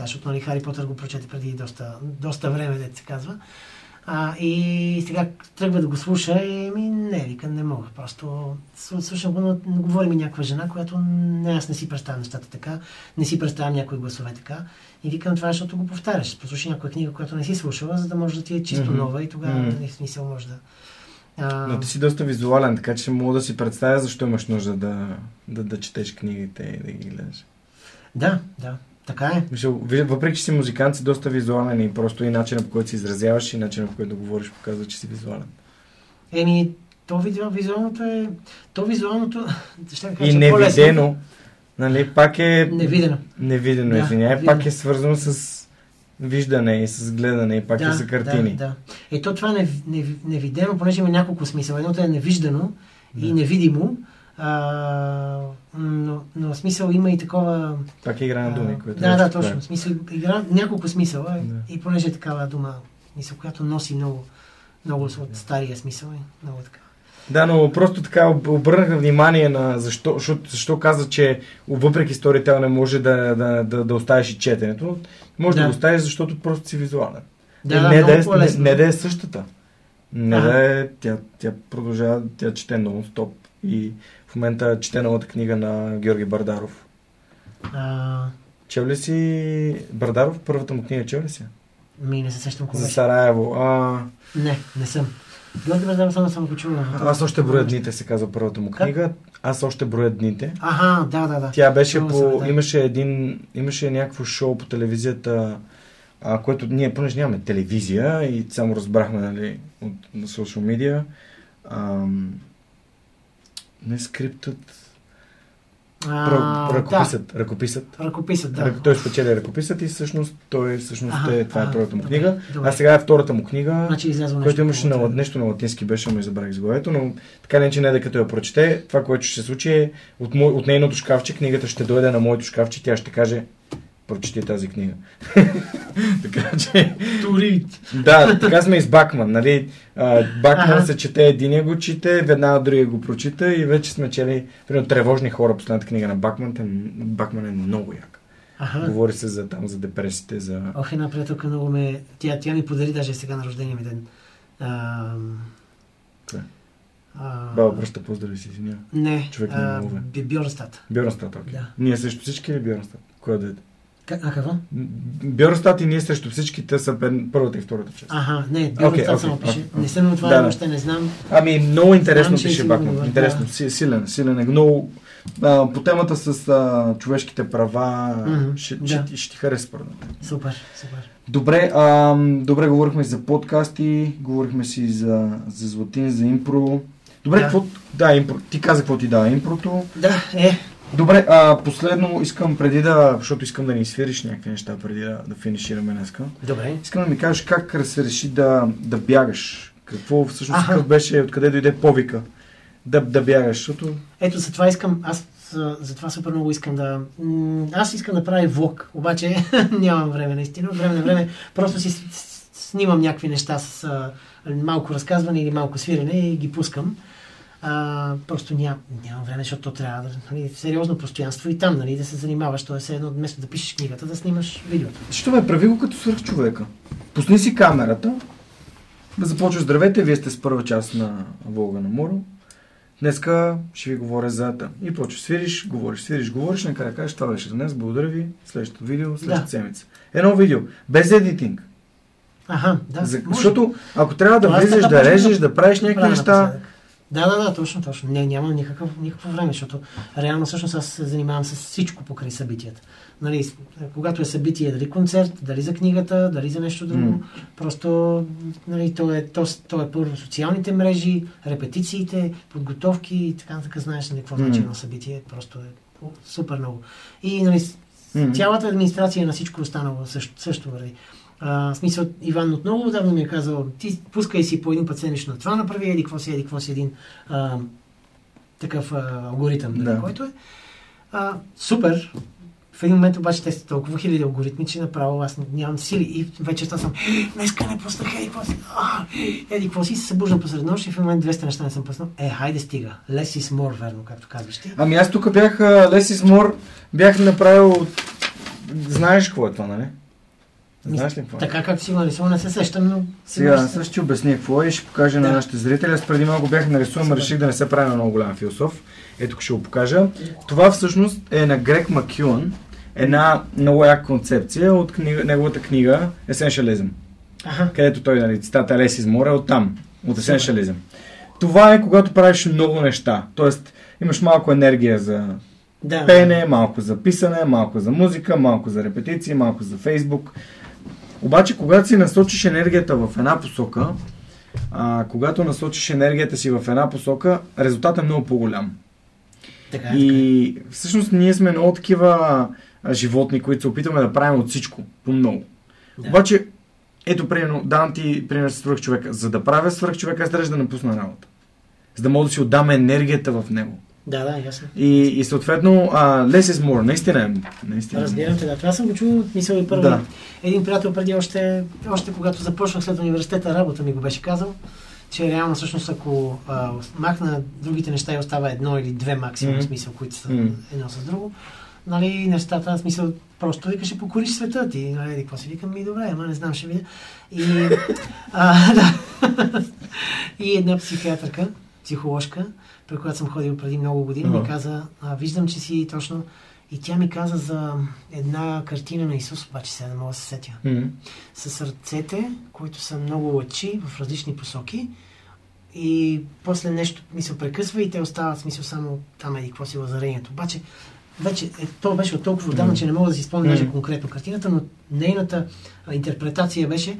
сега, защото нали, Хари Потър го прочете преди доста, доста време, дете се казва. А, и сега тръгва да го слуша и ми не, вика, не мога. Просто слу- слушам го, но говори ми някаква жена, която не, аз не си представям нещата така, не си представям някои гласове така. И викам това, защото го повтаряш. Послушай някоя книга, която не си слушала, за да може да ти е чисто Мгм. нова и тогава нали, в смисъл може да... А, Но ти си доста визуален, така че мога да си представя защо имаш нужда да, да, да четеш книгите и да ги гледаш. Да, да, така е. Въпреки, че си музикант, си доста визуален и просто и начинът по който се изразяваш и начинът по който говориш показва, че си визуален. Еми, то визуалното е... То визуалното... *laughs* Ще кажа, И е невидено, нали, пак е... Невидено. Невидено, Да, извиняй, невидено. пак е свързано с виждане и с гледане и пак да, е за картини. Да, да. Е, то това не, не, невидимо, понеже има няколко смисъла. Едното е невиждано и Да. невидимо, а, но, но смисъл има и такова... Пак е игра на думи, а, което да, е да, точно. Смисъл, игра, няколко смисъла Да. и понеже е такава дума, смисъл, която носи много, много от стария смисъл много така. Да, но просто така об- обърнах внимание на защо, защо, защо каза, че въпреки Storytel не може да, да, да, да оставиш и четенето. Може да, Да. го оставиш, защото просто си визуален. Да, да, не, да е, не, по-лесно. не да е същата. Не Ага. да е, тя, тя продължава, тя чете нон-стоп. И в момента чете новата книга на Георги Бардаров. А, Чел ли си Бардаров? Първата му книга чел ли си? ми не се сещам какво За. Сараево. А, Не, не съм. Георги Бърдам само съм го чул. аз още броя дните, се казва първата му Как? книга. Аз още броя дните. Аха, да, да, да. Тя беше Чувал по... съм, да. Имаше един... Имаше някакво шоу по телевизията, а, което ние, понеже нямаме телевизия и само разбрахме, нали, от на социал медиа, ам, не скриптът, А, ръкописът, ръкописът. Да, ръкописът, да. Рък- Той спечели ръкописът и всъщност той всъщност Аха, е, това е а, първата му добре, книга. добре. А сега е втората му книга, Значи което имаше на, нещо на латински беше, и забравих заглавието, но така не, че не да като я прочете, това, което ще се случи е от, мой, от нейното шкафче, книгата ще дойде на моето шкафче, тя ще каже прочети тази книга. *laughs* така че... Да, така сме и с Бакман, нали? А, Бакман Аха. се чете, единия го чете, веднага другия го прочита и вече сме чели, примерно, тревожни хора, последната книга на Бакман, Бакман е много як. Аха. Говори се за там, за депресите, за... Ох, една приятелка много ме... Тя, тя ми подари даже сега на рождения ми ден. А, а, Баба, пръща поздрави си, извиня. Не, Човек не. Би- Бьорнстат. Бьорнстат, окей. Да. Ние срещу всички или Бьорнстат? Кой да е? Ка- А какво? Бьорнстат и ние срещу всички, те са първата и втората част. Аха, не, Бьорнстат окей, само пише. окей. Не съм това, Да, още не знам. Ами, много интересно Знам, пише Бакман. Интересно, да. си, силен, силен е. Много а, по темата с а, човешките права Мгм, ще, да. ще, ще ти хареса. Супер, супер. Добре, а, добре, говорихме за подкасти, говорихме си за, за златин, за импро. Добре, Да. какво, да, импро, ти каза какво ти дава импрото. Да, е. Добре, а, последно искам преди да, защото искам да ни свириш някакви неща преди да, да финишираме днеска. Добре. Искам да ми кажеш как се реши да, да бягаш. Какво всъщност какъв беше, откъде дойде повика да, да бягаш, защото Ето за това искам, аз затова супер много искам да... Аз искам да правя влог, обаче *laughs* нямам време наистина. От време на време просто си снимам някакви неща с малко разказване или малко свирене и ги пускам. А, просто ням, нямам време, защото то трябва да... Нали, сериозно постоянство и там, нали, да се занимаваш. То е все едно, вместо да пишеш книгата, да снимаш видеото. Що бе, прави го като свърх човека. Пусни си камерата, да започва здравейте, вие сте с първа част на Волга на Муро. Днеска ще ви говоря за та. И почваш, свириш, говориш, свириш, говориш, накрая кажеш, това беше за днес, благодаря ви, следващото видео, следващата Да. седмица. Едно видео, без едитинг. Аха, да. За, може. защото ако трябва да влизаш, да режеш, да да правиш някакви неща, напоследък. Да, да, да, точно, точно. Не, нямам никакъв, никакво време, защото реално всъщност аз се занимавам с всичко покрай събитията. Нали, когато е събитие, дали концерт, дали за книгата, дали за нещо друго, М. просто нали, то, е, то, то е първо социалните мрежи, репетициите, подготовки и така нататък, знаеш нали, какво М. значи едно събитие, просто е супер много. И нали, М. цялата администрация на всичко останало също, също върви. А, в смисъл, Иван от много отдавна ми е казал, ти пускай си по един път седмично това направи, еди какво си, еди какво си един а, такъв а, алгоритъм, да. Да. който е. А, супер. В един момент обаче те са толкова хиляди алгоритми, че направо аз нямам сили. И вечерта съм, днеска не пуснах, еди какво си, а, еди какво си, се събуждам посред нощ и в момент 200 неща не съм пуснал. Е, хайде стига. Less is more, верно, както казваш ти. Ами аз тук бях Леси Смор, бях направил... Знаеш какво е това, нали? Знаеш ли какво е? Така както си го нарисувал, не се сещам, но Сега сега ще ти обясня какво е и ще покажа на Да. нашите зрители. Аз преди малко бях нарисуван, но реших да не се прави на много голям философ. Ето ще го покажа. Това всъщност е на Грег Макюан. Една много яка концепция от книга, неговата книга Essentialism, Аха. където той, нали, цитата Лес из море от там, от Essentialism. Това е когато правиш много неща. Тоест, имаш малко енергия за Да. пеене, малко за писане, малко за музика, малко за репетиции, малко за Фейсбук. Обаче, когато си насочиш енергията в една посока, а, когато насочиш енергията си в една посока, резултатът е много по-голям. Така е, така е. И всъщност ние сме много такива животни, които се опитваме да правим от всичко, по много. Да. Обаче, ето, примерно, давам ти пример с свръх човека. За да правя свръх човека, аз трябва да напусна работа. За да мога да си отдам енергията в него. Да, да, ясно. И, и съответно, а, less is more. Наистина е. Наистина. е. Разбирам те, да. Това съм го чул, мисъл и първо. Да. Един приятел преди още, още когато започнах след университета работа ми го беше казал, че реално всъщност ако а, махна другите неща и остава едно или две максимум Мгм. смисъл, които са Мгм. едно с друго, нали, нещата, в смисъл, просто викаш ще покориш света ти, нали, какво си викам, ми добре, ама не знам, ще видя. И, а, *laughs* да. и една психиатрка, психоложка, при която съм ходил преди много години, ми Ага. каза, а, виждам, че си точно и тя ми каза за една картина на Исус, обаче сега не мога да се сетя. М. С ръцете, които са много лъчи в различни посоки. И после нещо ми се прекъсва и те остават смисъл само там еди какво си лазарението. Обаче вече е, то беше от толкова отдавна, Мгм. че не мога да си спомня даже Мгм. конкретно картината, но нейната интерпретация беше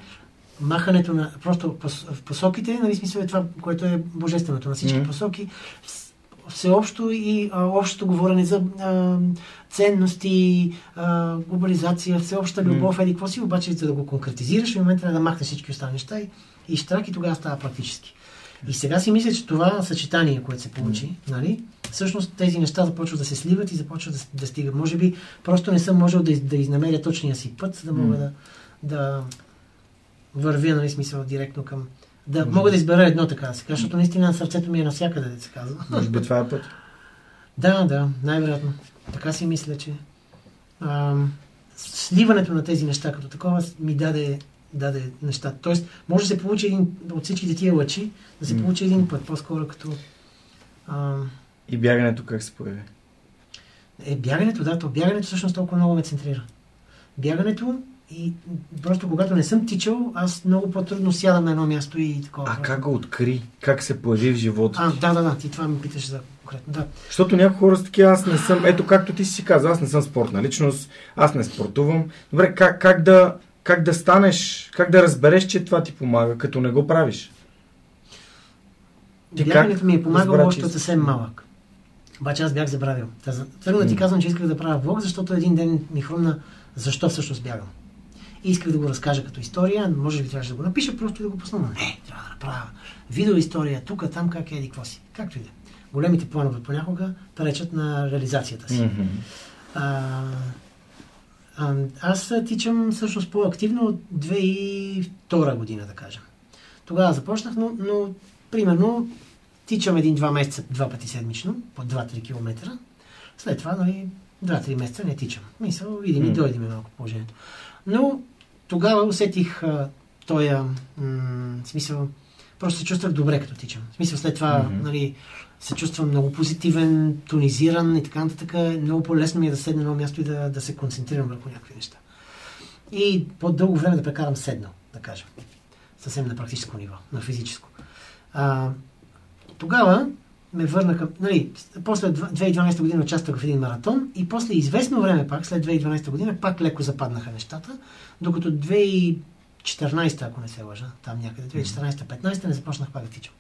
махането на просто в посоките, нали смисъл е това, което е божественото на всички Мгм. посоки, всеобщо и а, общото говорене за а, ценности, а, глобализация, всеобща любов, еди какво си, обаче за да го конкретизираш, в момента трябва да махнеш всички останали неща и, и штрак и тогава става практически. И сега си мисля, че това съчетание, което се получи, нали, всъщност тези неща започват да се сливат и започват да, да стигат. Може би просто не съм можел да, из, да изнамеря точния си път, за да мога М. да, да вървя, нали, смисъл, директно към... Да мога да избера едно така да се каже, защото наистина сърцето ми е навсякъде, да се казва. Може би това е път. *laughs* Да, да, най-вероятно. Така си мисля, че ам, сливането на тези неща като такова ми даде, даде неща. Тоест, може да се получи един, от всичките тия лъчи, да се получи един път, по-скоро като... Ам, И бягането как се появи? е, бягането, да, то бягането всъщност толкова много ме центрира. Бягането и просто когато не съм тичал, аз много по-трудно сядам на едно място и такова. А как го откри? Как се появи в живота? А, да, да, да, ти това ми питаш за конкретно. Да. Защото някои хора са такива, аз не съм, ето както ти си каза, аз не съм спортна личност, аз не спортувам. Добре, как, как, да, как да станеш, как да разбереш, че това ти помага, като не го правиш? Ти Бягането ми е помагало разбра, още от съвсем малък. Обаче аз бях забравил. Тръгна ти казвам, че исках да правя влог, защото един ден ми хрумна защо всъщност бягам. И исках да го разкажа като история, може би трябваше да го напиша, просто да го пусна. Но не, трябва да направя видеоистория, тук, там, как е, еди, какво си. Както и да. е. големите планове понякога пречат на реализацията си. Мгм. А, а, аз тичам всъщност по-активно от 2002 година, да кажем. Тогава започнах, но, но примерно тичам един-два месеца, два пъти седмично, по 2-3 км. След това, нали, 2-3 месеца не тичам. Мисъл, видим и М. дойде ми малко положението. Но тогава усетих а, този м- смисъл, просто се чувствах добре като тичам. В смисъл след това, Мгм. нали, се чувствам много позитивен, тонизиран и така нататък. Много по-лесно ми е да седна на едно място и да, да се концентрирам върху някакви неща. И по-дълго време да прекарам седнал, да кажем. Съвсем на практическо ниво, на физическо. А, тогава ме върна към... Нали, после 2012 година участвах в един маратон и после известно време пак, след 2012 година, пак леко западнаха нещата, докато 2014, ако не се лъжа, там някъде, 2014-15 не започнах пак да тичам.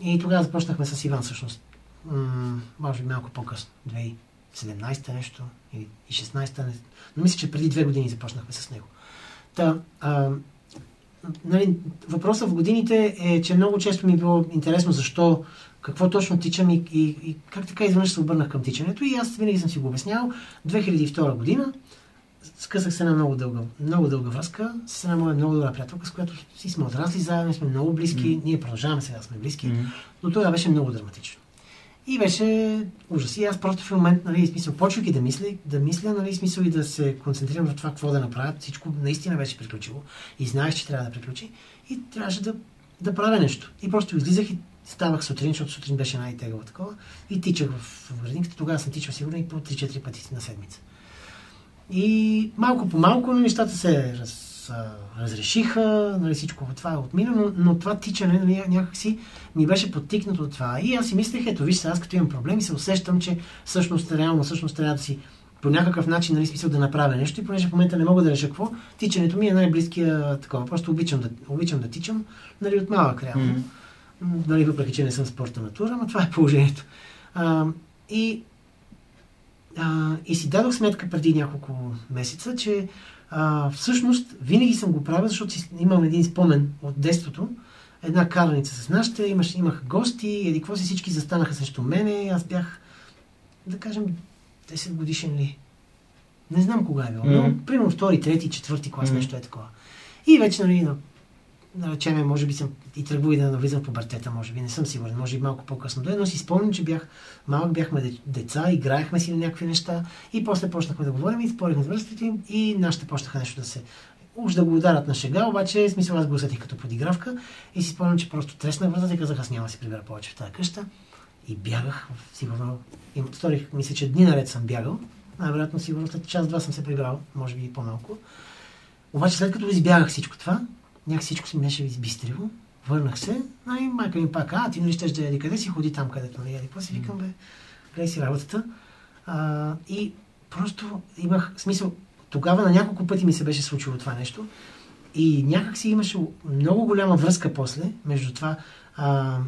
И тогава започнахме с Иван всъщност. М- може би малко по-късно. 2017 нещо или и 16 не... Но мисля, че преди две години започнахме с него. Та, а, нали, въпросът в годините е, че много често ми е било интересно защо, какво точно тичам и, и, и как така изведнъж се обърнах към тичането. И аз винаги съм си го обяснявал. 2002 година скъсах се на много дълга, много дълга връзка с една моя много добра приятелка, с която си сме отрасли заедно, сме много близки, Мгм. ние продължаваме сега сме близки, Мгм. но тогава беше много драматично. И беше ужас. И аз просто в момент, нали, смисъл, почвайки да мисля, да мисля, нали, смисъл и да се концентрирам в това какво да направя, всичко наистина беше приключило. И знаех, че трябва да приключи. И трябваше да, да правя нещо. И просто излизах и ставах сутрин, защото сутрин беше най-тегава такова. И тичах в, градинката. Тогава съм тичал сигурно и по 3-4 пъти на седмица. И малко по малко нещата се раз, разрешиха, нали, всичко това е отмина, но, но това тичане нали, някакси ми беше подтикнато от това. И аз си мислех, ето виж, аз като имам проблеми, се усещам, че всъщност реално, всъщност трябва да си по някакъв начин, нали, смисъл да направя нещо и понеже в момента не мога да реша какво, тичането ми е най-близкия такова. Просто обичам да, обичам да тичам, нали, от малък реално. Мгм. М, Нали, въпреки, че не съм спорта натура, но това е положението. А, и, а, и си дадох сметка преди няколко месеца, че а, всъщност винаги съм го правил, защото си, имам един спомен от детството. Една караница с нашите, имаш, имах гости, еди какво си всички застанаха срещу мене. Аз бях, да кажем, 10 годишен ли. Не знам кога е било, но Мгм. примерно втори, трети, четвърти клас, Мгм. нещо е такова. И вече, нали, на речеме, може би съм и тръгвал и да навлизам в пубертета, може би, не съм сигурен, може би малко по-късно. Дойде, но си спомням, че бях малък, бяхме де- деца, играехме си на някакви неща и после почнахме да говорим и спорихме за връзките и нашите почнаха нещо да се уж да го ударят на шега, обаче смисъл аз го усетих като подигравка и си спомням, че просто треснах вратата и казах, аз няма да си прибера повече в тази къща. И бягах, сигурно, и сторих, мисля, че дни наред съм бягал, най-вероятно сигурно след час-два съм се прибрал, може би и по-малко. Обаче след като избягах всичко това, някак всичко се ми беше избистрило. Върнах се, нали, майка ми пак, а, ти нали щеш да яди къде си, ходи там, където нали яди. После викам, бе, гледай си работата. А, и просто имах смисъл, тогава на няколко пъти ми се беше случило това нещо. И някак си имаше много голяма връзка после между това, а,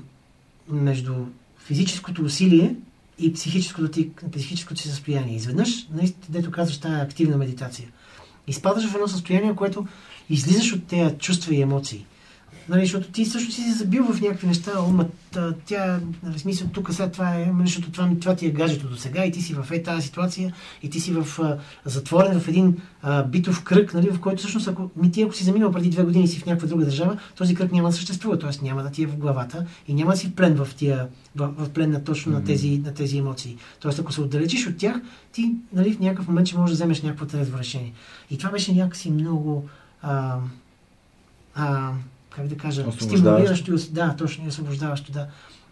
между физическото усилие и психическото, ти, психическото си състояние. Изведнъж, наистина, дето казваш, тая активна медитация. Изпадаш в едно състояние, което излизаш от тези чувства и емоции. Нали, защото ти също си се забил в някакви неща, та- тя, нали, смисъл, тук сега това е, защото това, това ти е гаджето до сега и ти си в е тази ситуация и ти си в, а, затворен в един а, битов кръг, нали, в който всъщност, ако, ми ти ако си заминал преди две години и си в някаква друга държава, този кръг няма да съществува, т.е. няма да ти е в главата и няма да си в плен в, тия, в, в плен на точно на тези, на тези емоции. Тоест, ако се отдалечиш от тях, ти нали, в някакъв момент ще можеш да вземеш някакво трезво решение. И това беше някакси много а, а, как да кажа, стимулиращо, и да, точно и освобождаващо, да,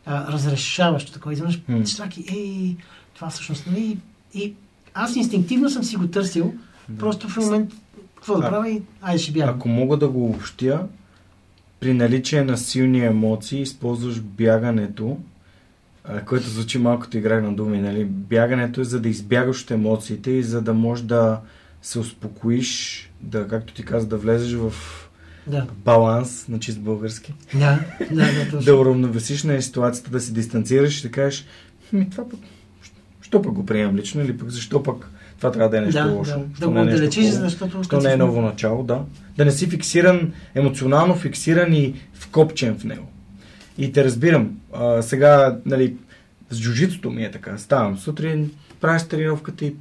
а, разрешаващо такова. Изведнъж чаки, ей, това всъщност, нали, и аз инстинктивно съм си го търсил, просто в момент, какво да правя и айде ще бягам. Ако мога да го общя, при наличие на силни емоции използваш бягането, което звучи малкото играх на думи, нали? Бягането е за да избягаш от емоциите и за да можеш да се успокоиш, да, както ти каза, да влезеш в Да, баланс на чист български. да, да, да, точно. Да уравновесиш на ситуацията, да се дистанцираш и да кажеш, ми това пък, що пък го приемам лично или пък защо пък това трябва да е нещо да, лошо. да, да го е отдалечиш, защото... Що не е си- ново начало, да. Да не си фиксиран, емоционално фиксиран и вкопчен в него. И те разбирам. А, сега, нали, С джуджитото ми е така. Ставам сутрин, правиш тренировката и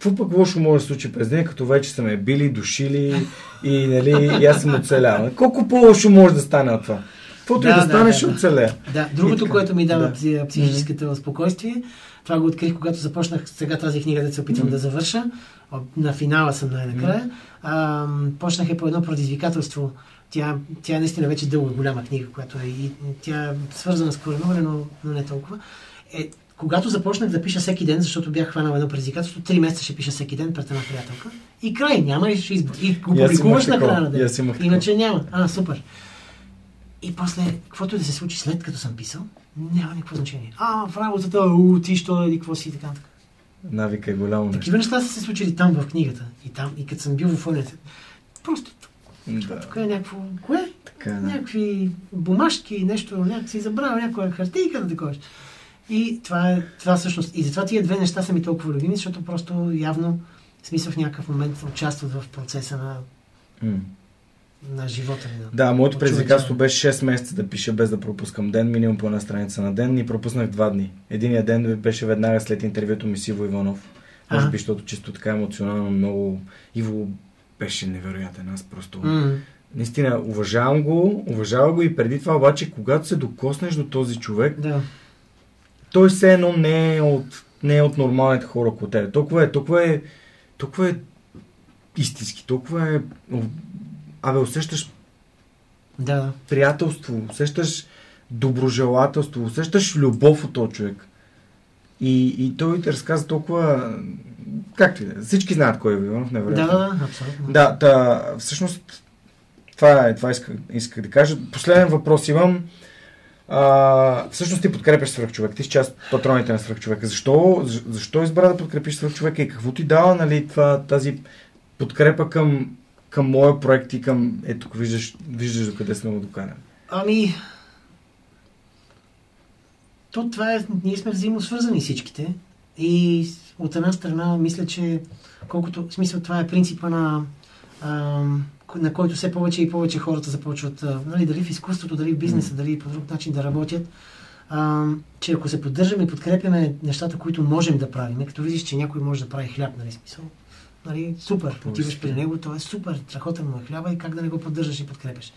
какво пък лошо може да случи през ден, като вече са ме били, душили и, нали, и аз съм оцелял. Колко по-лошо може да стане от това? Каквото да, и да, да стане, да, ще да. оцелея. Да, другото, така, което ми дава да. психическото mm-hmm. спокойствие, това го открих, когато започнах сега тази книга, да се опитвам mm-hmm. да завърша. На финала съм най-накрая. Mm-hmm. почнах е по едно предизвикателство. Тя, тя е наистина вече дълга, голяма книга, която е и тя е свързана с кореноване, но, но не толкова. Е, когато започнах да пиша всеки ден, защото бях хванал едно предизвикателство, три месеца ще пиша всеки ден пред една приятелка. И край, няма и избор. И го публикуваш на края на ден. Иначе няма. А, супер. И после, каквото и да се случи след като съм писал, няма никакво значение. А, в работата, у, ти що, еди, какво си и така. така. Навика е голямо. Такива неща са се случили там в книгата. И там, и като съм бил в фонията. Просто да. тук е някакво... Кое? Така, да. Някакви бумажки, нещо, някак си забравя някоя хартийка да такова. И това е, това всъщност, и затова тия две неща са ми толкова любими, защото просто явно, в смисъл в някакъв момент участват в процеса на, М. на живота ми. Да, моето предизвикателство беше 6 месеца да пиша без да пропускам ден, минимум по една страница на ден и пропуснах два дни. Единият ден беше веднага след интервюто ми с Иво Иванов. Може би, защото чисто така емоционално много... Иво беше невероятен. Аз просто... М. Наистина, уважавам го, уважавам го и преди това обаче, когато се докоснеш до този човек, Да. Той все едно не е от, не е от нормалните хора около тебе. Толкова е, толкова е, толкова е истински, толкова е... Абе, усещаш Да, да. приятелство, усещаш доброжелателство, усещаш любов от този човек. И, и той ти разказа толкова... Както и да е. Всички знаят кой е Иванов, Да, невероятно. да, да, абсолютно. Да, та, всъщност това е, това исках, исках да кажа. Последен въпрос имам. А, всъщност ти подкрепяш свръхчовек. Ти си част от патроните на свръхчовека. Защо, защо- избра да подкрепиш свръхчовека и какво ти дава нали, това, тази подкрепа към, към моя проект и към... Ето, виждаш, виждаш докъде сме го докарали. Ами, то това е, ние сме взаимно свързани всичките и от една страна мисля, че колкото, в смисъл това е принципа на, ам, на който все повече и повече хората започват, а, нали, дали в изкуството, дали в бизнеса, дали по друг начин да работят, ам, че ако се поддържаме и подкрепяме нещата, които можем да правим, като видиш, че някой може да прави хляб, нали, смисъл, нали, супер, отиваш при него, то е супер, страхотен му е хляба и как да не го поддържаш и подкрепяш.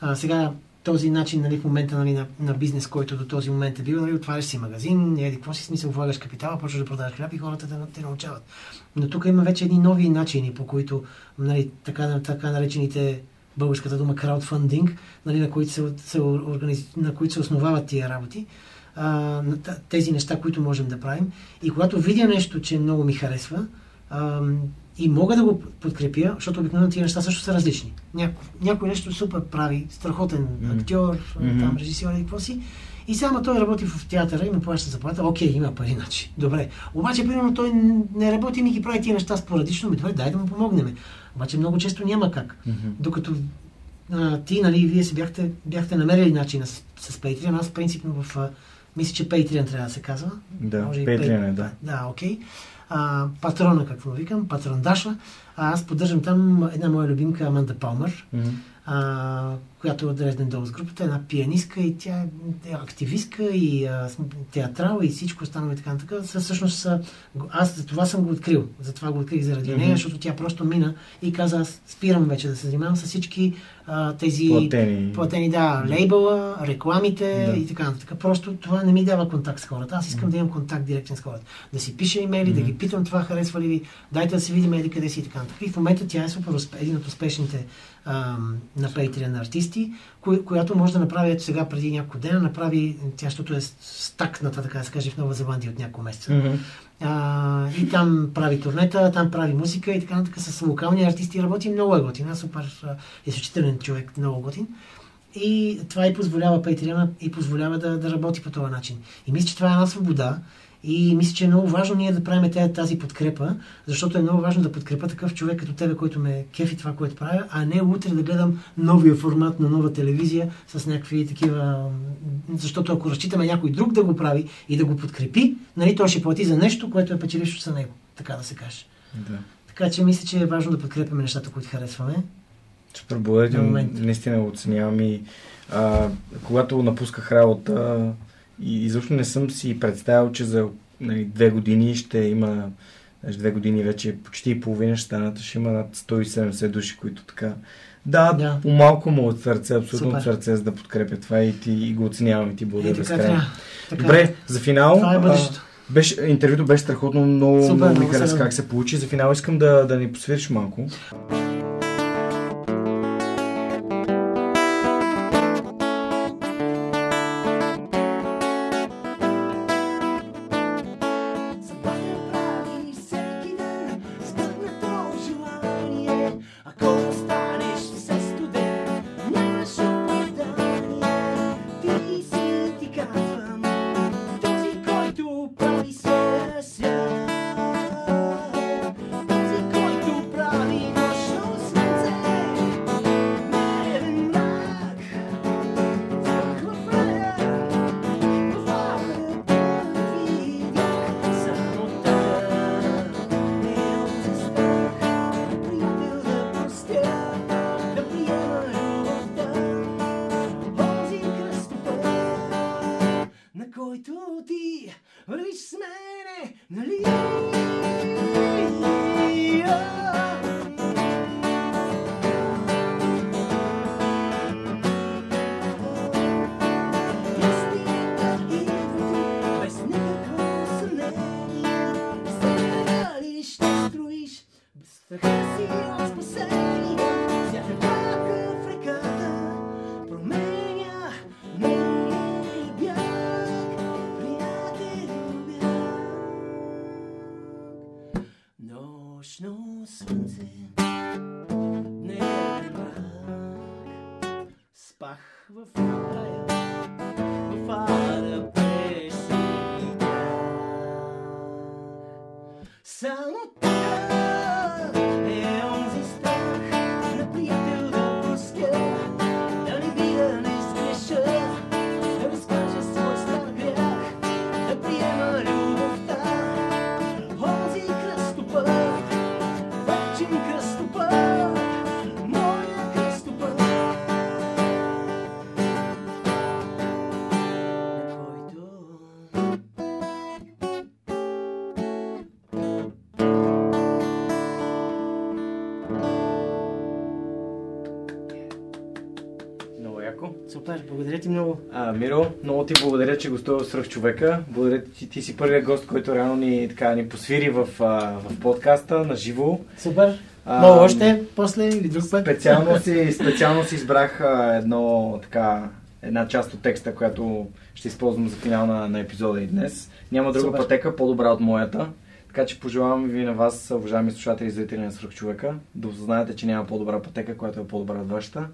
А, сега този начин нали, в момента нали, на, на бизнес, който до този момент е бил, нали, отваряш си магазин, еди, какво си смисъл, влагаш капитала, почваш да продаваш хляб и хората те, те научават. Но тук има вече едни нови начини, по които нали, така, така наречените българската дума краудфандинг, нали, на, които се, се организ... на които се основават тия работи, а, тези неща, които можем да правим. И когато видя нещо, че много ми харесва, ам, и мога да го подкрепя, защото обикновено тия неща също са различни. Няко, някой нещо супер прави, страхотен Мгм. актьор, Мгм. там режисьор и какво си. И само той работи в театъра и му плаща заплата. Окей, има пари, значи. Добре. Обаче, примерно, той не работи, ми ги прави тия неща спорадично. Ми, добре, дай да му помогнем. Обаче много често няма как. Докато а, ти, нали, вие си бяхте, бяхте намерили начина с, с Patreon. Аз принципно в... А, мисля, че Patreon трябва да се казва. Да, Може и Patreon е, да. Да, окей. А, патрона, какво викам, патрон Даша. А, аз поддържам там една моя любимка Аманда Палмър, а, която е от Dresden Dolls групата, една пианистка и тя е активистка и а, театрал и всичко останало и така нататък. Всъщност аз за това съм го открил. Затова го открих заради Мгм. нея, защото тя просто мина и каза, аз спирам вече да се занимавам с всички а, тези Платени. платени, да, лейбъла, рекламите Да. и така нататък. Просто това не ми дава контакт с хората. Аз искам да имам контакт директен с хората. Да си пиша имейли, да ги питам това харесва ли ви, дайте да се видим еди къде си и така нататък. И в момента тя е супер усп... един от успешните ам, на Patreon артисти, кои, която може да направи, ето сега преди няколко дена, направи, тя, защото е стакната, така да се каже, в Нова Зеландия от няколко месеца. Мгм. А, и там прави турнета, там прави музика и така нататък с локални артисти работи. Много е готин. Аз супер изключителен човек, много готин. И това и позволява Patreon и позволява да, да работи по този начин. И мисля, че това е една свобода. И мисля, че е много важно ние да правим тази, подкрепа, защото е много важно да подкрепа такъв човек като тебе, който ме кефи това, което правя, а не утре да гледам новия формат на нова телевизия с някакви такива... Защото ако разчитаме някой друг да го прави и да го подкрепи, нали, той ще плати за нещо, което е печелившо за него, така да се каже. Да. Така че мисля, че е важно да подкрепяме нещата, които харесваме. Супер, благодаря наистина го оценявам и а, когато напусках работа и изобщо не съм си представил, че за нали, две години ще има Значи две години вече почти и половина ще станат, ще има над 170 души, които така да, Да. по-малко му от сърце, абсолютно Супер. от сърце, за да подкрепя това и, ти, и го оценявам и ти Е, благодаря така безкрайно. Добре, за финал. Това е бъдещето. Беше, интервюто беше страхотно, много, Супер, много ми хареса се как се получи. За финал искам да, да ни посвириш малко. Благодаря ти много. А, Миро, много ти благодаря, че гостува свръх човека. Благодаря ти, ти си първият гост, който реално ни, така, ни посвири в, в подкаста на живо. Супер. А, още, после или друг път. Специално *laughs* си, специално си избрах а, едно, така, една част от текста, която ще използвам за финал на, на епизода и днес. Няма друга Супер. пътека, по-добра от моята. Така че пожелавам ви на вас, уважаеми слушатели и зрители на Свръх човека, да осъзнаете, че няма по-добра пътека, която е по-добра от вашата.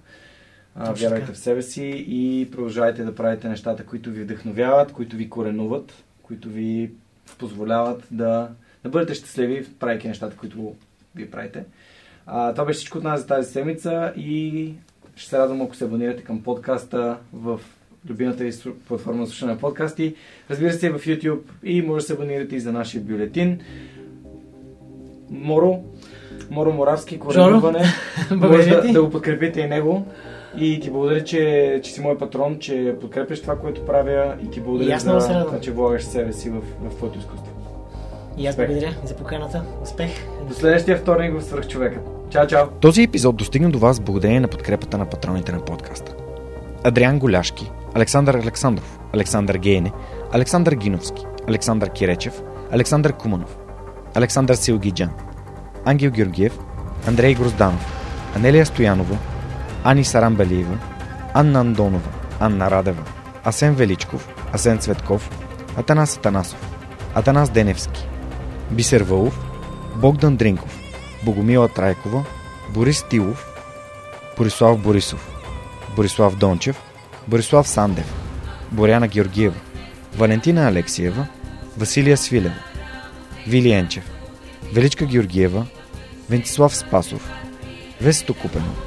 А, вярвайте в себе си и продължавайте да правите нещата, които ви вдъхновяват, които ви коренуват, които ви позволяват да, да бъдете щастливи, правейки нещата, които ви правите. А, това беше всичко от нас за тази седмица и ще се радвам, ако се абонирате към подкаста в любимата ви платформа за слушане на подкасти. Разбира се, в YouTube и може да се абонирате и за нашия бюлетин. Моро, Моро Моравски, коренуване. *laughs* може да, да го подкрепите и него. И ти благодаря, че, че си мой патрон, че подкрепяш това, което правя и ти И благодаря много за това, че влагаш себе си в, в твоето изкуство. И аз Успех. благодаря за поканата. Успех. До следващия вторник в Свърхчовека. Чао, чао! Този епизод достигна до вас благодарение на подкрепата на патроните на подкаста. Адриан Голяшки, Александър Александров, Александър Гейне, Александър Гиновски, Александър Киречев, Александър Куманов, Александър Силгиджан, Ангел Георгиев, Андрей Грозданов, Анелия Стоянова, Ани Сарамбалиева, Анна Андонова, Анна Радева, Асен Величков, Асен Цветков, Атанас Атанасов, Атанас Деневски, Бисер Вълов, Богдан Дринков, Богомила Трайкова, Борис Тилов, Борислав Борисов, Борислав Дончев, Борислав Сандев, Боряна Георгиева, Валентина Алексиева, Василия Свилева, Вили Енчев, Величка Георгиева, Вентислав Спасов, Весето Купено,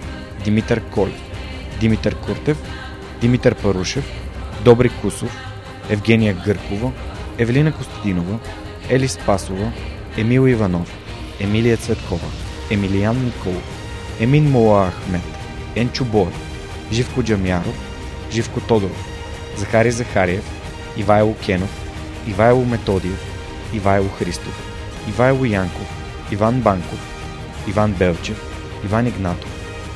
Димитър Колев, Димитър Куртев, Димитър Парушев, Добри Кусов, Евгения Гъркова, Евелина Костадинова, Ели Спасова, Емил Иванов, Емилия Цветкова, Емилиян Николов, Емин Мола Ахмет, Енчо Бой, Живко Джамяров, Живко Тодоров, Захари Захариев, Ивайло Кенов, Ивайло Методиев, Ивайло Христов, Ивайло Янков, Иван Банков, Иван Белчев, Иван Игнатов,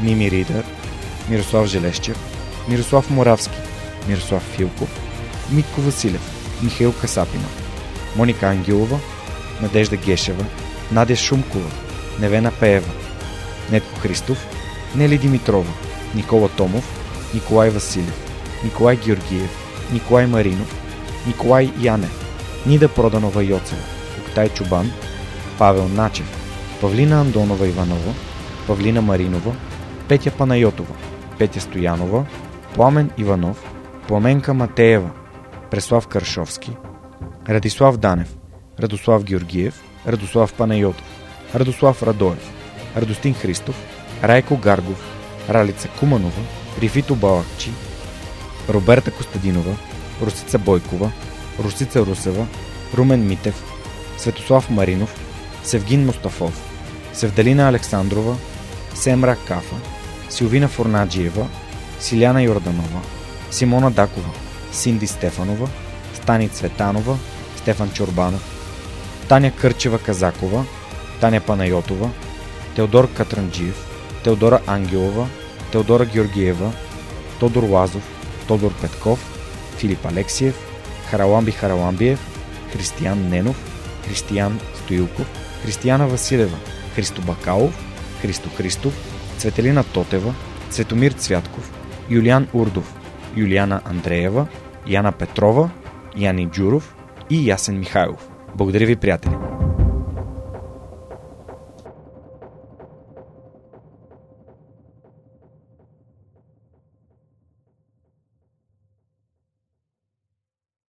Мими Ридър, Мирослав Желещев, Мирослав Моравски, Мирослав Филков, Митко Василев, Михаил Касапина, Моника Ангелова, Надежда Гешева, Надя Шумкова, Невена Пеева, Нетко Христов, Нели Димитрова, Никола Томов, Николай Василев, Николай Георгиев, Николай Маринов, Николай Янев, Нида Проданова Йоцева, Октай Чубан, Павел Начев, Павлина Андонова Иванова, Павлина Маринова, Петя Панайотова, Петя Стоянова, Пламен Иванов, Пламенка Матеева, Преслав Каршовски, Радислав Данев, Радослав Георгиев, Радослав Панайотов, Радослав Радоев, Радостин Христов, Райко Гаргов, Ралица Куманова, Рифито Балакчи, Роберта Костадинова, Русица Бойкова, Русица Русева, Румен Митев, Светослав Маринов, Севгин Мустафов, Севдалина Александрова, Семра Кафа, Силвина Форнаджиева, Силяна Йорданова, Симона Дакова, Синди Стефанова, Стани Цветанова, Стефан Чорбанов, Таня Кърчева Казакова, Таня Панайотова, Теодор Катранджиев, Теодора Ангелова, Теодора Георгиева, Тодор Лазов, Тодор Петков, Филип Алексиев, Хараламби Хараламбиев, Християн Ненов, Християн Стоилков, Християна Василева, Христо Бакалов, Христо Христов, Цветелина Тотева, Цветомир Цвятков, Юлиан Урдов, Юлиана Андреева, Яна Петрова, Яни Джуров и Ясен Михайлов. Благодаря ви, приятели!